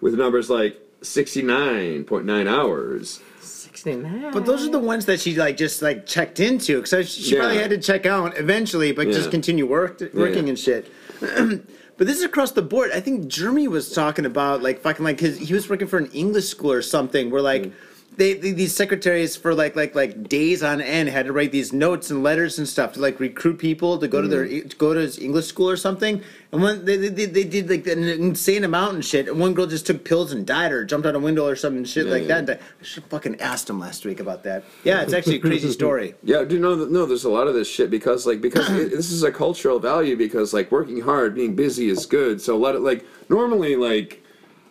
with numbers like 69.9 hours. 69. But those are the ones that she like just like checked into because she Yeah. probably had to check out eventually, but Yeah. just continue work working Yeah. and shit. but this is across the board. I think Jeremy was talking about like fucking like because he was working for an English school or something where like. Mm. They, they, these secretaries for like like like days on end had to write these notes and letters and stuff to like recruit people to go to their to mm. go to his English school or something. And when they, they, they, did like an insane amount and shit, and one girl just took pills and died or jumped out a window or something shit like yeah. that. And I should have fucking asked him last week about that. Yeah, it's actually a crazy story. Yeah, dude, no, no, there's a lot of this shit because, like, because it, this is a cultural value because, like, working hard, being busy is good. So let it, like, normally, like,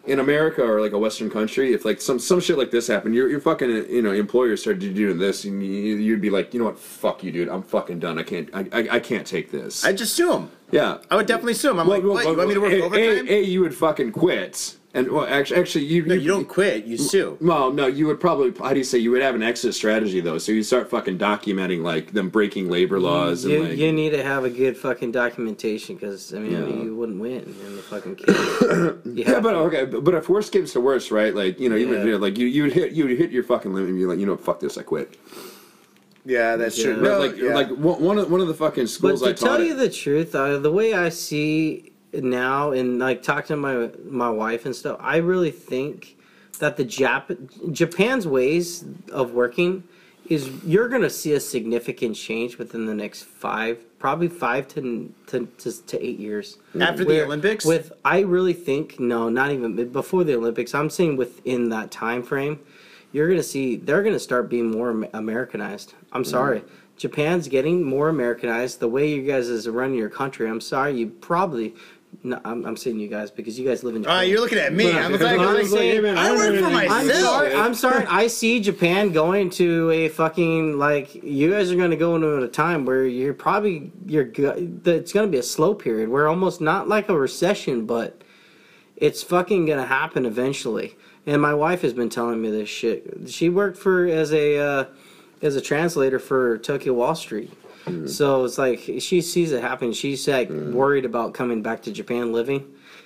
in America or like a Western country, if like some some shit like this happened, your your fucking you know employer started doing this, and you, you'd be like, you know what, fuck you, dude, I'm fucking done. I can't, I, I, I can't take this. I'd just sue him. yeah, I would definitely sue him. I'm like, Well, what? well, You want me to work a, overtime? A, a, you would fucking quit, and well, actually, actually, you no, you don't quit. You sue. Well, no, you would probably. How do you say? You would have an exit strategy though. So you start fucking documenting like them breaking labor laws and You, like. you need to have a good fucking documentation because I mean Yeah. you wouldn't win in the fucking case. Yeah, but to- okay, but but if worst comes to worst, right? Like you know, you would Yeah. you know, like you you would hit you would hit your fucking limit and be like, you know, fuck this, I quit. Yeah, that's Yeah. true. No, like yeah. like one one of one of the fucking schools. But to I tell you at- the truth, uh, the way I see it now, and like talking to my my wife and stuff, I really think that the Jap- Japan's ways of working is you're going to see a significant change within the next five, probably five to to, to, to eight years. After the Olympics? with I really think no, not even before the Olympics. I'm saying within that time frame, you're going to see they're going to start being more Americanized. I'm mm-hmm. sorry. Japan's getting more Americanized. The way you guys is running your country, I'm sorry, you probably. No, I'm, I'm saying you guys because you guys live in. Japan. you're looking at me. I'm, But like, I'm I'm saying- saying, I work for I'm sorry. I'm sorry. I see Japan going to a fucking like you guys are going to go into a time where you're probably you're it's going to be a slow period. We're almost not like a recession, but it's fucking going to happen eventually. And my wife has been telling me this shit. She worked for as a uh, as a translator for Tokyo Wall Street. Mm. So it's like she sees it happen. She's like mm. worried about coming back to Japan living,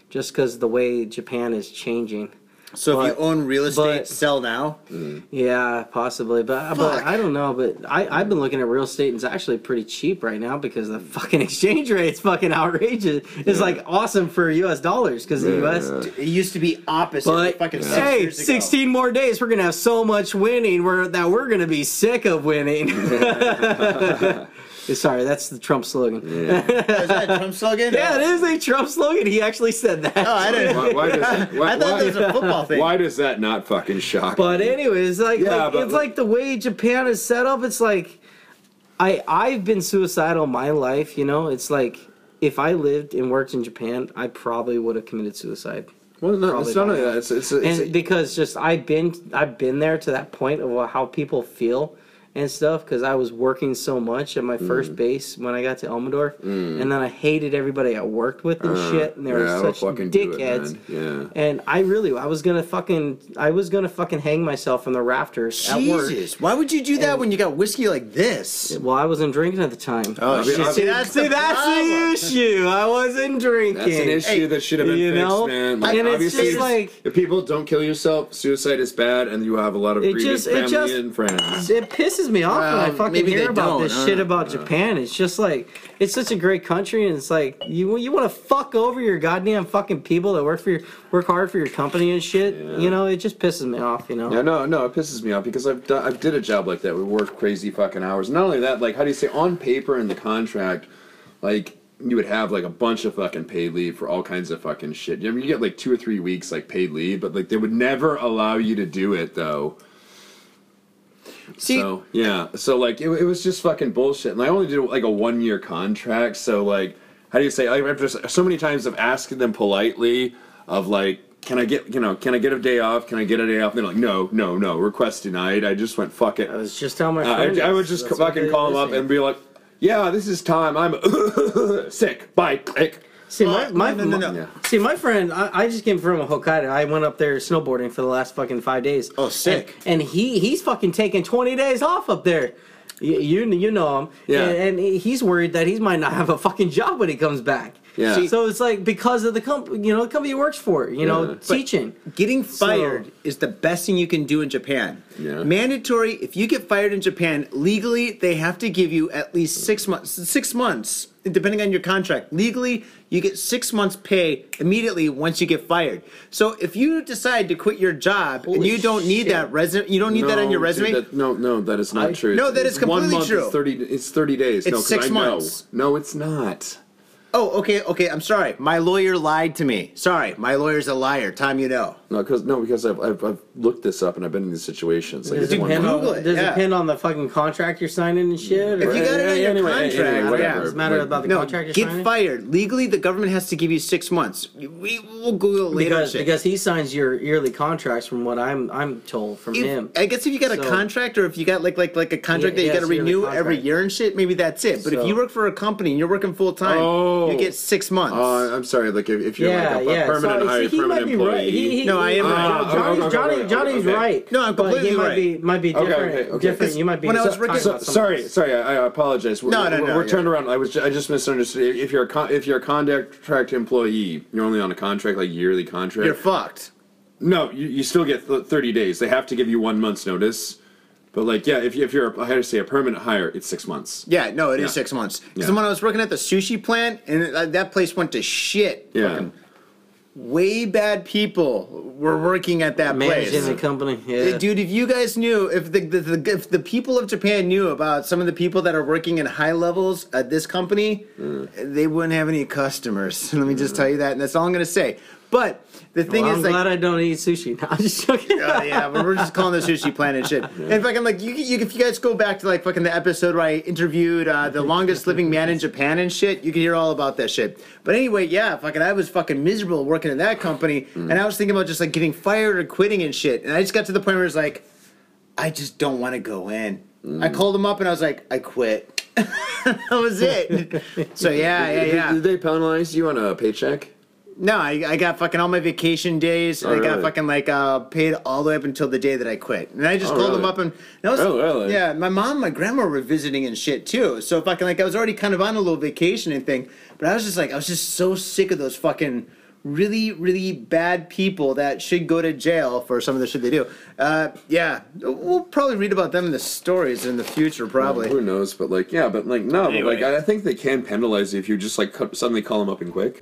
just because the way Japan is changing. So if you own real estate, but- sell now. Mm. Yeah, possibly, but uh, but I don't know. But I I've been looking at real estate and it's actually pretty cheap right now because the fucking exchange rate's fucking outrageous. It's like awesome for U.S. dollars because the U.S. It used to be opposite. But fucking six hey, years ago. 16 more days, we're gonna have so much winning. We're that we're gonna be sick of winning. Sorry, that's the Trump slogan. Yeah, Is that Trump slogan? it is a Trump slogan. He actually said that. Oh, I didn't. why, why does that, why, I thought that was a football thing. why does that not fucking shock? But me? anyways, like, Yeah, like but- it's like the way Japan is set up. It's like I I've been suicidal my life. You know, it's like if I lived and worked in Japan, I probably would have committed suicide. well, no, probably it's not that. It's it's, it's, and because just I've been I've been there to that point of how people feel and stuff because I was working so much at my Mm. first base when I got to Elmendorf, and then I hated everybody I worked with and shit, and they Uh, yeah, were that'll such fucking do it, dickheads. man. And I really, I was gonna fucking, I was gonna fucking hang myself from the rafters at work. Jesus, why would you do that when you got whiskey like this? Well, I wasn't drinking at the time. Oh mean, shit! I- See, that's See, the that's problem. the issue. I wasn't drinking. That's an issue that should have been you fixed, know? man. Like, And it's obviously, just like- if people don't kill yourself, suicide is bad, and you have a lot of It grieving just- it family just- and friends. It pisses pisses me off when I fucking hear about this huh? shit about Japan. It's just like it's such a great country, and it's like you you want to fuck over your goddamn fucking people that work for your work hard for your company and shit. You know, it just pisses me off. You know. Yeah, no, no, it pisses me off because I've done, I've did a job like that. We worked crazy fucking hours. Not only that, like how do you say on paper in the contract, like you would have like a bunch of fucking paid leave for all kinds of fucking shit. I mean, you get like two or three weeks like paid leave, but like they would never allow you to do it though. See, so yeah, so like it, it was just fucking bullshit. And I only did like a one year contract, so like how do you say? I've just so many times of asking them politely of like. Can I get you know? Can I get a day off? Can I get a day off? And they're like, no, no, no. Request denied. I just went fuck it. I was just telling my Uh. I, I would just That's fucking call them up and be like, "Yeah, this is time. I'm sick. Bye." Click. See, my, my, no, no, no, no. See, my friend, I, I just came from Hokkaido. I went up there snowboarding for the last fucking five days. Oh, sick. And, and he he's fucking taking twenty days off up there. You you, you know him. Yeah. And, and he's worried that he might not have a fucking job when he comes back. Yeah. See- so it's like because of the company, you know, the company he works for, you know, Yeah. But- teaching. Getting So- fired is the best thing you can do in Japan. Yeah. Mandatory. If you get fired in Japan, legally they have to give you at least six months. Six months, depending on your contract. Legally, you get six months pay immediately once you get fired. So if you decide to quit your job and you don't need shit. that resume, you don't need that on your No, dude, resume. that- no, no, that is not I- true. No, that is It's is one completely month true. It's thirty. It's thirty days. no, six I know. months. No, it's not. Oh, okay, okay. I'm sorry. My lawyer lied to me. Sorry, my lawyer's a liar. Time you know. No, because no, because I've, I've I've looked this up and I've been in these situations. Like Does it's it depend on, Google it, does yeah. it depend on the fucking contract you're signing and shit? If or- you got it on your Anyway, contract, anyway, yeah. whatever. Does it matter Like, about the No, contract you're get signing? fired. Legally, the government has to give you six months. We will Google it later. because because he signs your yearly contracts from what I'm I'm told from If- him. I guess if you got a contract or if you got like like like a contract Yeah, that you got to renew every year and shit, maybe that's it. But if you work for a company and you're working full time, Oh. You get six months. Oh, I'm sorry. Like if, if you're yeah, like a, a yeah. permanent so, hire, see, he permanent might be employee. right. He, he, No, I am he- right. Ah, Johnny, okay, okay, Johnny, okay, Johnny's okay. right. No, I'm but completely he might right. Be, might be different. okay, okay. Different. You might be. When I was talking working- So, sorry, sorry. I, I apologize. We're, No, no, we're, no, We're turned yeah. around. I was. I just misunderstood. If you're a con, if you're a contract employee, you're only on a contract like yearly contract. you're fucked. No, you, you still get th- 30 days. They have to give you one month's notice. But like, yeah, if, you, if you're, a, I had to say a permanent hire, it's six months. Yeah, no, it is Yeah. six months. Because Yeah. when I was working at the sushi plant, and uh, that place went to shit. Yeah. Fucking way bad people were working at that managing place. the company. Yeah. Dude, if you guys knew, if the, the, the if the people of Japan knew about some of the people that are working in high levels at this company, they wouldn't have any customers. Let me just tell you that, and that's all I'm gonna say. But the thing Well, is, I'm like, glad I don't eat sushi. No, I'm just joking. uh, yeah, but we're just calling the sushi planet and shit. And fucking like you, you, if you guys go back to like fucking the episode where I interviewed uh, the longest living man in Japan and shit, you can hear all about that shit. But anyway, yeah, fucking I was fucking miserable working in that company, and I was thinking about just like getting fired or quitting and shit. And I just got to the point where it's like, I just don't want to go in. I called him up and I was like, I quit. that was it. so yeah, yeah, Did- yeah. Did they penalize you on a paycheck? No, I, I got fucking all my vacation days. Oh, I got really? fucking like uh, paid all the way up until the day that I quit. And I just Oh, called them up and that was Oh, really? yeah. My mom, my grandma were visiting and shit too. So fucking like I was already kind of on a little vacation and thing. But I was just like I was just so sick of those fucking really really bad people that should go to jail for some of the shit they do. Uh, yeah, we'll probably read about them in the stories in the future probably. Who knows? But like, yeah, but like, no, Anyway. but like, I I think they can penalize you if you just like suddenly call them up and quick.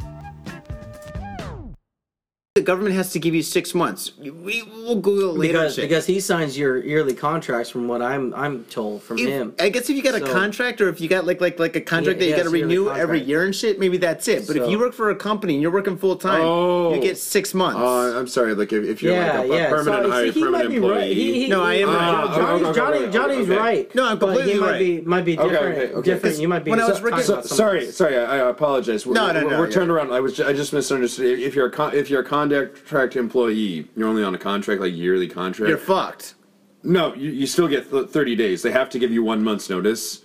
The government has to give you six months. We will Google it later. because because he signs your yearly contracts from what I'm I'm told from If- him. I guess if you got a contract or if you got like like like a contract Yeah, that you got to yes, yearly renew every year and shit, maybe that's it. But if you work for a company and you're working full time, Oh. you get six months. Uh, I'm sorry, like if, if you're yeah, like a, a yeah. permanent so, hire, see, permanent employee. right. He, he, No, I am he- right. Johnny's, okay, Johnny, okay, Johnny's okay. right. No, I'm completely he might right. Be, might be different. okay, okay. Different. You might be. When I was talking working- So, about something sorry, sorry. I, I apologize. No, no, no, We're turned around. I was. I just misunderstood. If you're a if you're a contract employee, you're only on a contract like yearly contract. You're fucked. no, you, you still get th- 30 days. They have to give you one month's notice.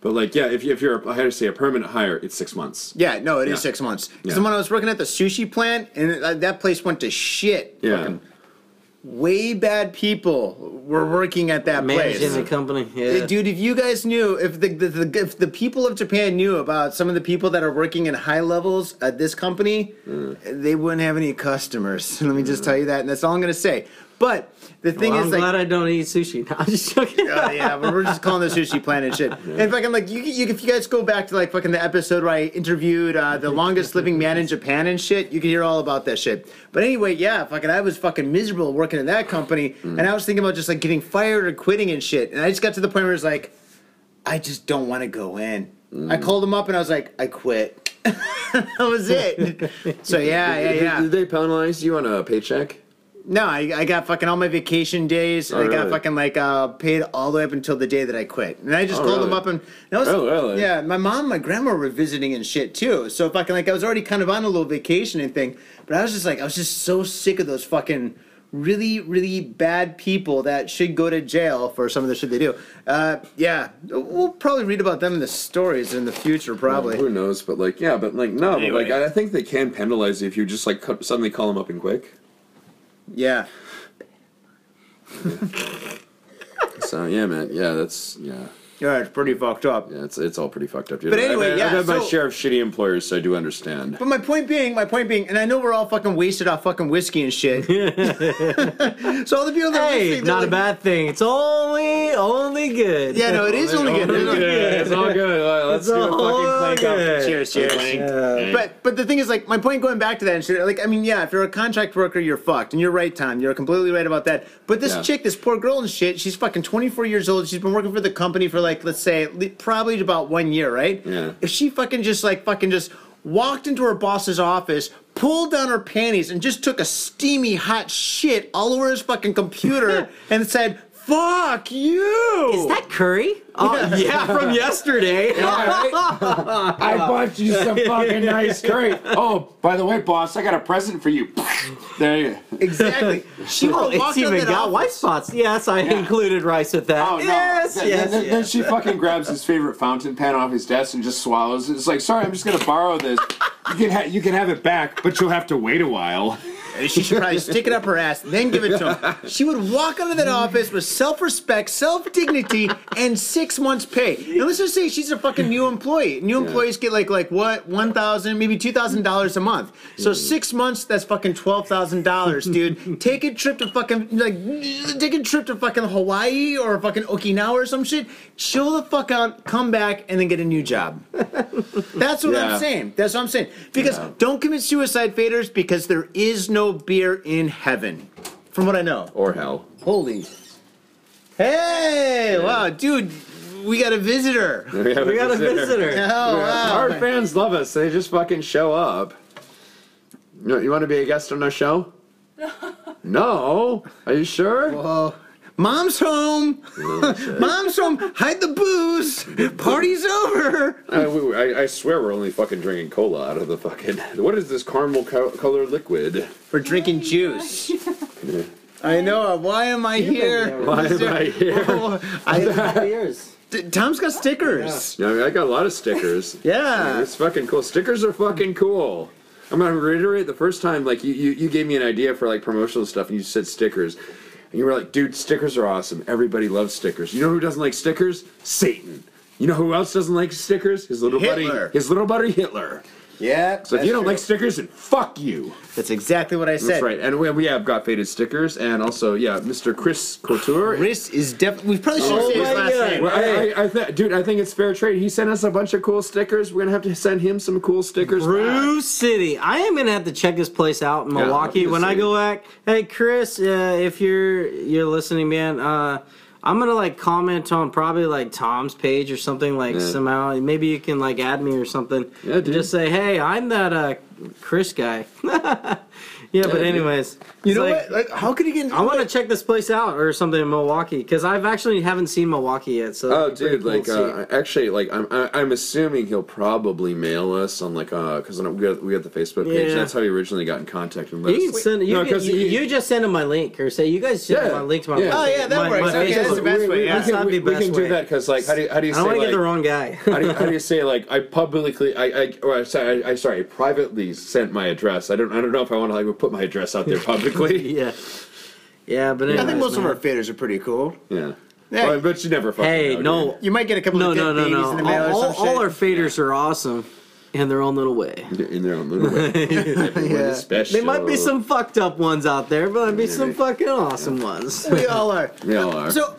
But like, yeah, if, you, if you're, a, I had to say a permanent hire, it's six months. Yeah, no, it is Yeah. six months. Because Yeah. when I was working at the sushi plant, and it- that place went to shit. Yeah. Fucking way bad people were working at that managing place. the company. Yeah. Dude, if you guys knew, if the, the, the if the people of Japan knew about some of the people that are working in high levels at this company, mm. they wouldn't have any customers. Let me just mm. tell you that, and that's all I'm gonna say. But the thing Well, is, I'm like, glad I don't eat sushi. No, I'm just joking. uh, yeah, but we're just calling the sushi planet shit. And fucking like you, you, if you guys go back to like fucking the episode where I interviewed uh, the longest living man in Japan and shit, you can hear all about that shit. But anyway, yeah, fucking I was fucking miserable working in that company, and I was thinking about just like getting fired or quitting and shit. And I just got to the point where it's like, I just don't want to go in. I called him up and I was like, I quit. that was it. so yeah, yeah, Did- yeah. Did they penalize you on a paycheck? No, I, I got fucking all my vacation days. and Oh, I got really? fucking like uh, paid all the way up until the day that I quit. And I just Oh, called them up and that was Oh, really? yeah. My mom, and my grandma were visiting and shit too. So fucking like I was already kind of on a little vacation and thing. But I was just like I was just so sick of those fucking really really bad people that should go to jail for some of the shit they do. Uh, yeah, we'll probably read about them in the stories in the future probably. Who knows? But like, yeah, but like, no, Anyway. but like, I think they can penalize you if you just like suddenly call them up and quick. Yeah. So yeah, man, yeah, that's yeah, Yeah, it's pretty fucked up. yeah, it's it's all pretty fucked up. Dude. But anyway, I've, yeah, I've had my so- share of shitty employers, so I do understand. But my point being, my point being, and I know we're all fucking wasted off fucking whiskey and shit. so all the people that are Hey, listening, they're not a like, bad thing. It's only only good. Yeah, no, it is only good. It's only good. it's all good. All right, let's It's do a fucking clank up. Cheers, cheers. Yeah. But but the thing is, like, my point going back to that and shit, like, I mean, yeah, if you're a contract worker, you're fucked, and you're right, Tom. You're completely right about that. But this Yeah. chick, this poor girl and shit, she's fucking 24 years old. She's been working for the company for like, let's say, probably about one year, right? Yeah. If she fucking just like fucking just walked into her boss's office, pulled down her panties, and just took a steamy hot shit all over his fucking computer, and said. Fuck you! Is that curry? Oh, yeah, from yesterday. I bought you some fucking nice curry. Oh, by the way, boss, I got a present for you. There you go. exactly? She Oh, walked it's even that got office- white spots. Yes, I included rice with that. Oh no! Yes, Then- yes, then, then she fucking grabs his favorite fountain pen off his desk and just swallows it. It's like, sorry, I'm just gonna borrow this. You can ha- you can have it back, but you'll have to wait a while. She should probably stick it up her ass, then give it to him. She would walk out of that office with self-respect, self-dignity, and six months' pay. And let's just say she's a fucking new employee. New employees get like like what, one thousand, maybe two thousand dollars a month. So mm. six months, that's fucking twelve thousand dollars, dude. Take a trip to fucking like, take a trip to fucking Hawaii or fucking Okinawa or some shit. Chill the fuck out, come back, and then get a new job. That's what Yeah. I'm saying. That's what I'm saying. Because don't commit suicide faders because there is no beer in heaven. From what I know. Or hell. Holy. Hey! Wow, dude, we got a visitor. We, have We got a visitor. Oh, wow. Our fans love us. They just fucking show up. You, you want to be a guest on our show? No. Are you sure? Mom's home. Mom's home. Hide the booze. Party's over. I, we- I, I swear we're only fucking drinking cola out of the fucking. What is this caramel co- colored liquid? For drinking juice. I know. Uh, why am I here? Why am I here? Oh, I, Years. Tom's got stickers. Yeah, I, mean, I got a lot of stickers. Yeah. It's fucking cool. Stickers are fucking cool. I'm gonna reiterate the first time, like you, you, you gave me an idea for like promotional stuff, and you said stickers, and you were like, "Dude, stickers are awesome. Everybody loves stickers. You know who doesn't like stickers? Satan. You know who else doesn't like stickers? His little Hitler. buddy, his little buddy Hitler. Yeah. So if you don't like stickers, then fuck you. that's exactly what I said. That's right. And we, we have got faded stickers, and also yeah, Mr. Chris Couture. Chris is definitely. We probably should Oh say his last God. name. Well, I, I, I th- dude, I think it's fair trade. He sent us a bunch of cool stickers. We're gonna have to send him some cool stickers. back. City. I am gonna have to check this place out in Milwaukee Brew when I go back. Hey Chris, uh, if you're you're listening, man, uh, I'm gonna like comment on probably like Tom's page or something like Yeah. somehow. Maybe you can like add me or something. Yeah, dude. Just say, hey, I'm that uh, Chris guy. yeah, but anyways, You know like, what? Like, how could he get? I want to check this place out or something in Milwaukee because I've actually haven't seen Milwaukee yet. So Oh, it'd be pretty dude! cool Like, uh, actually, like, I'm I- I'm assuming he'll probably mail us on like uh, because we got we got the Facebook page. Yeah. That's how he originally got in contact and let You, can send, you, No, can- you, he- you just send him my link or say you guys send Yeah, my link to my yeah. Oh, yeah, that my, works. My Okay, that's the best way, yeah. That's not we, we can do that because like how do you, how do you I say don't want to like, get the wrong guy. how, do you, how do you say like I publicly I I or I, sorry, I, I sorry privately sent my address. I don't I don't know if I want to like put my address out there publicly. yeah, yeah, but I think most of our faders are pretty cool. yeah. Yeah. Well, but you never fucking Hey, know, no, dude. You might get a couple no, of dead no, no, no. in the mail All, or some all shit. our faders are awesome in their own little way. in their own little way. Yeah. is special. There might be some fucked up ones out there, but might be some Yeah. fucking awesome ones. we all are. They all are. So,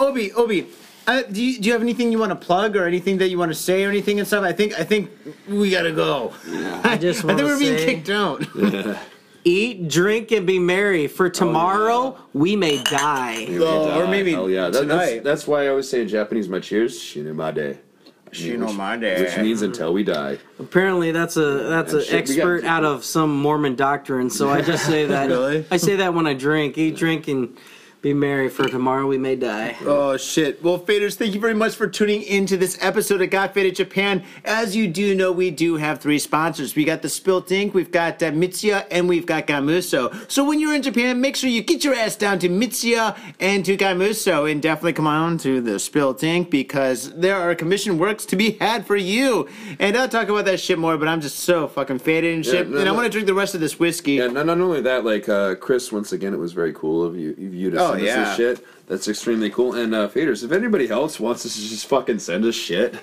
Obi, Obi, uh, do you do you have anything you want to plug or anything that you want to say or anything and stuff? I think I think we gotta go. I just I think we're being say- kicked out. Eat, drink, and be merry. For oh, tomorrow we may die. Oh, or maybe Hell yeah. That, tonight. that's, that's why I always say in Japanese, my cheers, shinumade. Shinomade. Which means until we die. Apparently, that's a that's an expert out of some Mormon doctrine. So I just say that. Really? I say that when I drink. Eat, drink, and be merry. For tomorrow we may die. Oh shit. Well, faders, thank you very much for tuning into this episode of Got Faded Japan. As you do know, we do have three sponsors. We got the Spilt Ink, we've got uh, Mitsuya, and we've got Gamuso. So when you're in Japan, make sure you get your ass down to Mitsuya and to Gamuso, and definitely come on to the Spilt Ink because there are commission works to be had for you. And I'll talk about that shit more, but I'm just so fucking faded and shit. no, and I want to drink the rest of this whiskey. Yeah, not, not only that, like uh, Chris, once again, it was very cool of you, of you to Oh, send us yeah. this shit. That's extremely cool. And uh, faders, if anybody else wants us to just fucking send us shit,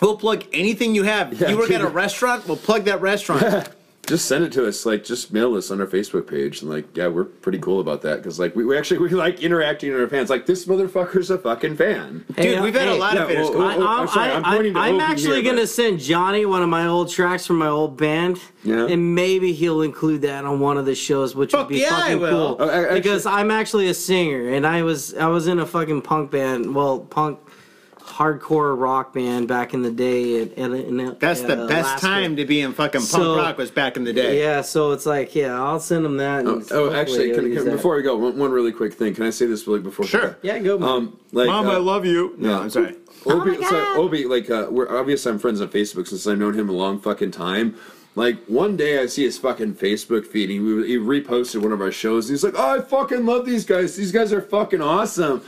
We'll plug anything you have. Yeah, you work at a restaurant, we'll plug that restaurant. just send it to us. Like, just mail us on our Facebook page. And like, yeah, we're pretty cool about that because like we, we actually we like interacting with our fans. Like, this motherfucker's a fucking fan. Dude, we've had a hey, lot of yeah, faders. well, come well, I, I'm sorry, I'm I, to I, am actually here, gonna but- send Johnny one of my old tracks from my old band, Yeah. and maybe he'll include that on one of the shows, which Fuck would be yeah, I fucking will. cool. Oh, a- actually- because I'm actually a singer, and I was I was in a fucking punk band, well, punk hardcore rock band back in the day. At, at, in, That's at the best Alaska. time to be in fucking punk So- rock was back in the day. Yeah, so it's like, yeah, I'll send him that. and Oh, oh, actually, can, can, before we go, one, one really quick thing. Can I say this really before? Sure. yeah, go. man. Um, like, Mom, uh, I love you. No. I'm sorry. Obi, so Obi, like, uh, we're obviously I'm friends on Facebook since I've known him a long fucking time. Like one day I see his fucking Facebook feed. He, he reposted one of our shows. And he's like, "Oh, I fucking love these guys. These guys are fucking awesome."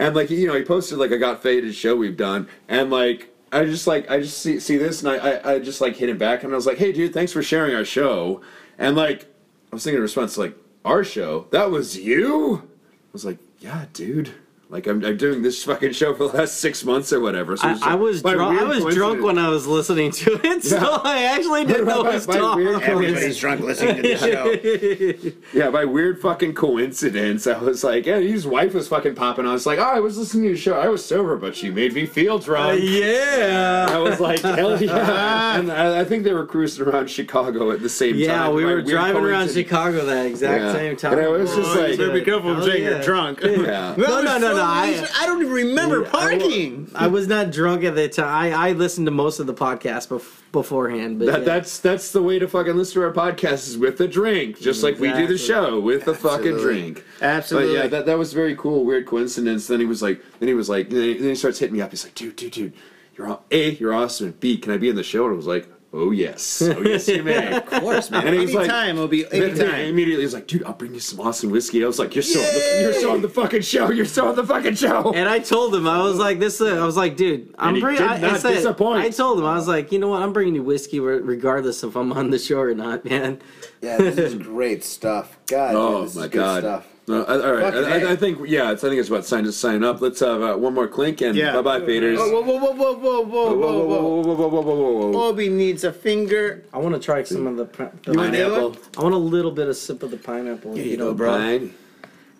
And like you know, he posted like a got faded show we've done, and like I just like I just see see this, and I, I I just like hit him back, and I was like, "Hey, dude, thanks for sharing our show." And like I was thinking in response, like our show, that was you. I was like, "Yeah, dude." Like I'm, I'm doing this fucking show for the last six months or whatever. So I, it's I was drunk. I was drunk when I was listening to it, so Yeah. I actually didn't know By- was by talk. Everybody's drunk listening to this show. Yeah, by weird fucking coincidence, I was like, yeah, his wife was fucking popping. On. I was like, oh, I was listening to your show. I was sober, but she made me feel drunk. Uh, yeah. I was like, hell yeah. and I, I think they were cruising around Chicago at the same time. Yeah, we were driving around. Chicago that exact Yeah. same time. And I was just like- So be careful Hell saying yeah. you're drunk. Yeah. Well, No, I was no, no, don't, I- even- I don't even remember I parking. I was not drunk at the time. I, I listened to most of the podcast bef- beforehand, but That, yeah. That's that's the way to fucking listen to our podcast is with a drink, just like we do the show with a fucking drink. Absolutely. But yeah, that, that was very cool, weird coincidence. Then he was like, then he was like, then he, then he starts hitting me up. He's like, dude, dude, dude, you're a, you're awesome. B, can I be in the show? And I was like, oh yes, oh yes, you may. of course, man. And he was like- anytime will be Then- then anytime. immediately he's like, dude, I'll bring you some awesome whiskey. I was like, you're so, on the, you're so on the fucking show. You're so on the fucking show. And I told him, I was like, "This." Uh, I was like, "Dude, I'm he bringing." did I, I not said, disappoint. I told him, I was like, "You know what? I'm bringing you whiskey, re- regardless if I'm on the show or not, man." Yeah, this is great stuff. God, Oh dude, this my is good god! stuff. No, I- all right, Fucking I, I, A. I think yeah, it's, I think it's about time to sign up. Let's have uh, one more clink and Yeah. bye bye faders. Whoa, whoa, whoa, whoa, whoa, whoa, whoa, Whoa, whoa, whoa, whoa, whoa, whoa, whoa, whoa, whoa, whoa. Obi needs a finger. I want to try some of the. pi- the Pineapple. I want a little bit of sip of the pineapple. Here you you know, go, bro. Brian.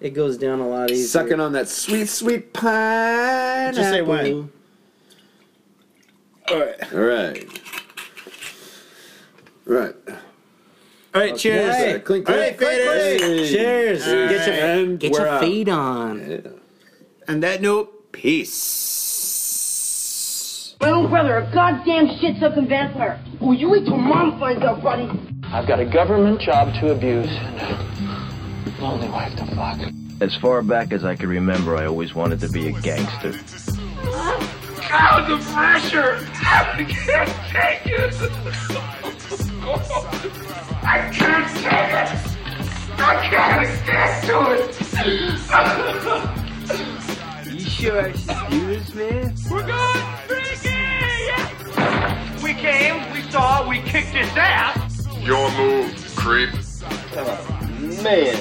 It goes down a lot easier. Sucking on that sweet, sweet pineapple. Just say when. All right. All right. All right. All right, cheers. Okay. Clink, clink. All right, clink, faders. clink. Cheers. All Get your And get we're your out. fade on. On that note, peace. My own brother, a goddamn shit-sucking vampire. Will you wait till mom finds out, buddy? I've got a government job to abuse and a lonely wife to fuck. As far back as I can remember, I always wanted to be a gangster. God, the pressure! I can't take it! I can't take it! I can't stand to it! You sure I should do man? We're going freaky! We came, we saw, we kicked his ass! Your move, creep. Man,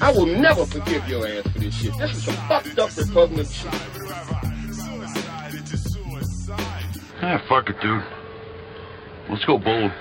I will never forgive your ass for this shit. This is some fucked up repugnant shit. Ah, fuck it, dude. Let's go bold.